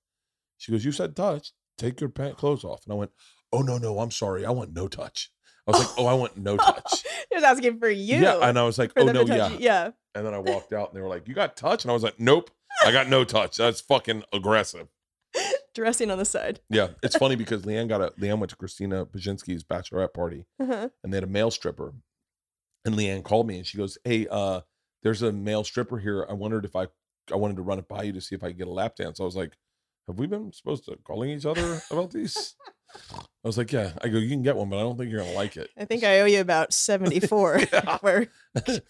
She goes, you said touch. Take your pant clothes off. And I went, oh no no, I'm sorry. I want no touch. I was like, [laughs] oh, I want no touch. [laughs] He was asking for you. Yeah. And I was like, oh no, yeah. you. Yeah. And then I [laughs] walked out and they were like, you got touch? And I was like, nope, I got no touch. That's fucking aggressive. Dressing on the side. Yeah. It's funny because Leanne got a Leanne went to Christina Pazsitzky's bachelorette party Uh-huh. and they had a male stripper. And Leanne called me and she goes, Hey, uh, there's a male stripper here. I wondered if I I wanted to run it by you to see if I could get a lap dance. I was like, Have we been supposed to calling each other about these? [laughs] I was like, Yeah. I go, you can get one, but I don't think you're gonna like it. I think I owe you about 74 [laughs] Yeah. [laughs] We're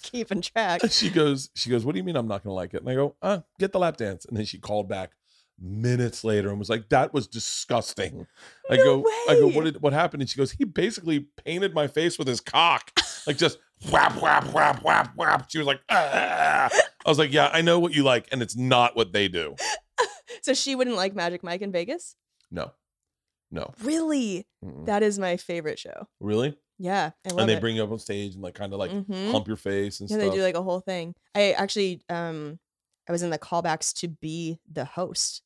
keeping track. She goes, she goes, What do you mean I'm not gonna like it? And I go, uh, get the lap dance. And then she called back minutes later and was like, That was disgusting. I No go, I go, what did what happened? And she goes, He basically painted my face with his cock. Like just whap, whap, whap, whap, whap. She was like, ah. I was like, Yeah, I know what you like, and it's not what they do. [laughs] So she wouldn't like Magic Mike in Vegas? No. No. Really? Mm-mm. That is my favorite show. Really? Yeah. I love And they it. bring you up on stage and like kind of like Mhm. hump your face and yeah, stuff. they do like a whole thing. I actually um I was in the callbacks to be the host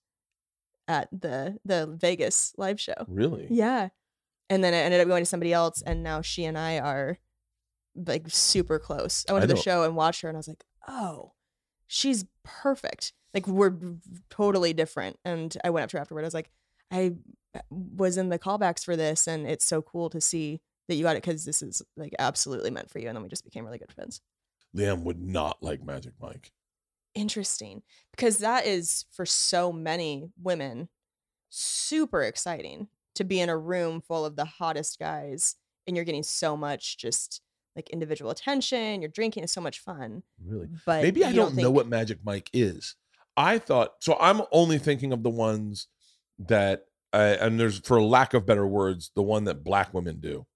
at the the Vegas live show. really? Yeah. And then I ended up going to somebody else and now she and I are like super close. I went I to the show and watched her and I was like, "Oh, she's perfect." Like we're totally different. And I went up to her afterward. I was like, "I uh, was in the callbacks for this and it's so cool to see that you got it cuz this is like absolutely meant for you." And then we just became really good friends. Leanne would not like Magic Mike. Interesting. Because that is for so many women super exciting to be in a room full of the hottest guys and you're getting so much just like individual attention, you're drinking, it's so much fun. Really? But Maybe I you don't, know what Magic Mike is. I thought so. I'm only thinking of the ones that, uh, and there's for lack of better words, the one that black women do.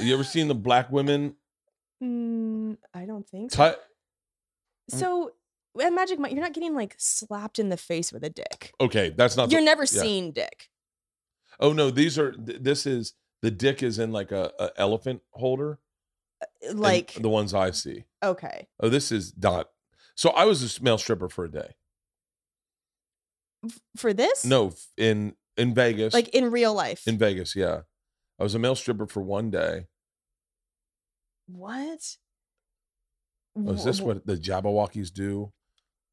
You ever seen the [laughs] black women? Mm, I don't think so. T- so at Magic Mike, you're not getting like slapped in the face with a dick. okay, that's not. You're the, never yeah. seeing dick. Oh no, these are. th- This is the dick is in like a, a elephant holder. Like, the ones I see. okay. Oh, this is not. So I was a male stripper for a day. F- For this? No, f- in in Vegas. Like in real life. in Vegas, yeah. I was a male stripper for one day. what? Oh, is this Wh- what the Jabbawockeez do?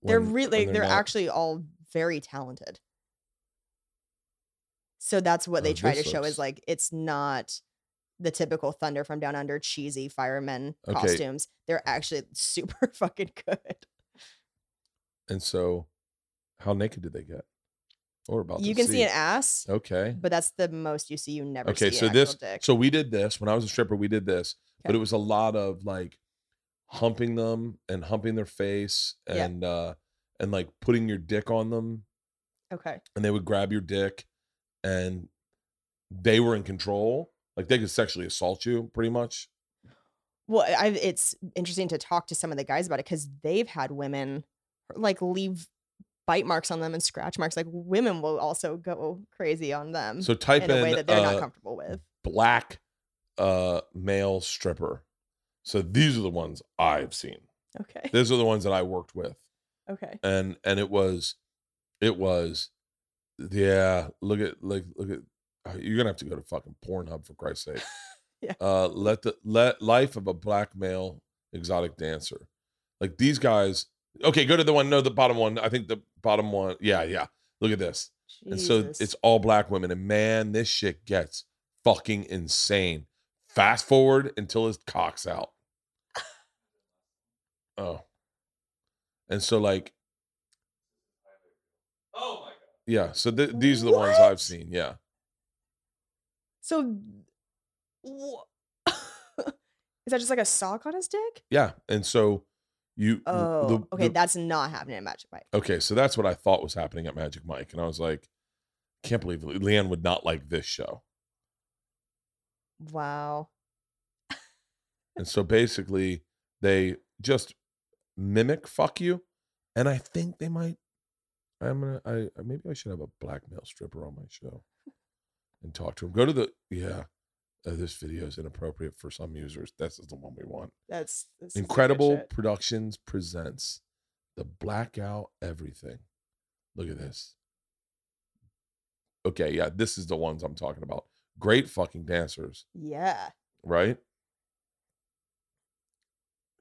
they're when- really when they're, not- actually all very talented so that's what they Oh, try to this show looks- is like it's not the typical thunder from down under cheesy firemen Okay. costumes they're actually super [laughs] fucking good And so, how naked did they get? Or about you can see an ass Okay. but that's the most you see you never Okay. see So this. dick. So we did this when I was a stripper. We did this, but it was a lot of like humping them and humping their face Yeah. and uh and like putting your dick on them, okay and they would grab your dick, and they were in control. Like they could sexually assault you, pretty much. well I, it's interesting to talk to some of the guys about it because they've had women like leave bite marks on them and scratch marks like women will also go crazy on them So type in a way that they're not uh, comfortable with black uh male stripper. So these are the ones I've seen. okay These are the ones that I worked with. okay And and it was it was yeah, look at like look at uh, you're gonna have to go to fucking Pornhub for Christ's sake. [laughs] Yeah. Uh let the let life of a black male exotic dancer. Like these guys okay, go to the one, no, the bottom one. I think the bottom one. Yeah, yeah. Look at this. And so it's all black women. And man, this shit gets fucking insane. Fast forward until his cock's out. Oh. And so like Oh my God. Yeah. So th- these are the ones I've seen. Yeah. So, wha- [laughs] is that just like a sock on his dick? Yeah. And so you. Oh, the- okay, the- that's not happening at Magic Mike. okay. So that's what I thought was happening at Magic Mike, and I was like, can't believe Leanne would not like this show. Wow. [laughs] And so basically, they just mimic fuck you, and I think they might. I'm gonna. I I- maybe I should have a blackmail stripper on my show, and talk to him. Go to the yeah. Uh, this video is inappropriate for some users. This is the one we want. That's, this is some good Incredible. Productions presents the Blackout Everything. Look at this. Okay, yeah, this is the ones I'm talking about. Great fucking dancers, Yeah. right?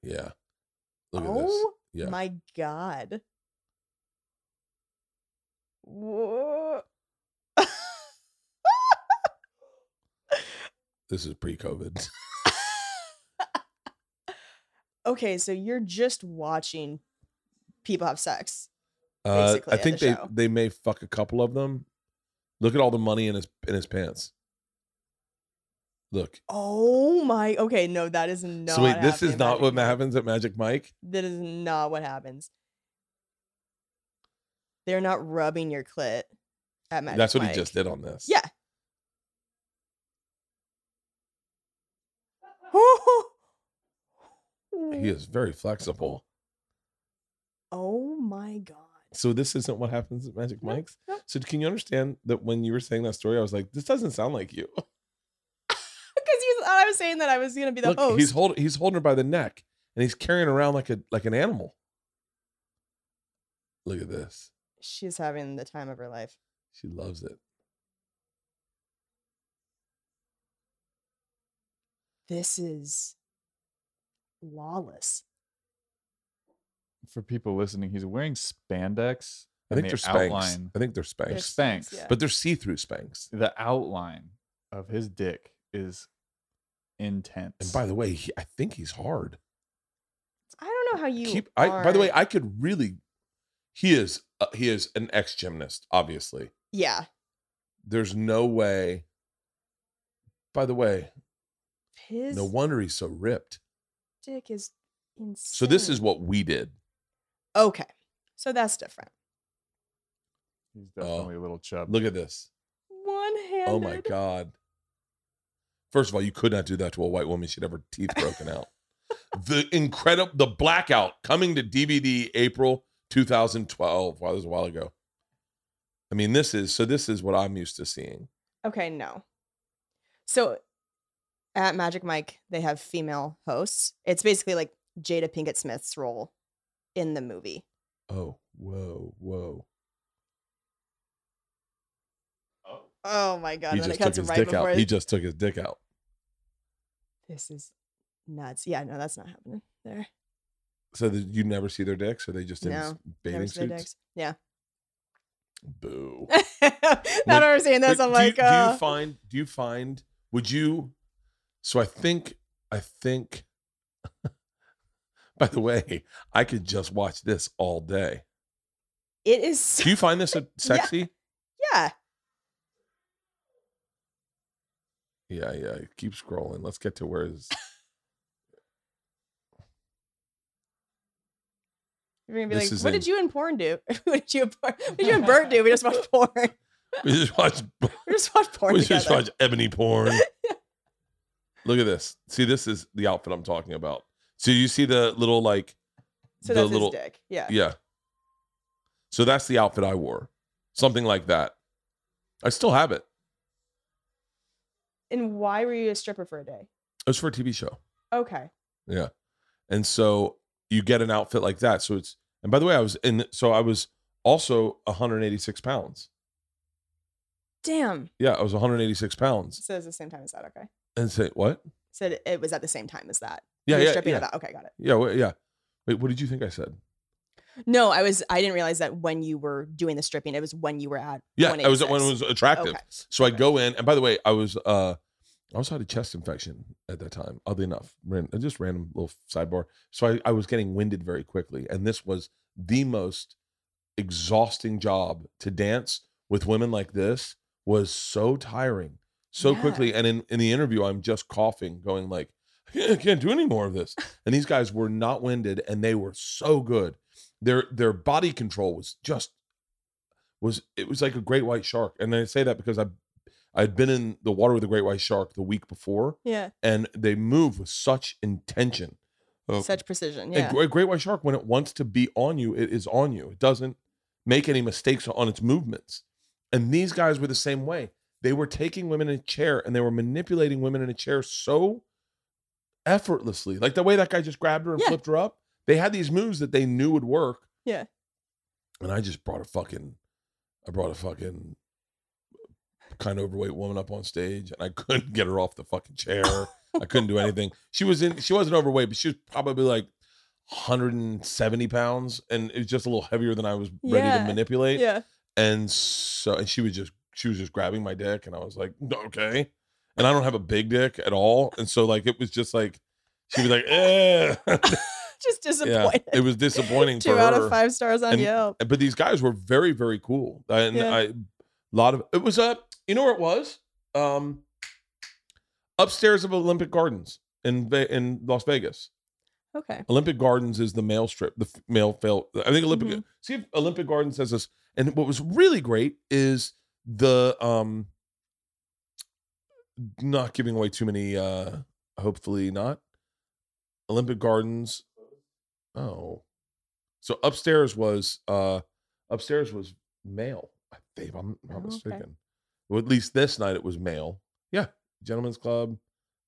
Yeah. Look at this. oh Yeah. my god. Whoa. This is pre-COVID. [laughs] okay, so you're just watching people have sex. Uh, I think the they show. they may fuck a couple of them. Look at all the money in his in his pants. Look. Oh my. Okay, no, that is not. so wait, this is not Magic what Mike. happens at Magic Mike. That is not what happens. They're not rubbing your clit at Magic That's what Mike. he just did on this. Yeah. He is very flexible. Oh my god. So this isn't what happens at Magic No, Mike's. no. So can you understand that when you were saying that story, I was like, this doesn't sound like you. [laughs] Because you thought I was saying that I was gonna be the Look, host. he's holding he's holding her by the neck and he's carrying around like a like an animal. Look at this. She's having the time of her life. She loves it. This is lawless. For people listening, he's wearing spandex. I think the they're Spanx. outline- I think they're They're Spanx. Spanx, yeah. But they're see-through Spanx. The outline of his dick is intense. And by the way, he, I think he's hard. I don't know how you Keep I by the way, I could really he is uh, he is an ex-gymnast, obviously. yeah. There's no way. By the way, His no wonder he's so ripped. dick is insane. So this is what we did. okay. So that's different. he's oh, definitely a little chub. Look at this. One handed. Oh my god. First of all, you could not do that to a white woman. She'd have her teeth broken out. [laughs] The incredible, the blackout coming to DVD April 2012. Wow, that was a while ago. I mean, this is so. This is what I'm used to seeing. Okay, no. So at Magic Mike, they have female hosts. It's basically like Jada Pinkett Smith's role in the movie. Oh, whoa, whoa! Oh my god! he just took his right dick out. it- He just took his dick out. This is nuts. Yeah, no, that's not happening there. So that you never see their dicks, or they just in No, Never bathing suits? dicks. Yeah. Boo. now that I'm saying this, I'm do you- like, do uh, you find? Do you find? Would you? So I think. I think. [laughs] by the way, I could just watch this all day. it is. So, Do you find this [laughs] sexy? yeah. Yeah, yeah. Keep scrolling. Let's get to where is. [laughs] You're gonna be This like, what in- did you and porn do? what did you and porn? What did you and Bert do? We just watched porn. We just watch. We just watched porn we together. just watch ebony porn. Look at this. See, this is the outfit I'm talking about. So you see the little like, so the that's little his dick. Yeah. yeah. So that's the outfit I wore, something like that. I still have it. And why were you a stripper for a day? It was for a TV show. Okay. Yeah. And so you get an outfit like that. So it's, and by the way, I was in, so I was also 186 pounds. Damn. Yeah, I was 186 pounds. So it's the same time as that. Okay. And say, what? Said it, was at the same time as that. Yeah, yeah, stripping yeah. that. Okay, got it. Yeah, wait, yeah. Wait, what did you think I said? No, I was. I didn't realize that when you were doing the stripping, it was when you were at. Yeah, I was when it was attractive. Okay. So I Okay. go in, and by the way, I was uh I also had a chest infection at that time. Oddly enough, Ran, uh, just random little sidebar. So I, I was getting winded very quickly, and this was the most exhausting job to dance with women like this was so tiring so Yeah. quickly. And in, in the interview, I'm just coughing, going like, I can't, do any more of this. And these guys were not winded and they were so good. Their their body control was just was it was like a great white shark. And I say that because I I'd been in the water with a great white shark the week before, Yeah. and they move with such intention. of- Such precision. a Yeah. great, great white shark, when it wants to be on you, it is on you. It doesn't make any mistakes on its movements. And these guys were the same way. They were taking women in a chair and they were manipulating women in a chair so effortlessly. Like the way that guy just grabbed her and Yeah. flipped her up. They had these moves that they knew would work. Yeah. And I just brought a fucking, I brought a fucking kind of overweight woman up on stage and I couldn't get her off the fucking chair. [laughs] I couldn't do anything. She was in, she wasn't overweight, but she was probably like 170 pounds and it was just a little heavier than I was ready Yeah. to manipulate. Yeah. And so, and she was just, she was just grabbing my dick and I was like, okay. And I don't have a big dick at all. And so, like, it was just like, she was like, eh. [laughs] [laughs] Just yeah, disappointed. it was disappointing Two out her. of five stars on And- Yelp. But these guys were very, very cool. And Yeah. I, a lot of, it was, uh, you know where it was? Um, upstairs of Olympic Gardens in, in Las Vegas. Okay. Olympic Gardens is the male strip, the male fail. I think Olympic. Mhm. See if Olympic Gardens has this. And what was really great is the um, not giving away too many. uh Hopefully not. Olympic Gardens. Oh, so upstairs was uh upstairs was male. I think I'm not Oh, okay. mistaken. Well, at least this night it was male. Yeah, gentlemen's club,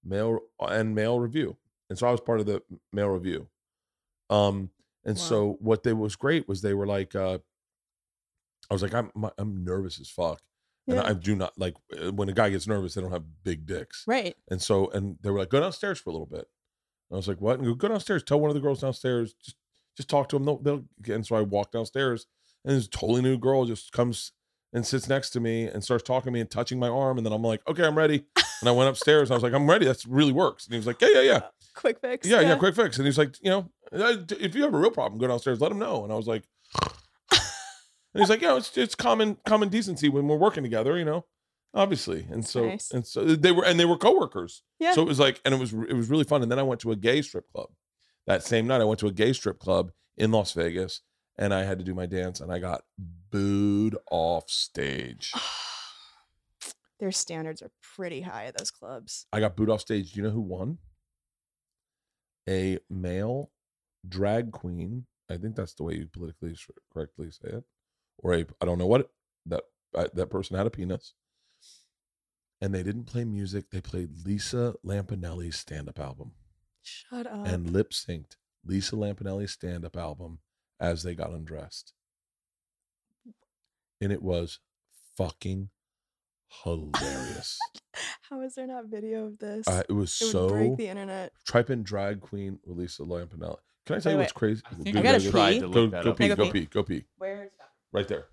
male and male review and so I was part of the male review. Um, and Wow. so what they was great was they were like, uh, I was like, I'm I'm nervous as fuck, and Yeah. I do not like uh, when a guy gets nervous, they don't have big dicks, Right. and so and they were like, go downstairs for a little bit. And I was like, what? And go, go downstairs. Tell one of the girls downstairs. Just just talk to them. They'll, they'll and so I walk downstairs, and this totally new girl just comes and sits next to me and starts talking to me and touching my arm, and then I'm like, okay, I'm ready. And I went upstairs. And I was like, I'm ready. That really works. And he was like, yeah, yeah, yeah. Quick fix. Yeah, yeah, quick fix. And he's like, you know, "Uh, if you have a real problem, go downstairs, let him know. And I was like, and he's like, yeah, it's it's common common decency when we're working together, you know, obviously. And so nice. and so they were and they were coworkers. Yeah. So it was like, and it was it was really fun. And then I went to a gay strip club that same night. I went to a gay strip club in Las Vegas, and I had to do my dance, and I got booed off stage. [sighs] Their standards are pretty high at those clubs. I got booed off stage. Do you know who won? A male drag queen. I think that's the way you politically correctly say it. Or a I don't know what that uh, that person had a penis. And they didn't play music. They played Lisa Lampanelli's stand-up album Shut up. and lip synced Lisa Lampanelli's stand-up album as they got undressed. And it was fucking hilarious. [laughs] How is there not video of this? Uh, it was it would so break the internet. Type in drag queen Lisa Lampanelli. Can I tell Wait, you wait. what's crazy? I Go- think I go- gotta go- tried pee. to Go, look that go up. pee, go gotta pee, go pee. Where's Right there.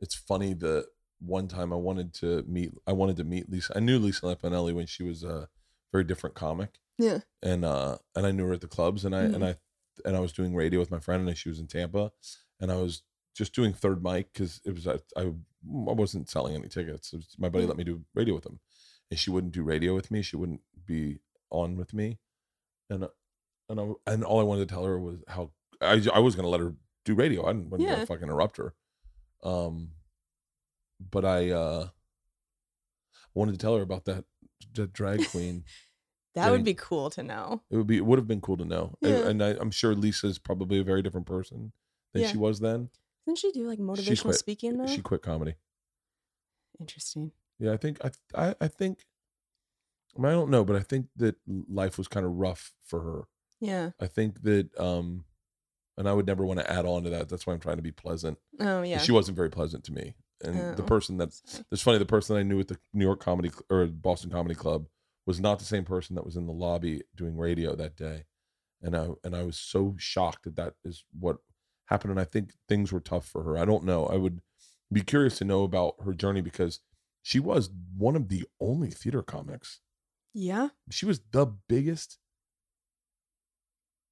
It's funny that one time I wanted to meet I wanted to meet Lisa. I knew Lisa Lampanelli when she was a very different comic. Yeah. And uh and I knew her at the clubs and I and Mhm. I and I was doing radio with my friend and she was in Tampa and I was just doing third mic because it was I, I I wasn't selling any tickets. Was- my buddy Mhm. let me do radio with him, and she wouldn't do radio with me. She wouldn't be on with me, and uh, and I, and all I wanted to tell her was how I I was gonna let her do radio. I didn't wasn't Yeah. gonna fucking interrupt her. Um, but I uh wanted to tell her about that, that drag [laughs] queen. That would be cool to know. it would be it would have been cool to know, And- Yeah. and I, I'm sure Lisa's probably a very different person than Yeah. she was then. Didn't she do like motivational quit. speaking though? She quit comedy. Interesting. Yeah, I think I I, I think I, mean, I don't know, but I think that life was kind of rough for her. Yeah. I think that um and I would never want to add on to that. That's why I'm trying to be pleasant. Oh yeah. She wasn't very pleasant to me. And the Oh. person that's it's funny, the person I knew at the New York Comedy or Boston Comedy Club was not the same person that was in the lobby doing radio that day. And I and I was so shocked that that is what happened. And I think things were tough for her. I don't know. I would be curious to know about her journey because she was one of the only theater comics. Yeah. She was the biggest.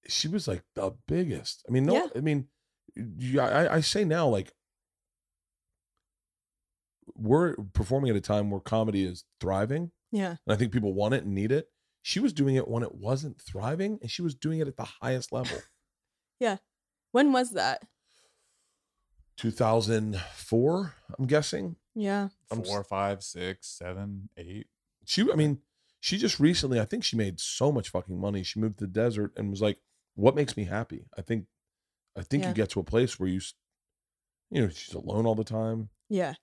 She was like the biggest. I mean, no, Yeah. I mean, yeah, I, I say now, like, we're performing at a time where comedy is thriving, Yeah. and I think people want it and need it. She was doing it when it wasn't thriving, and she was doing it at the highest level. [laughs] Yeah, when was that? 2004, I'm guessing. Yeah. I'm s- Four, five, six, seven, eight. She, I mean, she just recently, I think she made so much fucking money. She moved to the desert and was like, "What makes me happy?" I think, I think Yeah. you get to a place where you, s- you know, she's alone all the time. Yeah.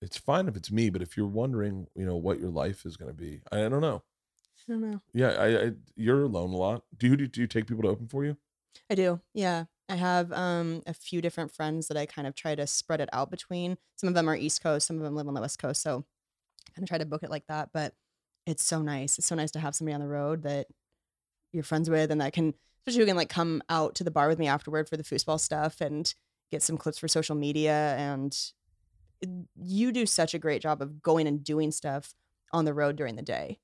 It's fine if it's me, but if you're wondering, you know, what your life is going to be, I, I don't know. I don't know. Yeah, I, I, you're alone a lot. Do you do, you take people to open for you? I do. Yeah. I have um a few different friends that I kind of try to spread it out between. Some of them are East Coast, some of them live on the West Coast. So I kind of try to book it like that. But it's so nice. It's so nice to have somebody on the road that you're friends with and that can especially who can like come out to the bar with me afterward for the foosball stuff and get some clips for social media and you do such a great job of going and doing stuff on the road during the day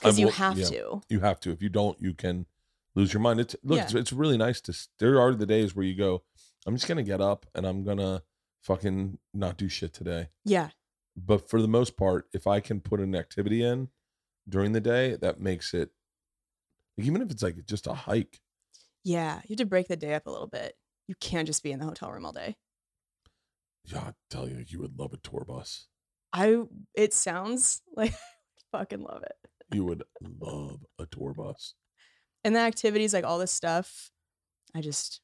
because you have yeah. to You have to. If you don't, you can lose your mind. It's look, Yeah. it's, it's really nice to. There are the days where you go, I'm just gonna get up and I'm gonna fucking not do shit today. yeah But for the most part, if I can put an activity in during the day, that makes it. Even if it's like just a hike, yeah you have to break the day up a little bit you can't just be in the hotel room all day yeah, I tell you, you would love a tour bus. I it sounds [laughs] like I fucking love it. You would love a tour bus. And the activities, like all this stuff, I just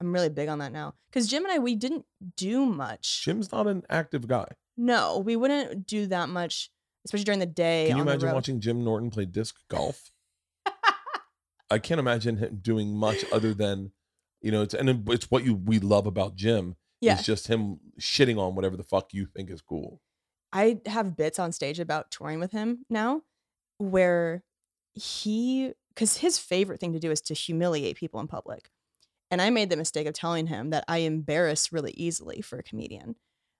I'm really big on that now. Cause Jim and I, we didn't do much. Jim's not an active guy. No, we wouldn't do that much, especially during the day. Can you imagine watching Jim Norton play disc golf? I can't imagine him doing much other than, you know, it's and it's what you we love about Jim. Yeah. It's just him shitting on whatever the fuck you think is cool. I have bits on stage about touring with him now where he because his favorite thing to do is to humiliate people in public. And I made the mistake of telling him that I embarrass really easily for a comedian.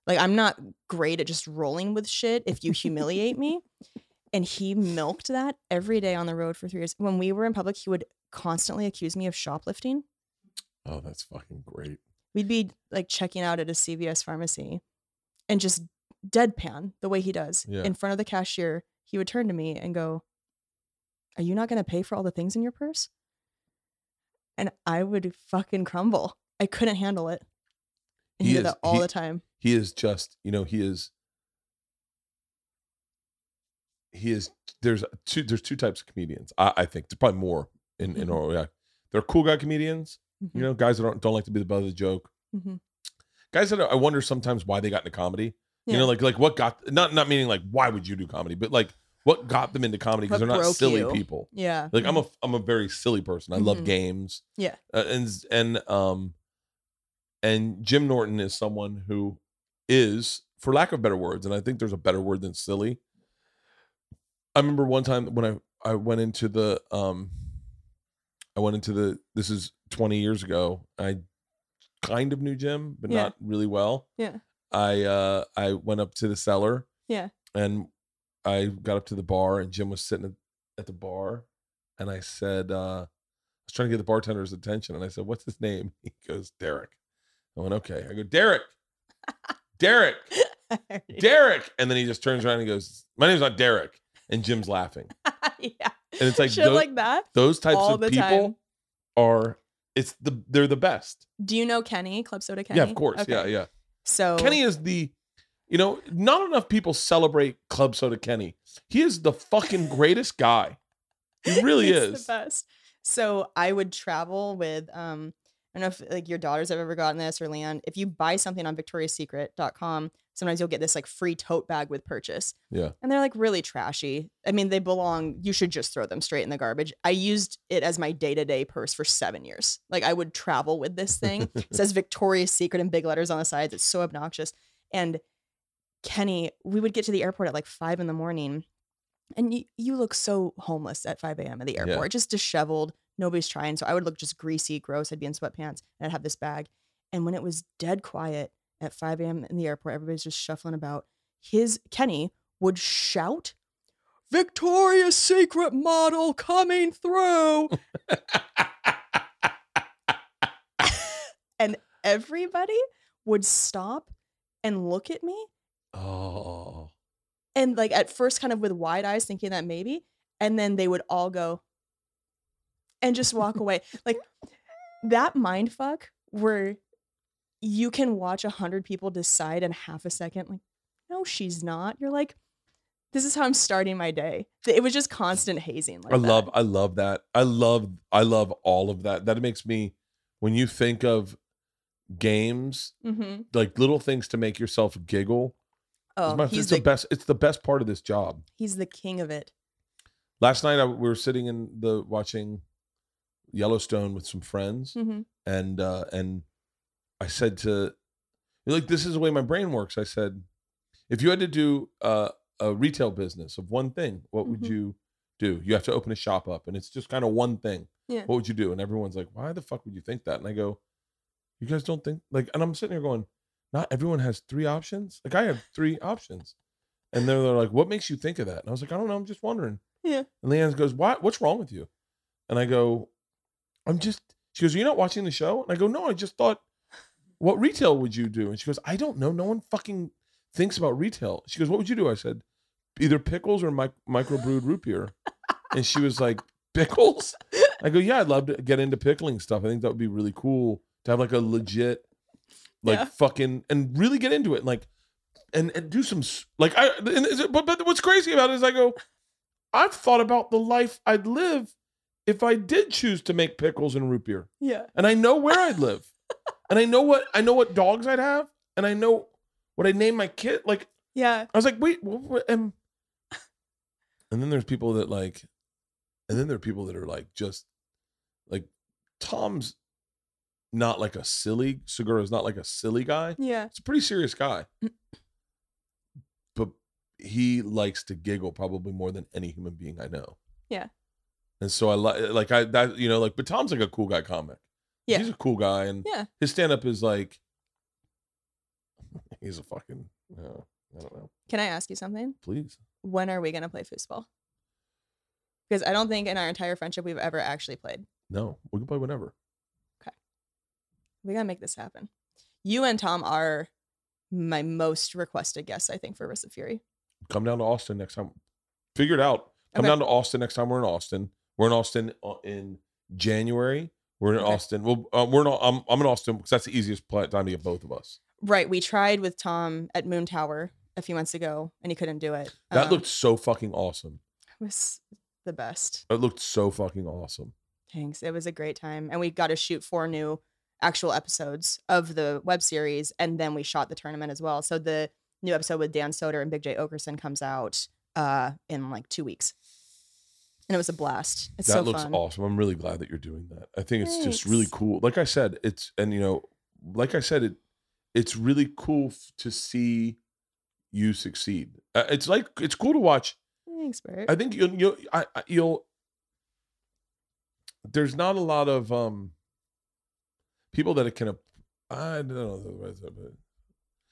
Like I'm not great at just rolling with shit if you [laughs] humiliate me. And he milked that every day on the road for three years. When we were in public, he would constantly accuse me of shoplifting. Oh, that's fucking great. We'd be like checking out at a CVS pharmacy and just deadpan the way he does Yeah. in front of the cashier. He would turn to me and go, Are you not going to pay for all the things in your purse? And I would fucking crumble. I couldn't handle it. And he, He did is- that all he- the time. He is just, you know, he is he is there's two there's two types of comedians. I, I think there's probably more in in Mhm. yeah. There are cool guy comedians, Mhm, you know, guys that don't don't like to be the butt of the joke. mhm. Guys that I wonder sometimes why they got into comedy. You know, like like what got not not meaning like why would you do comedy, but like what got them into comedy because they're not silly you. people. Yeah. Like I'm a I'm a very silly person. I love Mhm. games. Yeah. Uh, and and um and Jim Norton is someone who is for lack of better words and I think there's a better word than silly. I remember one time when I I went into the um I went into the this is 20 years ago. I kind of knew Jim, but Yeah. not really well. Yeah. I uh I went up to the cellar. Yeah. And I got up to the bar and Jim was sitting at, at the bar and I said uh I was trying to get the bartender's attention and I said, "What's his name?" [laughs] He goes, "Derek." I went, "Okay." I go, "Derek." [laughs] Derek. Derek. And then he just turns around and he goes, "My name's not Derek." And Jim's laughing. [laughs] yeah. And it's like Shit tho- like that. those types all of people time. are it's the they're the best. Do you know Kenny, Club Soda Kenny? Yeah, of course. Yeah, Okay. yeah. So Kenny is the, you know, not enough people celebrate Club Soda Kenny. He is the fucking greatest guy. He [laughs] really He's is. the best. So I would travel with um don't know if like your daughters have ever gotten this or Leanne. If you buy something on victoriassecret.com, sometimes you'll get this like free tote bag with purchase. Yeah. And they're like really trashy. I mean, they belong, you should just throw them straight in the garbage. I used it as my day-to-day purse for seven years. Like I would travel with this thing. [laughs] it says Victoria's Secret in big letters on the sides. It's so obnoxious. And Kenny, we would get to the airport at like five in the morning. And you, you look so homeless at 5 a.m. at the Yeah. airport, just disheveled. Nobody's trying. So I would look just greasy, gross. I'd be in sweatpants and I'd have this bag. And when it was dead quiet at 5 a.m. in the airport, everybody's just shuffling about. His Kenny would shout, Victoria's Secret model coming through. [laughs] and everybody would stop and look at me Oh. and like at first kind of with wide eyes thinking that maybe and then they would all go and just walk away like that mind fuck where you can watch a hundred people decide in half a second like no she's not you're like this is how i'm starting my day it was just constant hazing like I that. love I love that. I love I love all of that. That makes me when you think of games, Mhm. like little things to make yourself giggle. oh it's, my, he's the, the best it's the best part of this job. he's the king of it Last night I, we were sitting in the watching Yellowstone with some friends Mhm. and uh and I said to like this is the way my brain works. I said if you had to do uh, a retail business of one thing, what would Mhm. you do? You have to open a shop up and it's just kind of one thing. Yeah. What would you do? And everyone's like, "Why the fuck would you think that?" And I go, "You guys don't think like." And I'm sitting here going, "Not everyone has three options. Like I have three options." And they're, they're like, "What makes you think of that?" And I was like, "I don't know. I'm just wondering." Yeah. And Leanne goes, "What? What's wrong with you?" And I go, "I'm just." She goes, "You're not watching the show?" And I go, "No, I just thought, what retail would you do?" And she goes, "I don't know. No one fucking thinks about retail." She goes, "What would you do?" I said, "Either pickles or mic- microbrewed root beer." [laughs] And she was like, "Pickles?" I go, "Yeah, I'd love to get into pickling stuff. I think that would be really cool to have like a legit, like Yeah. fucking, and really get into it, like, and and do some like I. And is it, but but what's crazy about it is I go, I've thought about the life I'd live if I did choose to make pickles and root beer, yeah and I know where I'd live, [laughs] and I know what I know what dogs I'd have, and I know what I'd name my kid. Like yeah I was like, wait, what, what, and and then there's people that like, and then there are people that are like just like Tom's not like a silly Segura's not like a silly guy. yeah It's a pretty serious guy, [clears throat] but he likes to giggle probably more than any human being I know. Yeah. And so I like like I that you know like but Tom's like a cool guy comic. Yeah. He's a cool guy and yeah his stand up is like [laughs] he's a fucking uh, I don't know. can i ask you something Please. when are we going to play foosball? Because I don't think in our entire friendship we've ever actually played. No, we can play whenever. Okay. We got to make this happen. You and Tom are my most requested guests, I think, for Wrists of Fury. Come down to Austin next time. Figure it out. Come Okay. down to Austin next time we're in Austin. We're in Austin uh, in January. We're in Okay. Austin. Well, uh, we're not. I'm, I'm in Austin because that's the easiest time to get both of us. Right. We tried with Tom at Moon Tower a few months ago and he couldn't do it. That Um, looked so fucking awesome. it was the best. It looked so fucking awesome. Thanks. It was a great time. And we got to shoot four new actual episodes of the web series. And then we shot the tournament as well. So the new episode with Dan Soder and Big Jay Oakerson comes out uh, in like two weeks. And it was a blast. It's that so looks fun. awesome. I'm really glad that you're doing that. I think it's just really cool. Like I said, it's and you know, like I said, it it's really cool f- to see you succeed. Uh, it's like it's cool to watch Thanks, Bert. I think you'll you'll I, I- you'll there's not a lot of um people that it can I don't know the right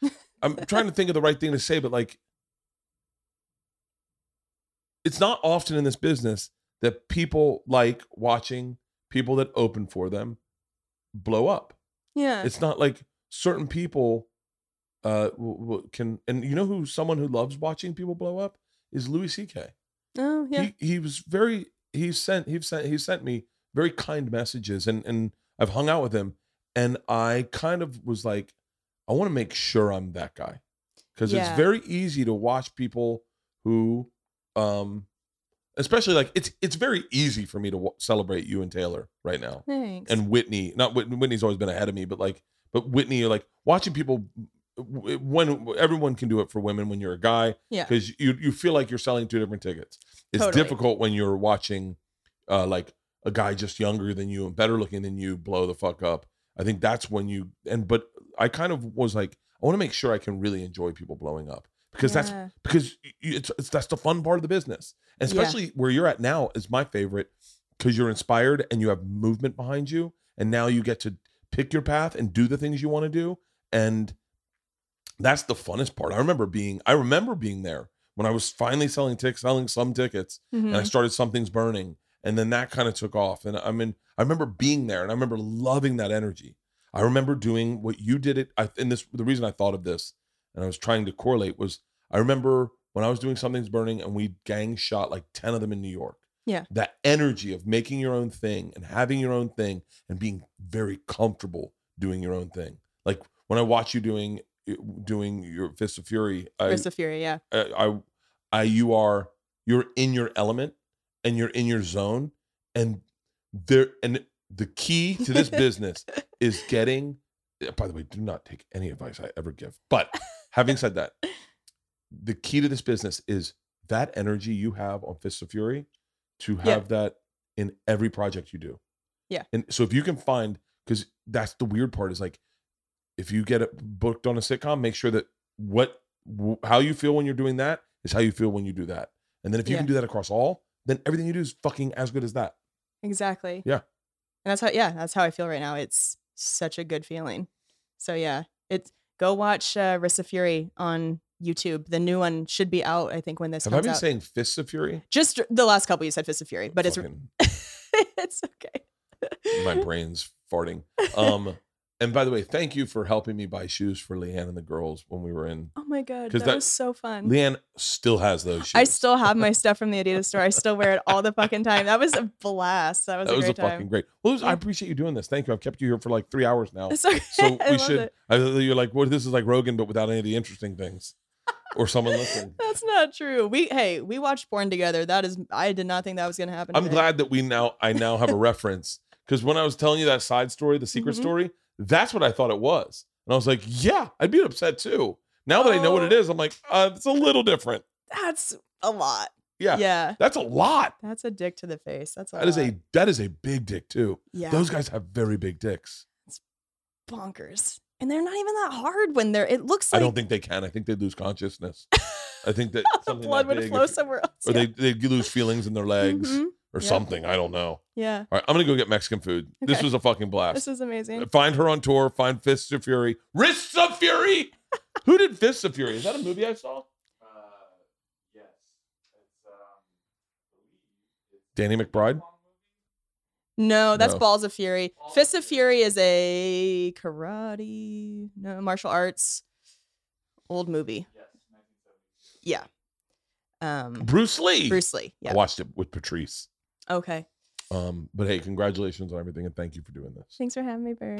but [laughs] I'm trying to think of the right thing to say but like it's not often in this business that people like watching people that open for them blow up. yeah. It's not like certain people uh w- w- can and you know who someone who loves watching people blow up is Louis CK oh, yeah. he he was very he sent he sent he sent me very kind messages and and I've hung out with him and I kind of was like I want to make sure I'm that guy because it's very easy to watch people who um especially like it's it's very easy for me to w- celebrate you and Taylor right now Thanks. and Whitney. Not Whit- Whitney's always been ahead of me, but like, but Whitney, you're like watching people when everyone can do it for women when you're a guy, Yeah. because you you feel like you're selling two different tickets. It's Totally. difficult when you're watching, uh, like a guy just younger than you and better looking than you blow the fuck up. I think that's when you and but I kind of was like, I want to make sure I can really enjoy people blowing up because that's because it's, it's that's the fun part of the business and Yeah. especially where you're at now is my favorite because you're inspired and you have movement behind you and now you get to pick your path and do the things you want to do and that's the funnest part i remember being i remember being there when i was finally selling tickets selling some tickets and i Mhm. started something's burning and then that kind of took off and i mean i remember being there and i remember loving that energy i remember doing what you did it I, and this the reason i thought of this and I was trying to correlate was I remember when I was doing something's burning and we gang shot like 10 of them in New York. Yeah. That energy of making your own thing and having your own thing and being very comfortable doing your own thing. Like when I watch you doing eh, doing your Fist of Fury, I, Fist of Fury, yeah. I, I, you are you're in your element and you're in your zone, and there and the key to this business is [laughs] getting. Eh, by the way, do not take any advice I ever give. But having said that, the key to this business is that energy you have on Fist of Fury to Yeah. have that in every project you do. Yeah. And so if you can find, because that's the weird part is like, if you get it booked on a sitcom, make sure that what w- how you feel when you're doing that is how you feel when you do that. And then if you Yeah. can do that across all, then everything you do is fucking as good as that. Exactly. Yeah. And that's how yeah, that's how I feel right now. It's such a good feeling. So yeah, it's go watch uh Wrists of Fury on YouTube. The new one should be out, I think, when this Have I been out. saying Fists of Fury? Just the last couple you said Fists of Fury, but it's Fucking- [laughs] it's okay. my brain's farting. Um, and by the way, thank you for helping me buy shoes for Leanne and the girls when we were in. Oh my god, that, that- was so fun. Leanne still has those shoes. I still have my [laughs] stuff from the Adidas store. I still wear it all the fucking time. That was a blast. That was that a was great a time. fucking great. Well, was- I appreciate you doing this. Thank you. I've kept you here for like three hours now. It's okay. So [laughs] we should. I, you're like, well, this is like Rogan, but without any of the interesting things, or someone listening. [laughs] That's not true. We hey, we watched porn together. That is I did not think that was gonna happen. I'm today. glad that we now. I now have a [laughs] reference because when I was telling you that side story, the secret Mhm. story, that's what I thought it was, and I was like, yeah, I'd be upset too. Now that I know what it Oh. I'm like, uh, it's a little different. That's a lot. Yeah, Yeah. that's a lot. That's a dick to the face. That's a That is lot. a that is a big dick too. yeah. Those guys have very big dicks. bonkers. And they're not even that hard when they're it looks like... I don't think they can. I think they lose consciousness. I think that [laughs] the blood that would flow if- somewhere else. or yeah. they they lose feelings in their legs Mhm. or Yeah. something. I don't know. yeah. All right, I'm gonna go get Mexican food. This was a fucking blast. This is amazing. Find her on tour. Find Fists of Fury. Wrists of Fury. [laughs] Who did Fists of Fury? Is that a movie I saw? Uh, yes. It's, um, Danny McBride. No, that's No. Balls of Fury. Fist of Fury is a karate, no, martial arts old movie. Yeah. Um Bruce Lee. Bruce Lee. I Yeah. watched it with Patrice. Okay. Um, but hey, congratulations on everything and thank you for doing this. Thanks for having me, Bert.